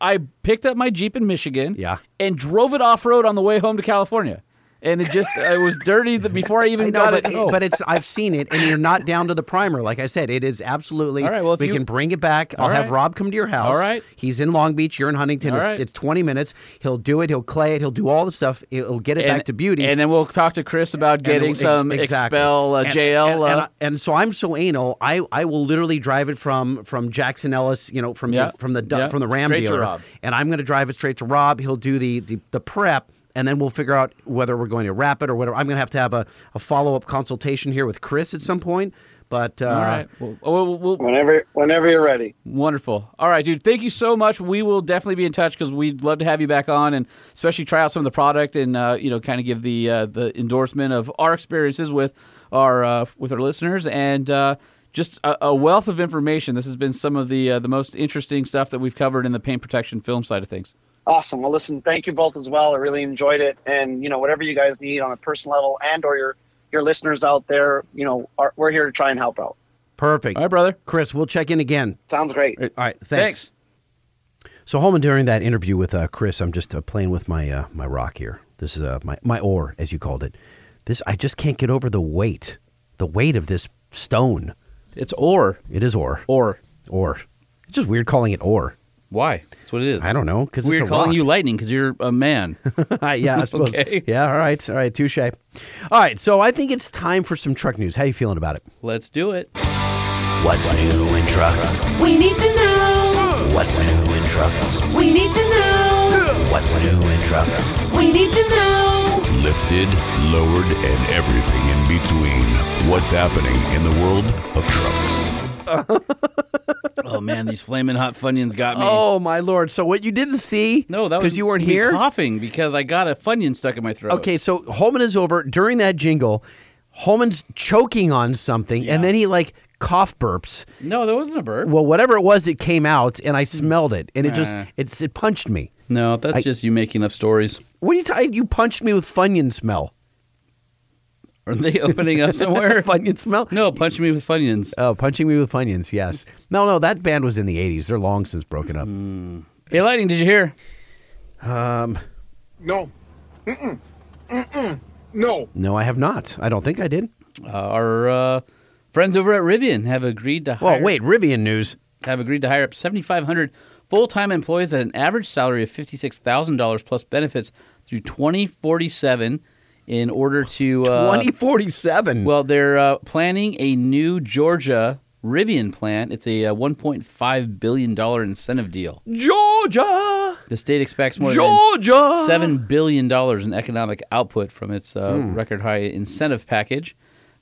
I picked up my Jeep in Michigan. Yeah. And drove it off road on the way home to California, and it just it was dirty before I even I know, got but, it. home. but it's I've seen it, and you're not down to the primer. Like I said, it is absolutely. All right, well, we you- can bring it back. I'll All have. Rob come to your house. All right. he's in Long Beach. You're in Huntington. All it's, right. it's 20 minutes. He'll do it. He'll clay it. He'll do all the stuff. He'll get it and, back to beauty. And then we'll talk to Chris about getting some exactly. XPEL uh, And- JL. and, uh, and, and so I'm so anal. I, I will literally drive it from from Jackson Ellis, you know, from Yeah. the, from the Yeah. from the Ram dealer, and I'm going to drive it straight to Rob. He'll do the, the the prep. And then we'll figure out whether we're going to wrap it or whatever. I'm going to have to have a, a follow up consultation here with Chris at some point. But uh, all right. Well, we'll, we'll, Whenever whenever you're ready. Wonderful. All right, dude. Thank you so much. We will definitely be in touch because we'd love to have you back on and especially try out some of the product and uh, you know kind of give the uh, the endorsement of our experiences with our uh, with our listeners and uh, just a, a wealth of information. This has been some of the uh, the most interesting stuff that we've covered in the paint protection film side of things. Awesome. Well, listen, thank you both as well. I really enjoyed it, and you know, whatever you guys need on a personal level, and or your your listeners out there, you know, are, we're here to try and help out. perfect. All right, brother. Chris, we'll check in again. Sounds great. All right, thanks. Thanks. So Holman, during that interview with uh, Chris, I'm just uh, playing with my uh, my rock here. This is uh, my my ore, as you called it. This I just can't get over the weight, the weight of this stone. It's ore. It is ore, Ore. ore. It's just weird calling it ore. Why? That's what it is. I don't know because We're it's a calling rock. you lightning because you're a man. yeah, I suppose. Okay. Yeah, all right, all right, touche. All right, so I think it's time for some truck news. How you feeling about it? Let's do it. What's new in trucks? We need to know. What's new in trucks? We need to know. What's new in trucks? We need to know. Lifted, lowered, and everything in between. What's happening in the world of trucks? Oh man, these flaming hot funyuns got me. Oh my lord! So what you didn't see? no, that was because you weren't me here. coughing because I got a funyun stuck in my throat. Okay, so Holman is over during that jingle. Holman's choking on something, and then he like cough burps. No, there wasn't a burp. Well, whatever it was, it came out, and I smelled it, and it just it's it punched me. No, that's I- just you making up stories. What are you talking? You punched me with Funyun smell. Are they opening up somewhere? Funyun smell? No, punching me with Funyuns. Oh, punching me with Funyuns. Yes. No, no, that band was in the '80s. They're long since broken up. Hey, Lightning. did you hear? Um, No. Mm-mm. Mm-mm. No. no, I have not. I don't think I did. Uh, our uh, friends over at Rivian have agreed to hire. Well, wait, Rivian news. Have agreed to hire up 7,500 full-time employees at an average salary of $56,000 plus benefits through 2047 in order to uh, 2047. Well, they're uh, planning a new Georgia Rivian plant. It's a uh, 1.5 billion dollar incentive deal. Georgia. The state expects more Georgia. than seven billion dollars in economic output from its uh, Hmm. record high incentive package.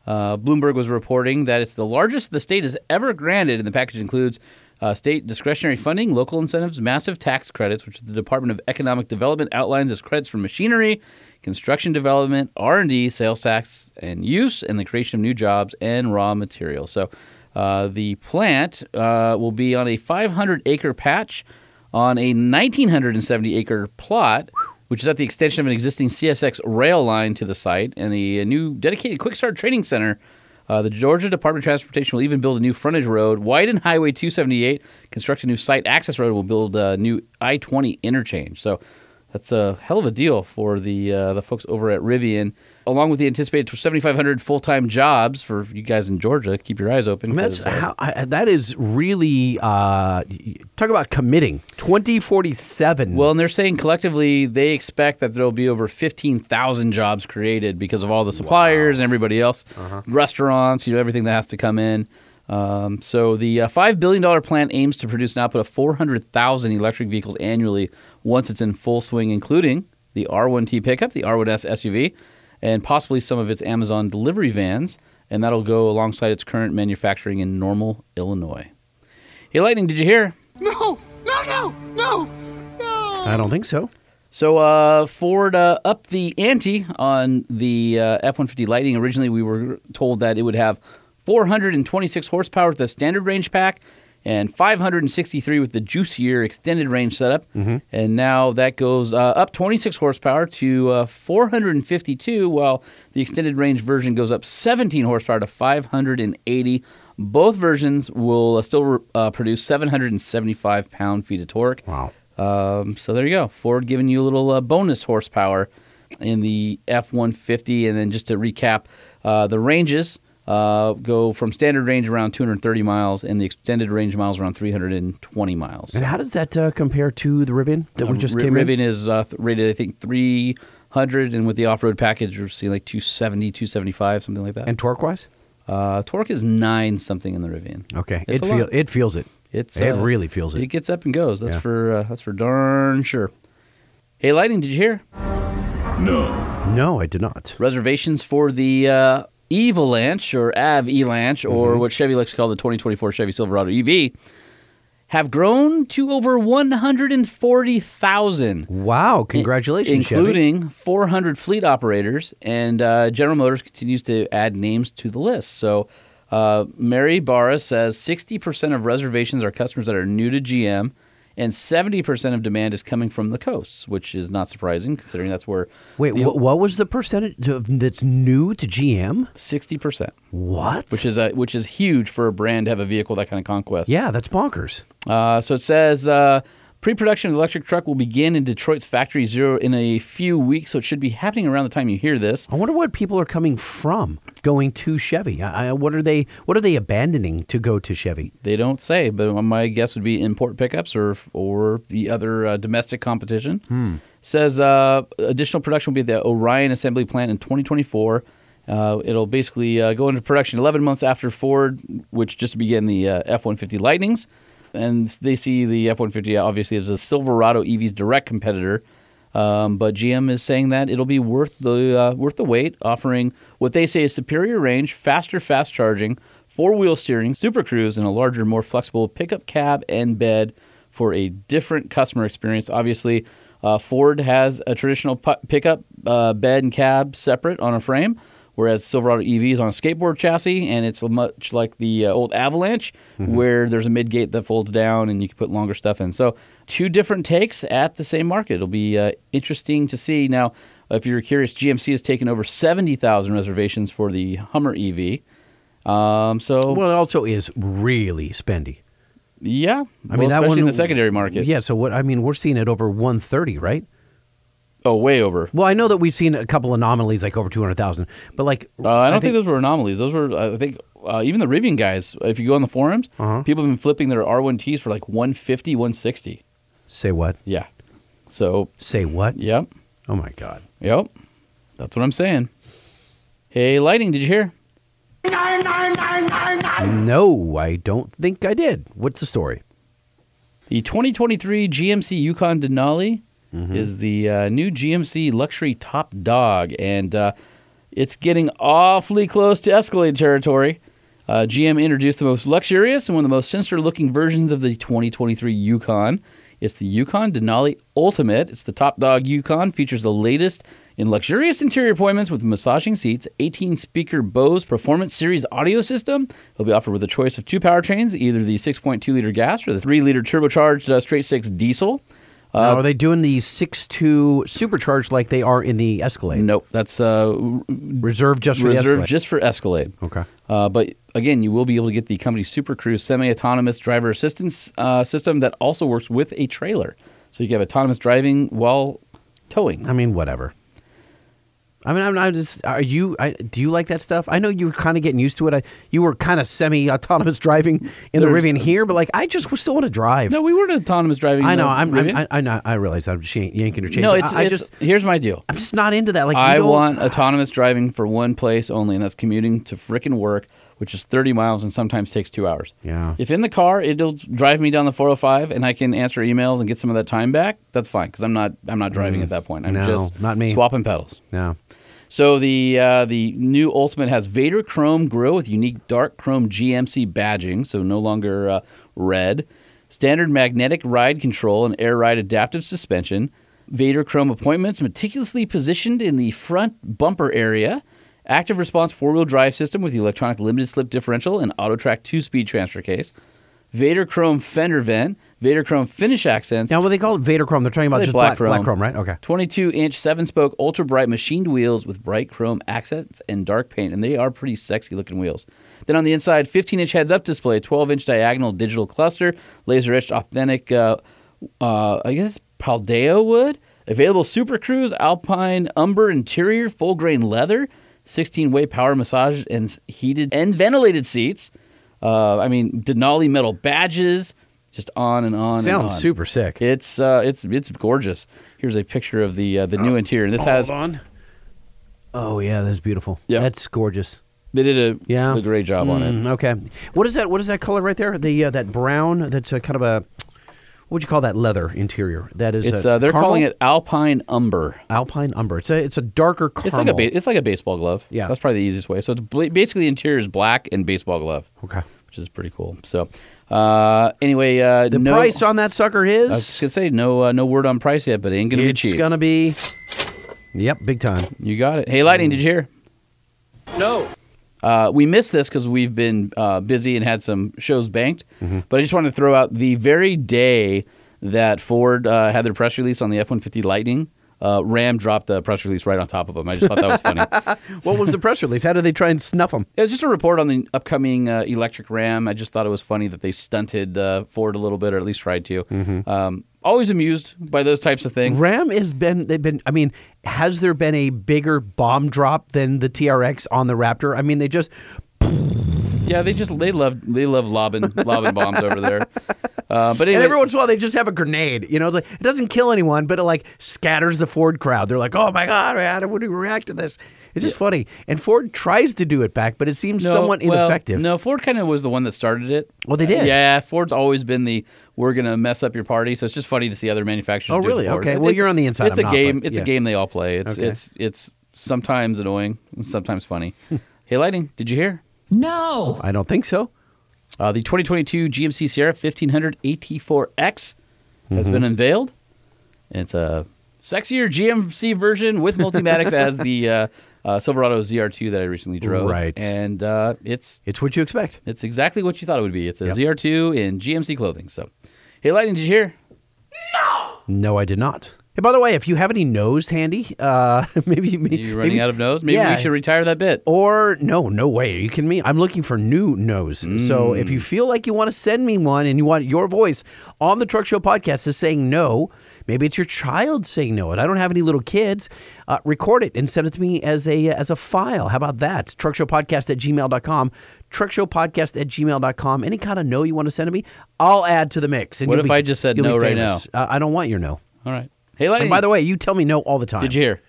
Uh, Bloomberg was reporting that it's the largest the state has ever granted, and the package includes uh, state discretionary funding, local incentives, massive tax credits, which the Department of Economic Development outlines as credits for machinery, construction development, R and D, sales tax and use, and the creation of new jobs and raw materials. So, uh, the plant uh, will be on a 500 acre patch on a 1970 acre plot, which is at the extension of an existing CSX rail line to the site, and a, new dedicated quick start training center. Uh, the Georgia Department of Transportation will even build a new frontage road, widen Highway 278, construct a new site access road, will build a new I 20 interchange. So that's a hell of a deal for the uh, the folks over at Rivian, along with the anticipated 7,500 full time jobs for you guys in Georgia. Keep your eyes open. I mean, that's uh, how, I, that is really uh, talk about committing. 2047. Well, and they're saying collectively they expect that there will be over 15,000 jobs created because of all the suppliers and everybody else, restaurants, you know, everything that has to come in. Um, so the uh, $5 billion plant aims to produce an output of 400,000 electric vehicles annually once it's in full swing, including the R1T pickup, the R1S SUV, and possibly some of its Amazon delivery vans. And that'll go alongside its current manufacturing in Normal, Illinois. Hey, Lightning, did you hear? No. No. No. No. No. I don't think so. So uh, Ford uh, upped the ante on the uh, F-150 Lightning. Originally, we were told that it would have 426 horsepower with the standard range pack and 563 with the juicier extended range setup. And now that goes uh, up 26 horsepower to uh, 452, while the extended range version goes up 17 horsepower to 580. Both versions will uh, still uh, produce 775 pound feet of torque. Wow. Um, so there you go. Ford giving you a little uh, bonus horsepower in the F 150. And then just to recap, uh, the ranges uh, go from standard range around 230 miles and the extended range miles around 320 miles. And how does that uh, compare to the Rivian that we Uh, just Ri- came in? Rivian is uh, rated, I think, 300. And with the off road package, we're seeing like 270, 275, something like that. And torque wise? Uh, torque is nine something in the Rivian. Okay, It's it a feel lot. it feels it. It's it uh, really feels it. It gets up and goes. That's Yeah. for uh, that's for darn sure. Hey, Lightning, did you hear? No. No, I did not. Reservations for the uh, Evalanche or Av Elanche or Mm-hmm. what Chevy likes to call the 2024 Chevy Silverado EV have grown to over 140,000. Wow! Congratulations, Chevy. including 400 fleet operators, and uh, General Motors continues to add names to the list. So, uh, Mary Barra says 60% of reservations are customers that are new to GM, and 70% of demand is coming from the coasts, which is not surprising considering that's where. Wait, the- wh- what was the percentage of, that's new to GM? 60%. What? Which is a, which is huge for a brand to have a vehicle that kind of conquest. Yeah, that's bonkers. Uh, so it says uh, pre-production of the electric truck will begin in Detroit's Factory Zero in a few weeks. So it should be happening around the time you hear this. I wonder what people are coming from going to Chevy. I, I, what are they? What are they abandoning to go to Chevy? They don't say, but my guess would be import pickups or or the other uh, domestic competition. Says uh, additional production will be at the Orion assembly plant in 2024. Uh, it'll basically uh, go into production 11 months after Ford, which just began the uh, F-150 Lightnings, and they see the F-150 obviously as a Silverado EV's direct competitor. Um, but GM is saying that it'll be worth the uh, worth the wait, offering what they say is superior range, faster fast charging, four wheel steering, Super Cruise, and a larger, more flexible pickup cab and bed for a different customer experience. Obviously, uh, Ford has a traditional pu- pickup uh, bed and cab separate on a frame, whereas Silverado EV is on a skateboard chassis, and it's much like the uh, old Avalanche, Mm-hmm. where there's a mid gate that folds down and you can put longer stuff in. So, two different takes at the same market. It'll be uh, interesting to see. Now, if you're curious, GMC has taken over 70,000 reservations for the Hummer EV. Um, so, Well, it also is really spendy. yeah, I mean, well, that especially one in the secondary market. Yeah. So what? I mean, we're seeing it over 130, right? Oh, way over. Well, I know that we've seen a couple anomalies like over 200,000, but like Uh, I don't think, those were anomalies. Those were, I think, uh, even the Rivian guys. If you go on the forums, Uh-huh. people have been flipping their R1Ts for like 150, 160. Say what? Yeah. So, Say what? yep, Oh my God. yep. That's what I'm saying. Hey, Lightning, did you hear? No, I don't think I did. What's the story? The 2023 GMC Yukon Denali Mm-hmm. is the uh, new GMC luxury top dog, and uh, it's getting awfully close to Escalade territory. Uh, GM introduced the most luxurious and one of the most sinister-looking versions of the 2023 Yukon. It's the Yukon Denali Ultimate. It's the top dog Yukon. Features the latest in luxurious interior appointments with massaging seats, 18-speaker Bose Performance Series audio system. It'll be offered with a choice of two powertrains, either the 6.2-liter gas or the 3-liter turbocharged uh, straight-six diesel. Now, are they doing the 6.2 supercharged like they are in the Escalade? Nope, that's uh, Reserved just for reserved Escalade? just for Escalade. Okay. Uh, but again, you will be able to get the company Super Cruise semi-autonomous driver assistance uh, system that also works with a trailer, so you can have autonomous driving while towing. I mean, whatever. I mean, I'm not just. Are you? I, do you like that stuff? I know you were kind of getting used to it. I, you were kind of semi-autonomous driving in the Rivian here, but like, I just still want to drive. No, we weren't autonomous driving. I know. I'm. I'm I, I know. I realize I'm yanking your chain. no, it's, I, I it's just. here's my deal. I'm just not into that. Like, I want autonomous driving for one place only, and that's commuting to frickin' work, which is 30 miles and sometimes takes two hours. Yeah. If in the car it'll drive me down the 405 and I can answer emails and get some of that time back, that's fine because I'm not I'm not driving at that point. I'm Mm. No, just not me. swapping pedals. No. So the uh, the new Ultimate has Vader Chrome grille with unique dark chrome GMC badging, so no longer uh, red. Standard magnetic ride control and air ride adaptive suspension. Vader Chrome appointments meticulously positioned in the front bumper area. Active response four wheel drive system with the electronic limited slip differential and auto track two speed transfer case. Vader Chrome fender vent. Vader Chrome finish accents. Now, what they call it Vader Chrome, they're talking about just black black, black chrome. chrome, right? Okay. 22 inch, seven spoke, ultra bright machined wheels with bright chrome accents and dark paint, and they are pretty sexy looking wheels. Then on the inside, 15 inch heads up display, 12 inch diagonal digital cluster, laser etched authentic, uh, uh, I guess, Paldao wood. Available Super Cruise, Alpine, Umber interior, full grain leather, 16 way power massage and heated and ventilated seats. Uh, I mean, Denali metal badges, just on and on. and Sounds on. super sick. It's uh, it's it's gorgeous. Here's a picture of the uh, the new interior. And this has on. Oh yeah, that's beautiful. Yeah. that's gorgeous. they did a, Yeah, a great job on it. Mm, Okay, what is that? What is that color right there? The uh, that brown. That's a kind of a. What would you call that leather interior? That is. It's a uh, they're caramel? calling it Alpine Umber. Alpine umber. It's a it's a darker caramel. It's like a ba- it's like a baseball glove. Yeah. that's probably the easiest way. So it's bla- basically the interior is black and baseball glove. Okay. which is pretty cool. So uh, anyway, uh, The no, price on that sucker is. I was just gonna say no uh, no word on price yet, but it ain't gonna it's be cheap. It's gonna be. Yep, big time. You got it. Hey, Lightning, did you hear? No. Uh, we missed this because we've been uh, busy and had some shows banked. Mm-hmm. But I just wanted to throw out the very day that Ford uh, had their press release on the F 150 Lightning, uh, Ram dropped a press release right on top of them. I just thought that was funny. What was the press release? How did they try and snuff them? It was just a report on the upcoming uh, electric Ram. I just thought it was funny that they stunted uh, Ford a little bit, or at least tried to. Um, always amused by those types of things. Ram has been. They've been. I mean, has there been a bigger bomb drop than the TRX on the Raptor? I mean, they just. Yeah, they just they love they love lobbing lobbing bombs over there. Uh, but anyway, And every once in a while, they just have a grenade. You know, it's like it doesn't kill anyone, but it like scatters the Ford crowd. They're like, "Oh my god, man, how would we react to this?" It's just funny. And Ford tries to do it back, but it seems No, somewhat well, ineffective. no, Ford kind of was the one that started it. Well, they did. yeah, Ford's always been the we're gonna mess up your party. So it's just funny to see other manufacturers. Oh, do really? to. Okay. Well, you're on the inside, It's I'm a game. It's yeah. a game they all play. It's Okay. it's it's sometimes annoying, sometimes funny. hey, Lightning, did you hear? No. I don't think so. Uh, the 2022 GMC Sierra 1500 AT4X has Mm-hmm. been unveiled. It's a sexier GMC version with Multimatics as the uh, uh, Silverado ZR2 that I recently drove. Right. And uh, it's It's what you expect. it's exactly what you thought it would be. It's a Yep. ZR2 in GMC clothing. So, hey, Lightning, did you hear? No, No, I did not. Hey, by the way, if you have any nose handy, uh, maybe, maybe You running maybe- out of nose? Maybe yeah. we should retire that bit. Or no, no way. Are you kidding me? I'm looking for new nose. So if you feel like you want to send me one and you want your voice on the Truck Show podcast is saying no, maybe it's your child saying no, and I don't have any little kids, uh, record it and send it to me as a as a file. How about that? Truckshowpodcast at gmail.com. Truckshowpodcast at gmail.com. Any kind of no you want to send to me, I'll add to the mix. And What if be- I just said no right famous. Uh, I don't want your no. All right. Hey, Lightning. And by the way, you tell me no all the time. did you hear?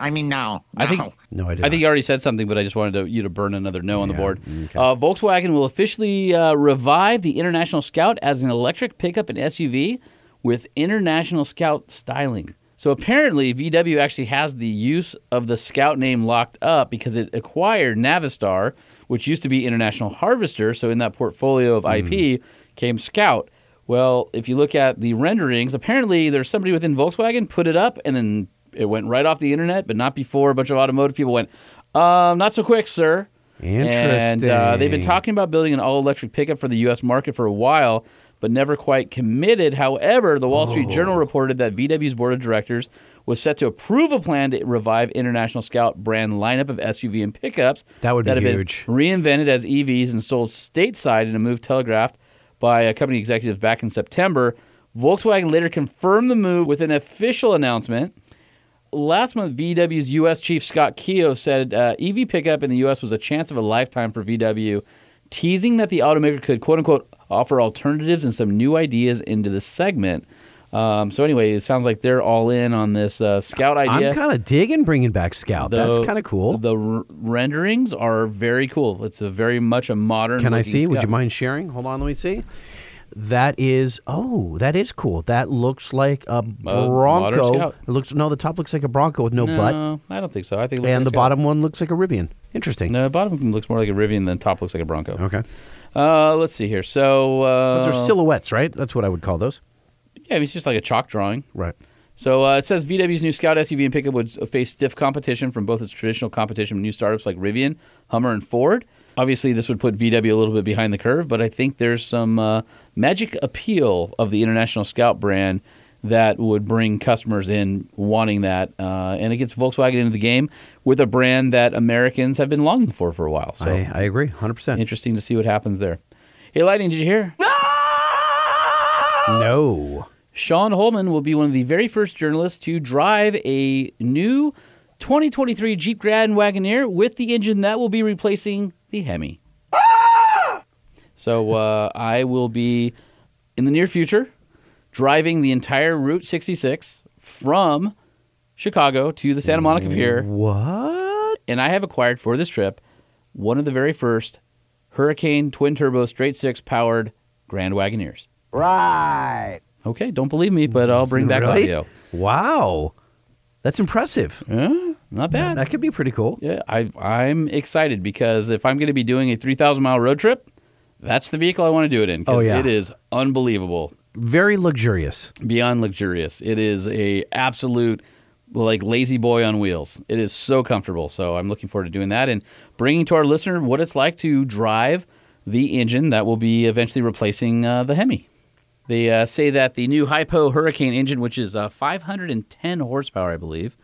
I mean, no. I think No, I did I think you already said something, but I just wanted to, you to burn another no on the board. Uh, Volkswagen will officially uh, revive the International Scout as an electric pickup and SUV with International Scout styling. So apparently, VW actually has the use of the Scout name locked up because it acquired Navistar, which used to be International Harvester. So in that portfolio of IP came Scout. Well, if you look at the renderings, apparently there's somebody within Volkswagen put it up and then it went right off the internet, but not before a bunch of automotive people went, um, not so quick, sir. Interesting. And uh, they've been talking about building an all electric pickup for the U.S. market for a while, but never quite committed. However, the Wall Street Oh. Journal reported that VW's board of directors was set to approve a plan to revive International Scout brand lineup of SUV and pickups That would be have huge. been reinvented as EVs and sold stateside in a move telegraphed by a company executive back in September. Volkswagen later confirmed the move with an official announcement. Last month, VW's U.S. chief Scott Keogh said uh, EV pickup in the U.S. was a chance of a lifetime for VW, teasing that the automaker could "quote unquote" offer alternatives and some new ideas into the segment. Um, so anyway, it sounds like they're all in on this uh, Scout idea. I'm kind of digging bringing back Scout. That's kind of cool. The r- renderings are very cool. It's a very much a modern. Can I see? Would you mind sharing? Hold on, let me see. That is oh, that is cool. That looks like a Bronco. Scout. it looks no, the top looks like a Bronco with no, butt, No, I don't think so. I think and like the Scout. bottom one looks like a Rivian. Interesting. No, the bottom one looks more like a Rivian than the top looks like a Bronco. Okay, Uh, let's see here. So uh, those are silhouettes, right? That's what I would call those. Yeah, I mean, it's just like a chalk drawing. Right. So uh, it says VW's new Scout SUV and pickup would face stiff competition from both its traditional competition from new startups like Rivian, Hummer, and Ford. Obviously, this would put VW a little bit behind the curve, but I think there's some uh, magic appeal of the International Scout brand that would bring customers in wanting that, uh, and it gets Volkswagen into the game with a brand that Americans have been longing for for a while. So I, I agree, hundred percent. interesting to see what happens there. Hey, Lightning, did you hear? No. Sean Holman will be one of the very first journalists to drive a new 2023 Jeep Grand Wagoneer with the engine that will be replacing the Hemi. So uh, I will be in the near future driving the entire Route 66 from Chicago to the Santa Monica Pier, What? and I have acquired for this trip one of the very first Hurricane twin turbo straight six powered Grand Wagoneers. Right. Okay, don't believe me, but I'll bring back Really? audio. Wow. That's impressive. Yeah, not bad. That could be pretty cool. Yeah, I, I'm excited because if I'm going to be doing a 3,000 mile road trip, that's the vehicle I want to do it in. Oh, yeah. It is unbelievable, Very luxurious. beyond luxurious. It is a absolute like La-Z-Boy on wheels. It is so comfortable. So I'm looking forward to doing that and bringing to our listener what it's like to drive the engine that will be eventually replacing uh, the Hemi. They uh, say that the new Hypo Hurricane engine, which is uh, 510 horsepower, I believe,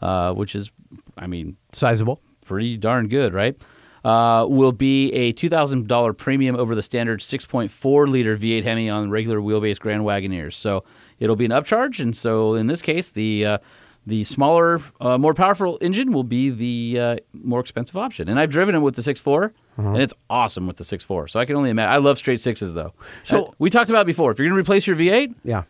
uh, which is, I mean, Sizable. pretty darn good, right? Uh, will be a $2,000 premium over the standard 6.4 liter V8 Hemi on regular wheelbase Grand Wagoneers. So it'll be an upcharge, and so in this case, the uh, the smaller, uh, more powerful engine will be the uh, more expensive option. And I've driven it with the 6.4, and it's awesome with the 6.4. So I can only imagine. I love straight sixes though. So- Uh, we talked about before. If you're going to replace your V8, Yeah.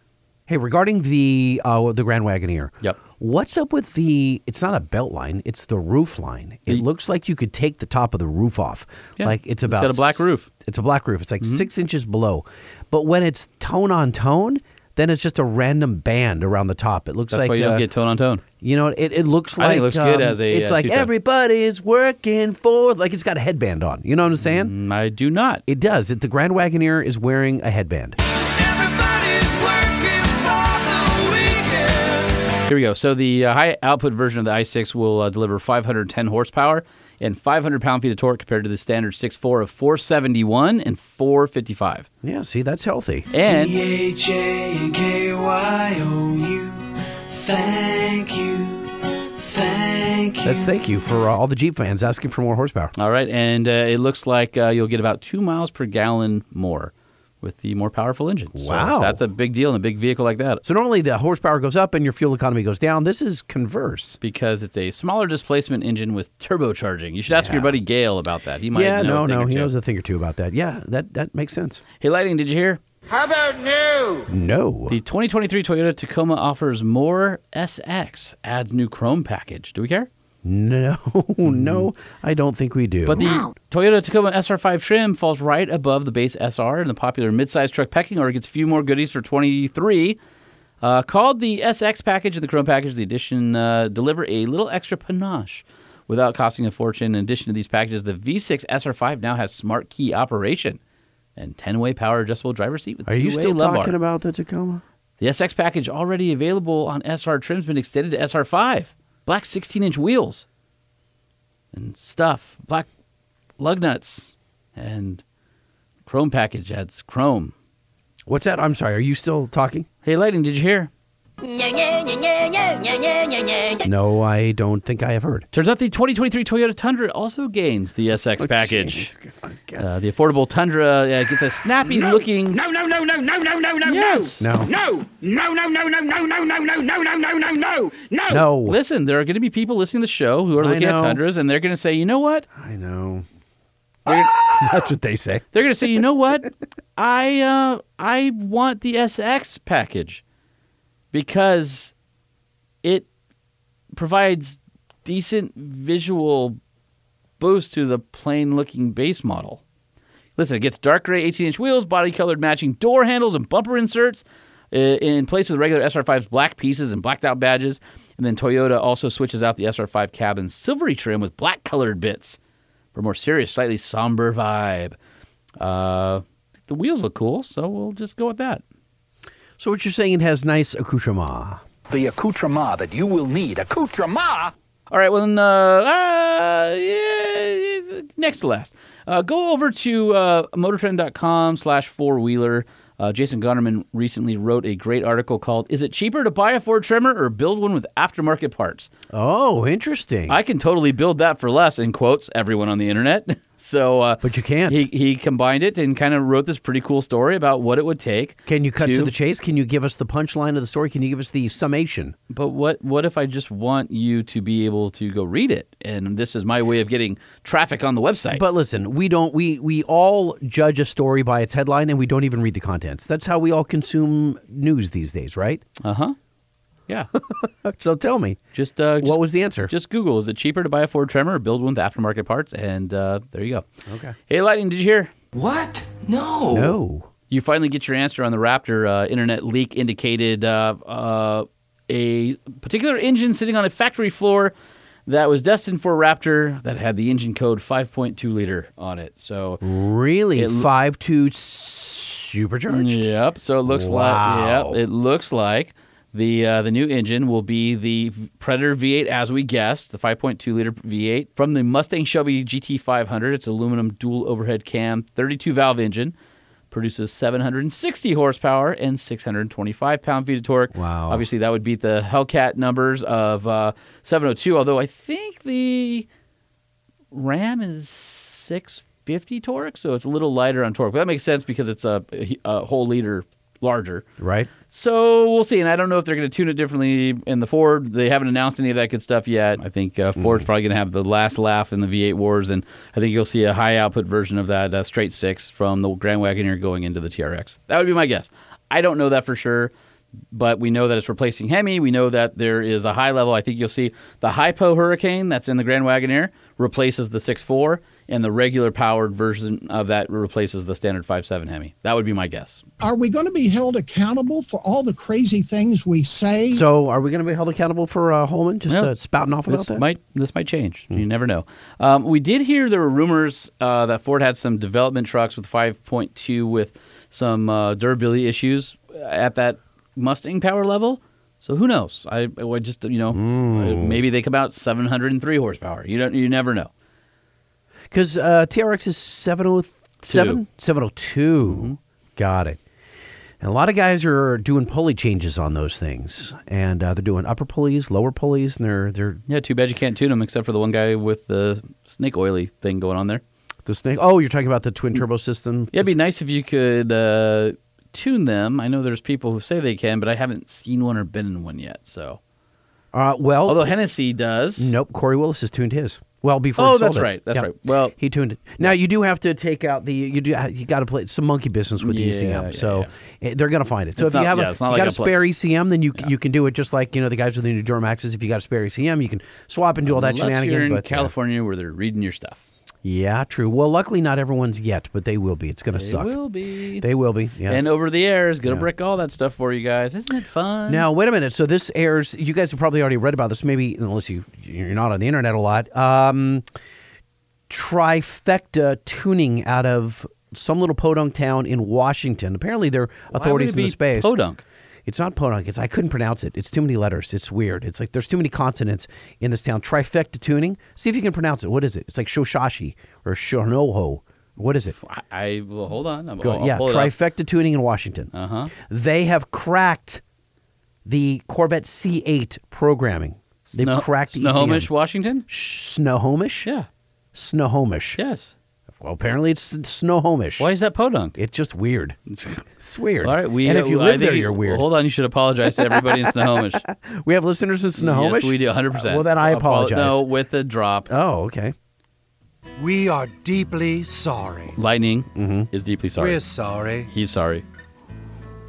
Hey, regarding the uh, the Grand Wagoneer. Yep. What's up with the? It's not a belt line. It's the roof line. It The- looks like you could take the top of the roof off. Yeah, Like it's it's about. got a black roof. Mm-hmm. It's a black roof. It's like six inches below, but when it's tone on tone, then it's just a random band around the top. It looks that's like why you don't uh, get tone on tone. You know, it, it looks I like think it looks good um, as a, It's uh, like two-tone. everybody's working for. Like it's got a headband on. You know what I'm saying? Mm, I do not. It does. It, the Grand Wagoneer is wearing a headband. Everybody's working for the weekend. Here we go. So the uh, high output version of the i6 will uh, deliver 510 horsepower and 500 pound feet of torque compared to the standard 6.4 of 471 and 455. Yeah, see, that's healthy. And T-H-A-K-Y-O-U. Thank you. Thank you. That's thank you for uh, all the Jeep fans asking for more horsepower. all right, and uh, it looks like uh, you'll get about two miles per gallon more with the more powerful engine. So Wow. that's a big deal in a big vehicle like that. So normally the horsepower goes up and your fuel economy goes down. This is converse. because it's a smaller displacement engine with turbocharging. You should ask your buddy Gail about that. He might yeah, know no, a thing no, or he two. knows a thing or two about that. Yeah, that that makes sense. Hey, Lightning, did you hear? How about new? No. The 2023 Toyota Tacoma offers more SX, adds new chrome package. Do we care? No, no, I don't think we do. But the Toyota Tacoma SR5 trim falls right above the base SR in the popular midsize truck pecking order. Gets a few more goodies for 23. Uh, called the SX package and the Chrome package, the addition uh, deliver a little extra panache without costing a fortune. In addition to these packages, the V6 SR5 now has smart key operation and 10-way power adjustable driver seat with Are you still lumbar. talking about the Tacoma? The SX package already available on SR trim's been extended to SR5. Black 16 inch wheels and stuff. Black lug nuts and chrome package adds chrome. What's that? I'm sorry. Are you still talking? Hey, Lightning, did you hear? No, I don't think I have heard. Turns out the 2023 Toyota Tundra also gains the SX package. Uh, the affordable Tundra uh, gets a snappy looking. No, no, no, no, no, no, no, no, Yes. No. no, no, no, no, no, no, no, no, no, no, no, no, no, no, no. No. Listen, there are going to be people listening to the show who are I looking at know. Tundras and they're going to say, you know what? I know. That's what they say. They're going to say, you know what? I uh, I want the SX package because it provides decent visual boost to the plain looking base model. Listen, it gets dark gray 18 inch wheels, body colored matching door handles and bumper inserts uh, in place of the regular SR5's black pieces and blacked out badges. And then Toyota also switches out the SR5 cabin's silvery trim with black colored bits for a more serious, slightly somber vibe. Uh, the wheels look cool, so we'll just go with that. So what you're saying it has nice accoutrement. The accoutrement that you will need. Accoutrement? All right, well, then, uh, uh, yeah, next to last. Uh, go over to uh, motortrend.com slash four-wheeler. Uh, Jason Gonderman recently wrote a great article called "Is it cheaper to buy a Ford Tremor or build one with aftermarket parts?" Oh, interesting. I can totally build that for less. In quotes, everyone on the internet. so, uh, but you can't. He, he combined it and kind of wrote this pretty cool story about what it would take. Can you cut to the chase? Can you give us the punchline of the story? Can you give us the summation? But what what if I just want you to be able to go read it? And this is my way of getting traffic on the website. But listen, we don't we we all judge a story by its headline and we don't even read the contents. That's how we all consume news these days, right? Uh huh. Yeah. so tell me, just, uh, what was the answer? Just Google. Is it cheaper to buy a Ford Tremor or build one with aftermarket parts? And uh, there you go. Okay. Hey, Lightning, did you hear? What? No. No. You finally get your answer on the Raptor. Uh, internet leak indicated uh, uh, a particular engine sitting on a factory floor that was destined for a Raptor that had the engine code 5.2 liter on it. So really, it l- five two supercharged. Yep. So it looks Wow. like yep, it looks like the uh, the new engine will be the Predator V8 as we guessed, the 5.2 liter V8 from the Mustang Shelby GT500. It's aluminum dual overhead cam, 32 valve engine. Produces 760 horsepower and 625 pound feet of torque. Wow. Obviously, that would beat the Hellcat numbers of uh, 702, although I think the Ram is 650 torque, so it's a little lighter on torque. But that makes sense because it's a, a whole liter larger. Right. So we'll see. And I don't know if they're going to tune it differently in the Ford. They haven't announced any of that good stuff yet. I think uh, Ford's probably going to have the last laugh in the V8 wars, and I think you'll see a high output version of that uh, straight six from the Grand Wagoneer going into the TRX. That would be my guess. I don't know that for sure. But we know that it's replacing Hemi. We know that there is a high level. I think you'll see the Hypo Hurricane that's in the Grand Wagoneer replaces the 6.4, and the regular powered version of that replaces the standard 5.7 Hemi. That would be my guess. Are we going to be held accountable for all the crazy things we say? So, are we going to be held accountable for uh, Holman just No. uh, spouting off about this that? Might this might change? You never know. Um, we did hear there were rumors uh, that Ford had some development trucks with 5.2 with some uh, durability issues at that Mustang power level. So who knows? I, I would just you know maybe they come out 703 horsepower. You don't you never know. Because uh, TRX is 707? 702. Got it. And a lot of guys are doing pulley changes on those things. And uh, they're doing upper pulleys, lower pulleys, and they're, they're Yeah, too bad you can't tune them except for the one guy with the snake oily thing going on there. the snake. Oh, you're talking about the twin turbo system? Yeah, it'd be nice if you could uh, tune them. I know there's people who say they can, but I haven't seen one or been in one yet. So, Uh, well, although Hennessy does, Nope, Corey Willis has tuned his. Well, before Oh, that's it. right, that's Yeah. right. Well- he tuned it. Now you do have to take out the you do you got to play some monkey business with the Yeah, ECM. yeah, so eh, they're going to find it. So It's if you have yeah, a, it's not you like got a a play- spare ECM, then you you can do it just like you know the guys with the new Duramaxes. If you got a spare ECM, you can swap and do all that unless shenanigan. you're in but California where they're reading your stuff. Yeah, true. Well, luckily not everyone's yet, but they will be. It's going to suck. They will be. They will be. Yeah. And over the air is going to Yeah. brick all that stuff for you guys. Isn't it fun? Now, wait a minute. So this airs. You guys have probably already read about this. Maybe unless you you're not on the internet a lot. Um, trifecta tuning out of some little podunk town in Washington. Apparently, they're authorities it in the space. podunk? It's not podunk. It's I couldn't pronounce it. It's too many letters. It's weird. It's like there's too many consonants in this town. Trifecta tuning. See if you can pronounce it. What is it? It's like Shoshashi or Shonoho. What is it? I, I well, hold on. I'm, Go, I'll, yeah, pull it up. trifecta tuning in Washington. Uh huh. They have cracked the Corvette C8 programming. They've Snow- cracked Snohomish, ECM. Washington. Snohomish? Yeah. Snohomish. Yes. Well, apparently it's Snohomish. Why is that podunk? It's just weird. It's weird. All right, we and if you I live there, you- you're weird. Hold on, you should apologize to everybody in Snohomish. We have listeners in Snohomish. Yes, we do, 100. percent Well, then I apologize. No, with the drop. Oh, okay. We are deeply sorry. Lightning Mm-hmm. is deeply sorry. We're sorry. He's sorry.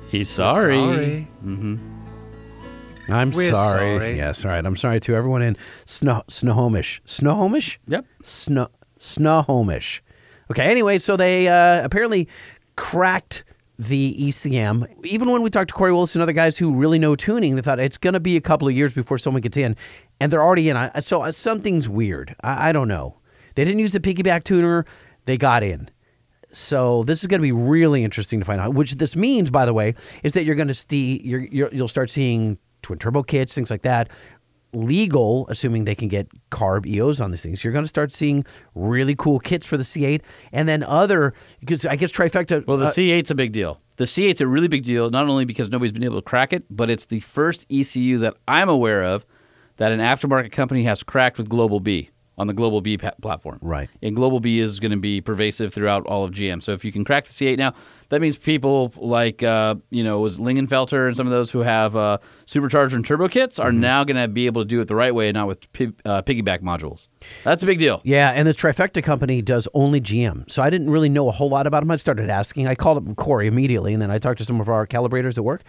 He's We're sorry. sorry. Mm-hmm. I'm We're sorry. sorry. Yes, all right. I'm sorry to everyone in Snow Snohomish. Snohomish? Yep. Snow Snohomish. Okay. Anyway, so they uh, apparently cracked the ECM. Even when we talked to Corey Willis and other guys who really know tuning, they thought it's going to be a couple of years before someone gets in, and they're already in. So uh, something's weird. I, I don't know. They didn't use the piggyback tuner. They got in. So this is going to be really interesting to find out. Which this means, by the way, is that you're going to see you're, you're, you'll start seeing twin turbo kits, things like that. Legal, assuming they can get CARB EOs on these things, you're going to start seeing really cool kits for the C8, and then other because I guess trifecta. Well, the uh, C8's a big deal. The C8's a really big deal, not only because nobody's been able to crack it, but it's the first ECU that I'm aware of that an aftermarket company has cracked with Global B on the Global B platform. Right. And Global B is going to be pervasive throughout all of GM. So if you can crack the C8 now, that means people like uh, you know was Lingenfelter and some of those who have uh, supercharger and turbo kits are Mm-hmm. now going to be able to do it the right way, and not with pi- uh, piggyback modules. That's a big deal. Yeah, and the Trifecta company does only GM. So I didn't really know a whole lot about them. I started asking. I called up Corey immediately, and then I talked to some of our calibrators at work,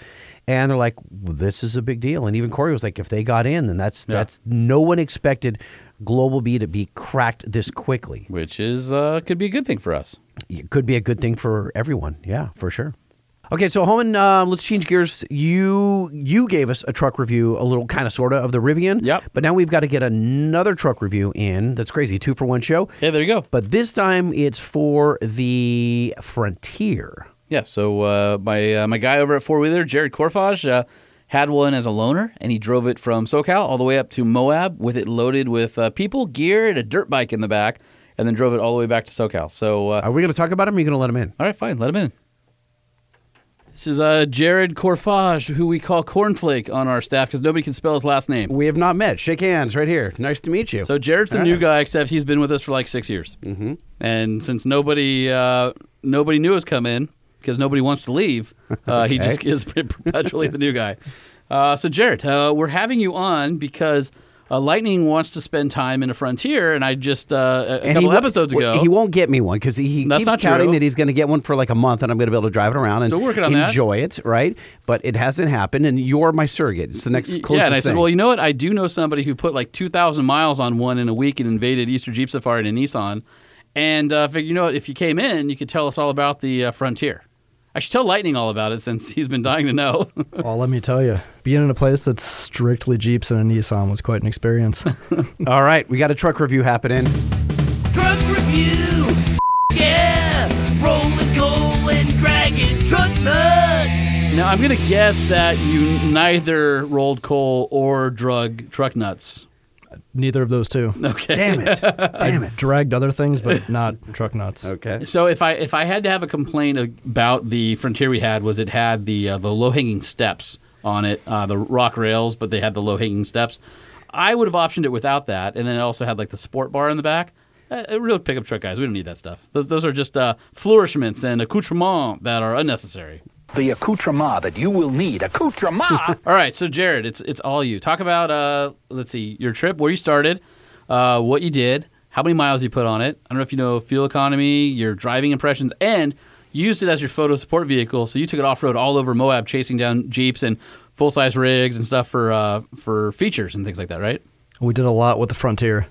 and they're like, well, "This is a big deal." And even Corey was like, "If they got in, then that's Yeah. that's no one expected Global B to be cracked this quickly." Which is uh, could be a good thing for us. It could be a good thing for everyone. Yeah, for sure. Okay, so Holman, uh, let's change gears. You you gave us a truck review, a little kind of sort of of the Rivian. Yep. But now we've got to get another truck review in. That's crazy, two for one show. Yeah, there you go. But this time it's for the Frontier. Yeah, so uh, my uh, my guy over at Four Wheeler, Jared Corfage, uh, had one as a loaner, and he drove it from SoCal all the way up to Moab with it loaded with uh, people, gear, and a dirt bike in the back, and then drove it all the way back to SoCal. So, uh, Are we going to talk about him? Or are you going to let him in? all right, fine, let him in. This is uh, Jared Corfage, who we call Cornflake on our staff because nobody can spell his last name. We have not met. Shake hands right here. Nice to meet you. So Jared's the new guy, except he's been with us for like six years. Mm-hmm. And since nobody uh, nobody knew us come in because nobody wants to leave, uh, he just is perpetually the new guy. Uh, so Jared, uh, we're having you on because uh, Lightning wants to spend time in a Frontier, and I just uh, a And couple episodes ago he won't get me one because he That's keeps not touting true. that he's going to get one for like a month, and I'm going to be able to drive it around and Still working on that. enjoy it, right? But it hasn't happened, and you're my surrogate. It's the next closest yeah, and I said, thing. well, you know what? I do know somebody who put like 2,000 miles on one in a week and invaded Easter Jeep Safari in a Nissan. And uh, figured, you know what? If you came in, you could tell us all about the uh, Frontier. I should tell Lightning all about it since he's been dying to know. Well, let me tell you, being in a place that's strictly Jeeps and a Nissan was quite an experience. All right, we got a truck review happening. Truck review. Yeah. Rolling coal and dragging truck nuts. Now I'm gonna guess that you neither rolled coal or drug truck nuts. Neither of those two. Okay. Damn it. Damn I it. dragged other things, but not truck nuts. Okay. So if I if I had to have a complaint about the Frontier we had was it had the uh, the low hanging steps on it, uh, the rock rails, but they had the low hanging steps. I would have optioned it without that, and then it also had like the sport bar in the back. Uh, a real pickup truck guys, we don't need that stuff. Those those are just uh, flourishments and accoutrements that are unnecessary. The accoutrement that you will need. Accoutrement! All right, so Jared, it's it's all you. Talk about uh, let's see your trip, where you started, uh, what you did, how many miles you put on it. I don't know if you know fuel economy, your driving impressions, and you used it as your photo support vehicle. So you took it off road all over Moab, chasing down jeeps and full size rigs and stuff for uh, for features and things like that, right? We did a lot with the Frontier.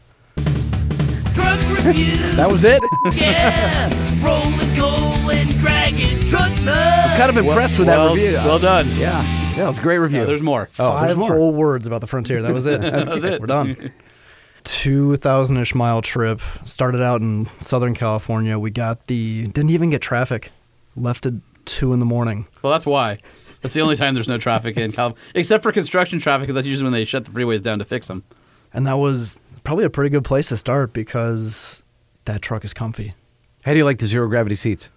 Truck review. That was it? Yeah. Rolling coal and dragging truck nuts. kind of impressed with well- that review. well done. Yeah. Yeah, it was a great review. No, there's more. Oh, there's Five more. whole words about the Frontier. That was it. That was it. We're done. 2,000 ish mile trip. Started out in Southern California. We got the, didn't even get traffic. Left at 2 in the morning. Well, that's why. That's the only time there's no traffic in California, except for construction traffic, because that's usually when they shut the freeways down to fix them. And that was probably a pretty good place to start because that truck is comfy. How do you like the zero gravity seats?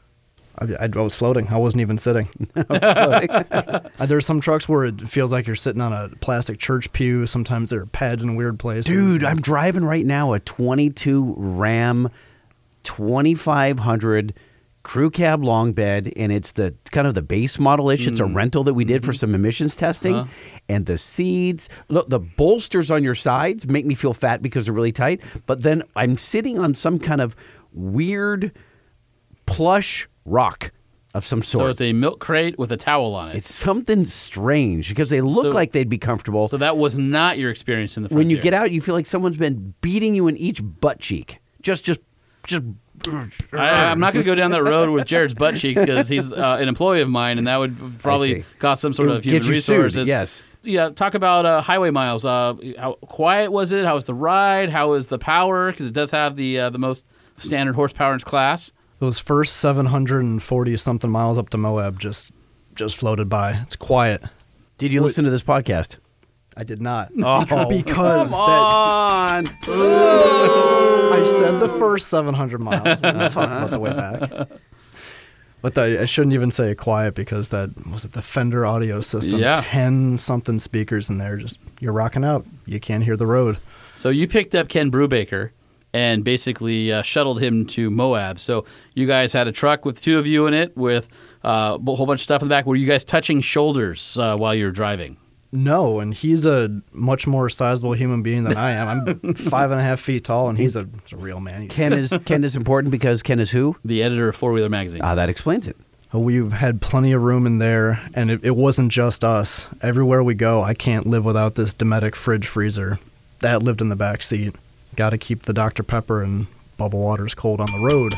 I, I, I was floating. I wasn't even sitting. Uh, There's some trucks where it feels like you're sitting on a plastic church pew. Sometimes there are pads in weird places. Dude, I'm driving right now a 22 Ram 2500 crew cab long bed, and it's the kind of the base model ish. It's a rental that we did for some emissions testing, Uh-huh. and the seats, look, the bolsters on your sides make me feel fat because they're really tight. But then I'm sitting on some kind of weird plush rock of some sort. So it's a milk crate with a towel on it. It's something strange because they look So- like they'd be comfortable. so that was not your experience in the when you get out, you feel like someone's been beating you in each butt cheek. Just, just, just. I, I'm not going to go down that road with Jared's butt cheeks because he's uh, an employee of mine, and that would probably cost some sort It of human get you sued, resources. yes. Yeah. Talk about uh, highway miles. Uh, how quiet was it? How was the ride? How was the power? Because it does have the uh, the most standard horsepower in its class. Those first 740 something miles up to Moab just just floated by. It's quiet. Did you listen to this podcast? I did not. Oh, because come that on. I said the first 700 miles. We're not talking about the way back. But the, I shouldn't even say quiet because that was it. The Fender audio system, Yeah. ten something speakers in there. Just you're rocking out. You can't hear the road. So you picked up Ken Brubaker and basically uh, shuttled him to Moab. So you guys had a truck with two of you in it with uh, a whole bunch of stuff in the back. Were you guys touching shoulders uh, while you were driving? No, and he's a much more sizable human being than I am. I'm five and a half feet tall, and he's a, he's a real man. He's, Ken is Ken is important because Ken is who? The editor of Four Wheeler Magazine. Ah, that explains it. We've had plenty of room in there, and it, it wasn't just us. Everywhere we go, I can't live without this Dometic fridge freezer. That lived in the back seat. Got to keep the Dr. Pepper and bubble waters cold on the road.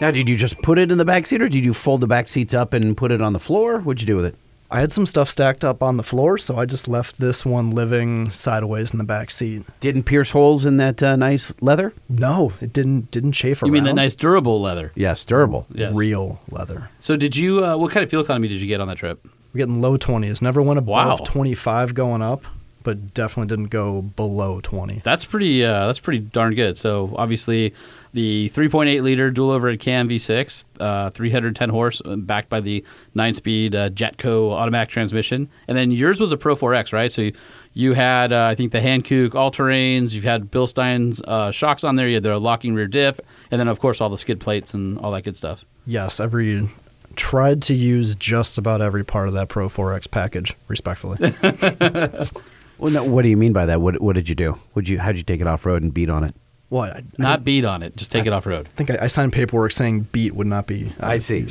Now, did you just put it in the back seat, or did you fold the back seats up and put it on the floor? What'd you do with it? I had some stuff stacked up on the floor, so I just left this one living sideways in the back seat. Didn't pierce holes in that uh, nice leather? No, it didn't didn't chafe around. You mean the nice durable leather? Yes, durable. Yes. real leather? So did you? Uh, what kind of fuel economy did you get on that trip? We're getting low twenties. Never went above Wow. twenty five going up, but definitely didn't go below twenty. That's pretty. Uh, that's pretty darn good. So obviously, the 3.8 liter dual overhead cam V6, uh, 310 horse, uh, backed by the nine-speed uh, Jatco automatic transmission, and then yours was a Pro 4X, right? So you, you had, uh, I think, the Hankook all terrains. You've had Bilstein's uh, shocks on there. You had the locking rear diff, and then of course all the skid plates and all that good stuff. Yes, every tried to use just about every part of that Pro 4X package, respectfully. Well, no, what do you mean by that? What What did you do? Would you How'd you take it off road and beat on it? Well, I, I Not beat on it, just take it off road. I think I, I signed paperwork saying beat would not be. Uh, I see.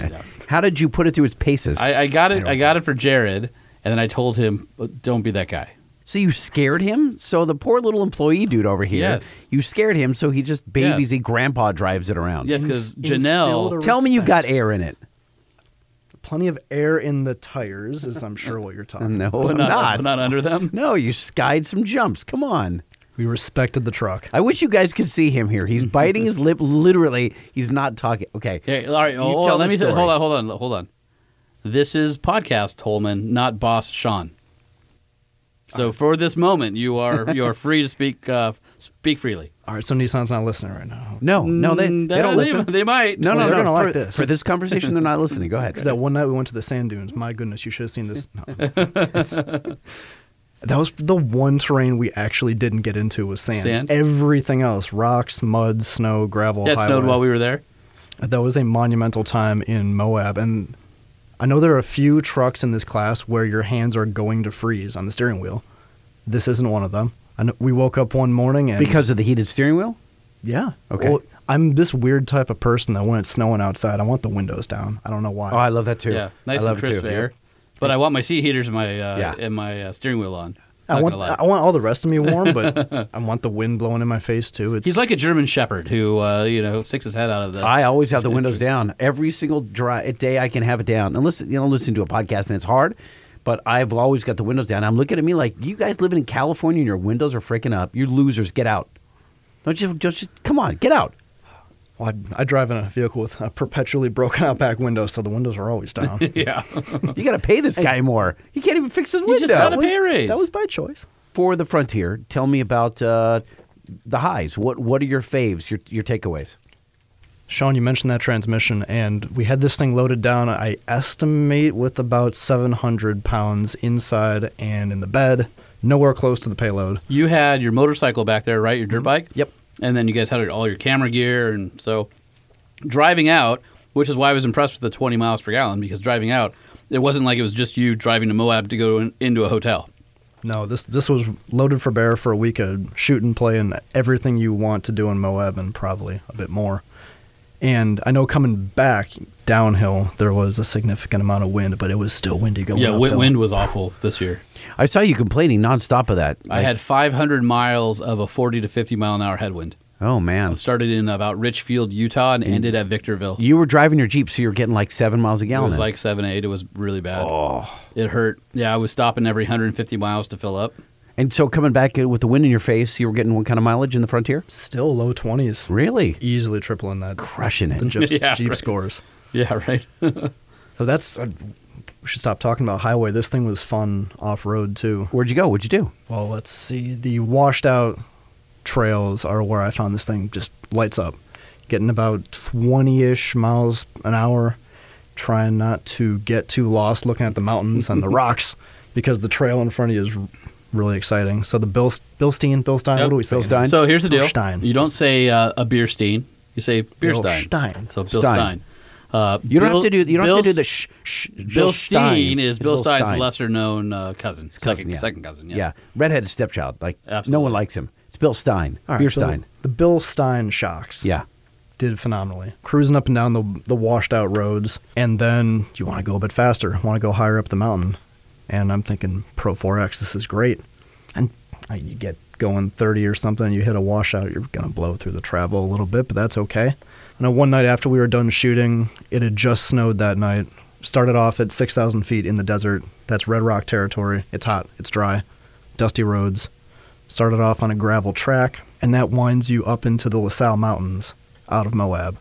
How did you put it through its paces? I, I got it. I got it for Jared, and then I told him, oh, "Don't be that guy." so you scared him? So the poor little employee dude over here, Yes. you scared him, so he just babies he grandpa drives it around. Yes, because Instilled Janelle. a Tell me you got air in it. Plenty of air in the tires, is I'm sure what you're talking No, about. But not, not. but not under them. No, you skied some jumps. Come on. We respected the truck. I wish you guys could see him here. He's biting his lip. Literally, he's not talking. Okay. Yeah, all right. You hold tell on, let me say- story. hold on, hold on, hold on. This is podcast Holman, not boss Sean. So for this moment, you are you are free to speak uh, speak freely. All right, so Nissan's not listening right now. No, no, they, Mm, they don't listen. They might. No, no, They're no. gonna like for, this. for this conversation, they're not listening. Go ahead. Because that one night we went to the sand dunes. My goodness, you should have seen this. No. It's- that was the one terrain we actually didn't get into was sand. Sand? Everything else, rocks, mud, snow, gravel. Yeah, it snowed while we were there. That was a monumental time in Moab, and I know there are a few trucks in this class where your hands are going to freeze on the steering wheel. This isn't one of them. I know, we woke up one morning and Because of the heated steering wheel? yeah, Okay. Well, I'm this weird type of person that when it's snowing outside, I want the windows down. I don't know why. Oh, I love that too. Yeah, nice I and love it crisp too. air. But I want my seat heaters and my uh, Yeah. and my uh, steering wheel on. I want. I want all the rest of me warm, but I want the wind blowing in my face too. It's He's like a German Shepherd who uh, you know sticks his head out of the. I always have the windows down. Every single dry day I can have it down. And listen, you know, listen to a podcast and it's hard, but I've always got the windows down. I'm looking at me like, you guys living in California and your windows are freaking up. You losers, get out. Don't you just, just come on, get out. Well, I, I drive in a vehicle with a perpetually broken out back window, so the windows are always down. yeah. You got to pay this guy more. He can't even fix his He window. just got a That was- pay raise. That was by choice. For the Frontier, tell me about uh, the highs. What What are your faves? Your your takeaways? Sean, you mentioned that transmission, and we had this thing loaded down. I estimate with about 700 pounds inside and in the bed, nowhere close to the payload. You had your motorcycle back there, right? Your dirt bike. Yep. And then you guys had all your camera gear, and so driving out, which is why I was impressed with the 20 miles per gallon because driving out, it wasn't like it was just you driving to Moab to go in, into a hotel. No, this this was loaded for bear for a week of shoot and play and everything you want to do in Moab and probably a bit more. And I know coming back downhill, there was a significant amount of wind, but it was still windy going yeah, wind, uphill. wind was awful this year. I saw you complaining nonstop of that. I Like, had 500 miles of a 40 to 50 mile an hour headwind. Oh man, Started in about Richfield, Utah, and ended at Victorville. you were driving your Jeep, so you were getting like seven miles a gallon. It was then. like seven, eight. It was really bad. Oh, it hurt. Yeah, I was stopping every 150 miles to fill up. And so coming back with the wind in your face, you were getting what kind of mileage in the Frontier? Still low 20s. Really? Easily tripling that. Crushing it. The Jeep, Yeah, Jeep right. scores. Yeah, right. So that's. Uh, we should stop talking about highway. This thing was fun off road too. Where'd you go? What'd you do? Well, let's see. The washed out trails are where I found this thing just lights up. Getting about 20 ish miles an hour, trying not to get too lost looking at the mountains and the rocks because the trail in front of you is r- really exciting. So the Bill, Billstein, Bill Stein, Yep. what do we say? Bill Stein? So here's the deal. Stein. You don't say uh, a beer stein. You say beer stein. Stein. So Bill Stein. Stein. Uh, You don't Bill- have to do. You don't Bill have to do the sh. sh Bill Steen is Bill, Stein's Stein. lesser known uh, cousin. cousin, second, yeah. second cousin. Yeah. Yeah, redheaded stepchild. Like no one likes him. It's Bill Stein. All right, Beer so Stein. The Bill Stein shocks. Yeah. did phenomenally. Cruising up and down the the washed out roads, and then you want to go a bit faster, want to go higher up the mountain, and I'm thinking Pro 4X, this is great. And you get going 30 or something, you hit a washout, you're gonna blow through the travel a little bit, but that's okay. I know one night after we were done shooting, it had just snowed that night. Started off at 6,000 feet in the desert. That's Red Rock territory. It's hot, it's dry, dusty roads. Started off on a gravel track, and that winds you up into the La Sal Mountains out of Moab.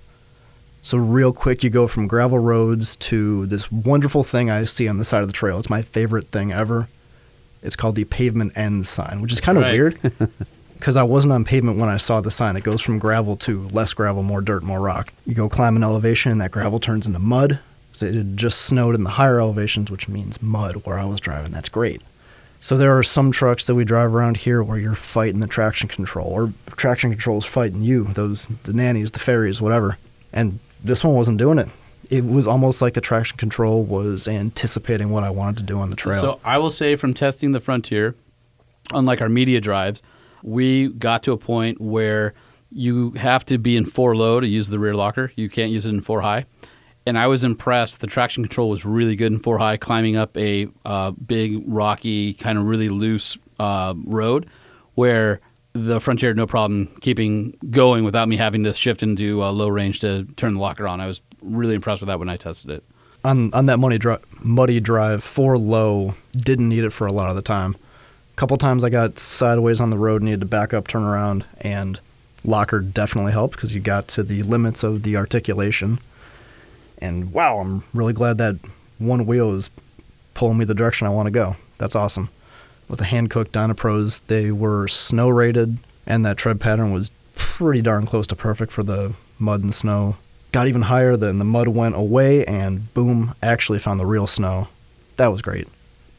So, real quick, you go from gravel roads to this wonderful thing I see on the side of the trail. It's my favorite thing ever. It's called the pavement end sign, which is kind of Right. weird because I wasn't on pavement when I saw the sign. It goes from gravel to less gravel, more dirt, more rock. You go climb an elevation, and that gravel turns into mud. So it had just snowed in the higher elevations, which means mud where I was driving. That's great. So there are some trucks that we drive around here where you're fighting the traction control, or traction control is fighting you. Those the nannies, the ferries, whatever. And this one wasn't doing it. It was almost like the traction control was anticipating what I wanted to do on the trail. So I will say from testing the Frontier, unlike our media drives, we got to a point where you have to be in four low to use the rear locker. You can't use it in four high. And I was impressed. The traction control was really good in four high, climbing up a uh, big, rocky, kind of really loose uh, road where the Frontier had no problem keeping going without me having to shift into uh, low range to turn the locker on. I was really impressed with that when I tested it. on on that muddy dri- muddy drive for low, didn't need it for a lot of the time. A couple times I got sideways on the road, needed to back up, turn around, and locker definitely helped because you got to the limits of the articulation. And wow, I'm really glad that one wheel is pulling me the direction I want to go. That's awesome. With the Hankook Dynapros, they were snow rated, and that tread pattern was pretty darn close to perfect for the mud and snow. Got even higher, then the mud went away, and boom, actually found the real snow. That was great.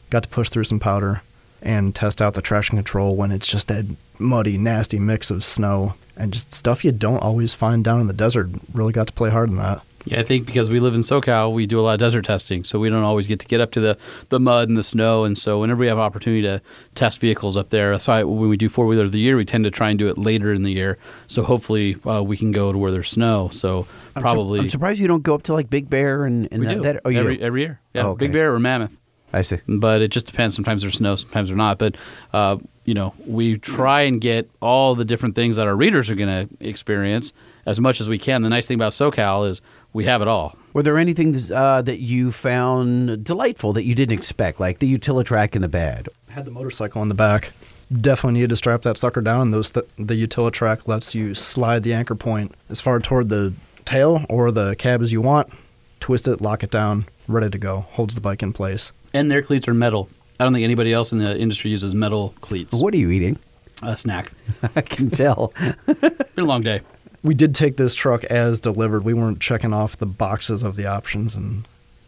Got to push through some powder and test out the traction control when it's just that muddy, nasty mix of snow and just stuff you don't always find down in the desert. Really got to play hard in that. Yeah, I think because we live in SoCal, we do a lot of desert testing, so we don't always get to get up to the, the mud and the snow. And so whenever we have opportunity to test vehicles up there, that's why when we do four wheeler of the year, we tend to try and do it later in the year. So hopefully uh, we can go to where there's snow. So I'm probably I'm surprised you don't go up to like Big Bear and, and we that, do that- Oh, you every do? every year. Yeah, Oh, okay. Big Bear or Mammoth. I see. But it just depends. Sometimes there's snow, sometimes there's not. But uh, you know, we try and get all the different things that our readers are going to experience as much as we can. The nice thing about SoCal is we have it all. Were there anything uh, that you found delightful that you didn't expect, like the Utilitrack in the bed? Had the motorcycle in the back. Definitely needed to strap that sucker down. And those th- the Utilitrack lets you slide the anchor point as far toward the tail or the cab as you want. Twist it, lock it down, ready to go. Holds the bike in place. And their cleats are metal. I don't think anybody else in the industry uses metal cleats. What are you eating? A snack. I can tell. Been a long day. We did take this truck as delivered. We weren't checking off the boxes of the options and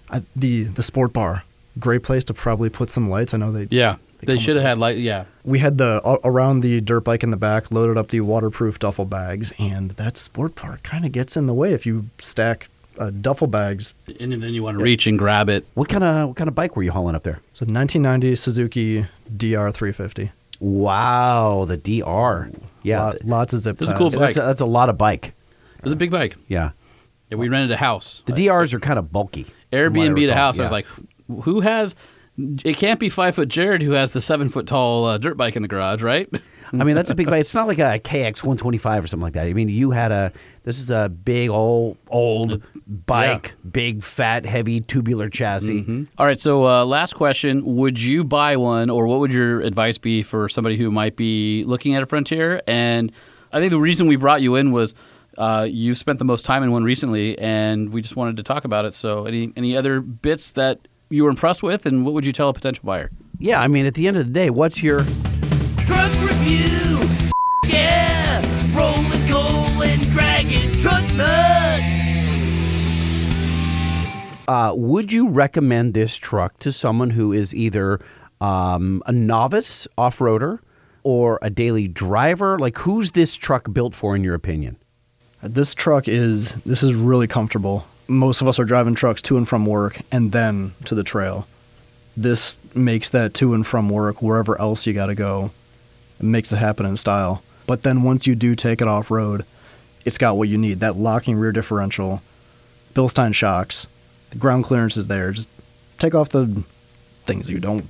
I, the the sport bar. Great place to probably put some lights. I know they Yeah, they, come should have had light. yeah. We had the around the dirt bike in the back, loaded up the waterproof duffel bags, and that sport bar kind of gets in the way if you stack uh, duffel bags. And then you want to reach and grab it. What kind of what kind of bike were you hauling up there? So 1990 Suzuki DR350. Wow, the DR. Yeah, Lot- lots of zip That's a ties. cool that's bike. a, that's a lot of bike. It was a big bike. Yeah, Yeah, we rented a house. the DRs are kind of bulky. from what I Airbnb to recall. house. I was like, who has? It can't be five foot Jared who has the seven foot tall uh, dirt bike in the garage, right? I mean, that's a big bike. It's not like a KX 125 or something like that. I mean, you had a. This is a big old old bike, big fat heavy tubular chassis. Mhm. All right. So, uh, last question: Would you buy one, or what would your advice be for somebody who might be looking at a Frontier? And I think the reason we brought you in was uh, you spent the most time in one recently, and we just wanted to talk about it. So, any any other bits that you were impressed with, and what would you tell a potential buyer? Yeah, I mean, at the end of the day, what's your Truck review. Nuts. Uh, would you recommend this truck to someone who is either um, a novice off roader or a daily driver? Like, who's this truck built for, in your opinion? This truck is this is really comfortable. Most of us are driving trucks to and from work and then to the trail. This makes that to and from work wherever else you got to go. It makes it happen in style. But then once you do take it off road, it's got what you need. That locking rear differential, Bilstein shocks, the ground clearance is there. Just take off the things you don't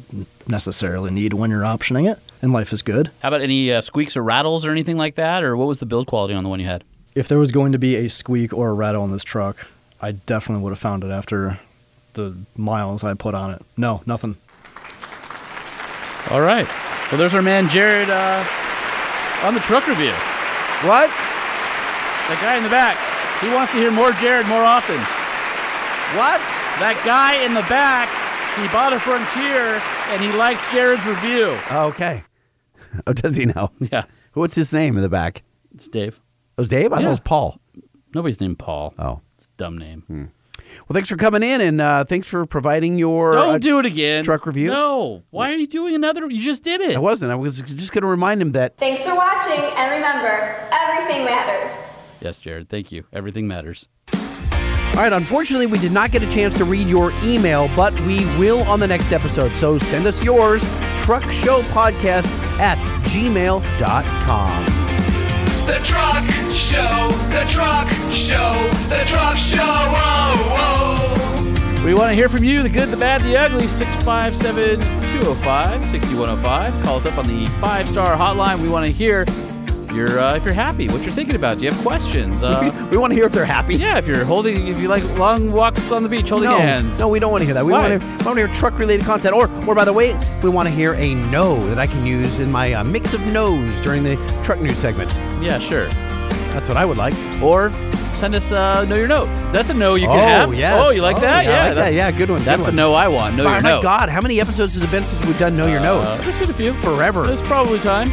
necessarily need when you're optioning it, and life is good. How about any uh, squeaks or rattles or anything like that, or what was the build quality on the one you had? if there was going to be a squeak or a rattle on this truck, I definitely would have found it after the miles I put on it. No, nothing. All right. Well, there's our man Jared uh, on the truck review. What? That guy in the back. He wants to hear more Jared more often. What? That guy in the back. He bought a Frontier and he likes Jared's review. Okay. Oh, does he know? Yeah. What's his name in the back? It's Dave. Oh, it's Dave? I thought Yeah. it was Paul. Nobody's named Paul. Oh. It's a dumb name. Well, thanks for coming in and uh, thanks for providing your Don't uh, do it again. truck review. No. Why are you doing another? You just did it. I wasn't. I was just going to remind him that Thanks for watching, and remember, everything matters. Yes, Jared. Thank you. Everything matters. All right, unfortunately, we did not get a chance to read your email, but we will on the next episode. So send us yours, truckshowpodcast at gmail.com. The truck show, the truck show, the truck show. Oh, oh. We want to hear from you the good, the bad, the ugly. 657 205 6105. Call us up on the five star hotline. We want to hear your, uh, if you're happy, what you're thinking about. Do you have questions? Uh, we want to hear if they're happy. yeah, if you're holding, if you like long walks on the beach holding no, hands. no, we don't want to hear that. We Why? want to, we want to hear truck-related content, or, or by the way, we want to hear a no that I can use in my uh, mix of no's during the truck news segment. Yeah, sure. That's what I would like. Or send us uh, know your note. That's a no you can Oh, have. yes. Oh, you like Oh, that? yeah, I like that. Yeah, good one, That's good the one. no I want. Know oh your my note. God, how many episodes has it been since we've done Know Your Note? Uh, It's been a few. Forever. It's probably time.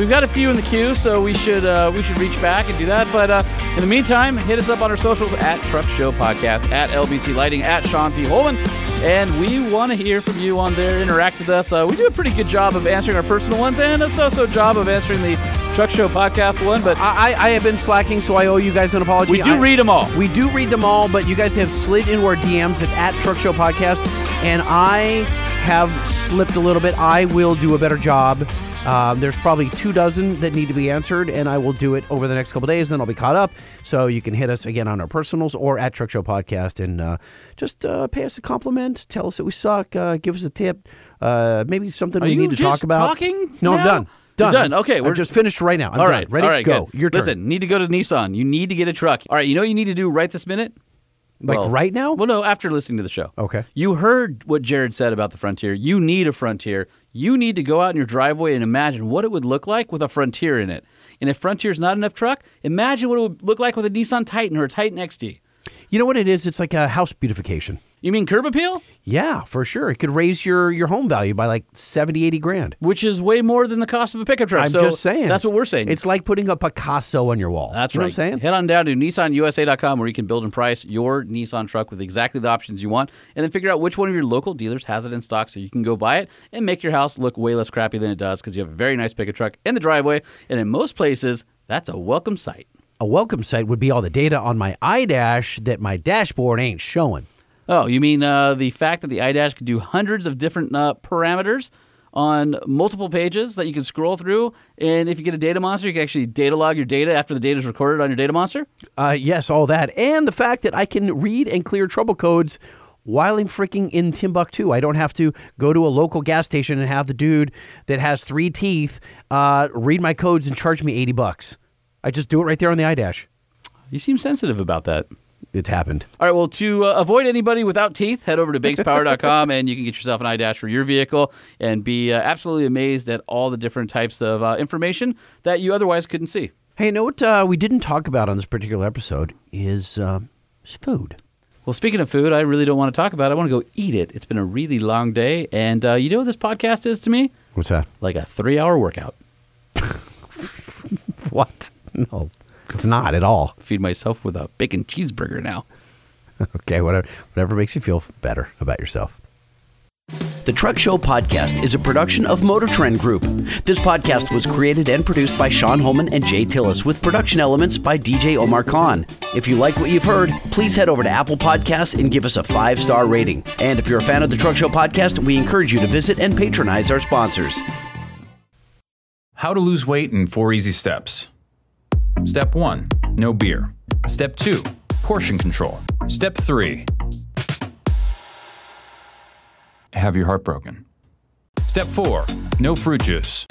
We've got a few in the queue, so we should uh, we should reach back and do that. But uh, in the meantime, hit us up on our socials at Truck Show Podcast, at LBC Lightning, at Sean P. Holman, and we want to hear from you on there. Interact with us. Uh, we do a pretty good job of answering our personal ones, and a so-so job of answering the Truck Show Podcast one. But I, I have been slacking, so I owe you guys an apology. We do I- them all. We do read them all, but you guys have slid into our DMs at, at Truck Show Podcast, and I have slipped a little bit. I will do a better job. Um, there's probably two dozen that need to be answered, and I will do it over the next couple days. Then I'll be caught up. So you can hit us again on our personals or at Truck Show Podcast, and uh, just uh, pay us a compliment. Tell us that we suck. Uh, give us a tip. Uh, maybe something Are we need to talk about. talking No, I'm now? done. You're Done. done. Okay, I'm we're just finished right now. I'm all done. right, Ready? all right, Go. good. Your turn. Listen, need to go to Nissan. You need to get a truck. All right, you know what you need to do right this minute? Like right now? Well, no, after listening to the show. Okay. You heard what Jared said about the Frontier. You need a Frontier. You need to go out in your driveway and imagine what it would look like with a Frontier in it. And if Frontier's not enough truck, imagine what it would look like with a Nissan Titan or a Titan XD. You know what it is? It's like a house beautification. You mean curb appeal? Yeah, for sure. It could raise your, your home value by like 70, 80 grand. Which is way more than the cost of a pickup truck. I'm So just saying. That's what we're saying. It's like putting a Picasso on your wall. That's You right. what I'm saying? Head on down to nissanusa.com where you can build and price your Nissan truck with exactly the options you want, and then figure out which one of your local dealers has it in stock so you can go buy it and make your house look way less crappy than it does because you have a very nice pickup truck in the driveway. And in most places, that's a welcome sight. A welcome site would be all the data on my iDash that my dashboard ain't showing. Oh, you mean uh, the fact that the iDash can do hundreds of different uh, parameters on multiple pages that you can scroll through, and if you get a data monster, you can actually data log your data after the data is recorded on your data monster. Uh, yes, all that. And the fact that I can read and clear trouble codes while I'm freaking in Timbuktu. I don't have to go to a local gas station and have the dude that has three teeth uh, read my codes and charge me 80 bucks. I just do it right there on the iDash. You seem sensitive about that. It's happened. All right, well, to uh, avoid anybody without teeth, head over to bankspower.com and you can get yourself an iDash for your vehicle and be uh, absolutely amazed at all the different types of uh, information that you otherwise couldn't see. Hey, you know what uh, we didn't talk about on this particular episode is, uh, is food. Well, speaking of food, I really don't want to talk about it. I want to go eat it. It's been a really long day. And uh, you know what this podcast is to me? What's that? Like a three hour workout. What? No, it's not at all. Feed myself with a bacon cheeseburger now. Okay, whatever, whatever makes you feel better about yourself. The Truck Show Podcast is a production of Motor Trend Group. This podcast was created and produced by Sean Holman and Jay Tillis with production elements by DJ Omar Khan. If you like what you've heard, please head over to Apple Podcasts and give us a five star rating. And if you're a fan of the Truck Show Podcast, we encourage you to visit and patronize our sponsors. How to lose weight in four easy steps. Step one, no beer. Step two, portion control. Step three, have your heart broken. Step four, no fruit juice.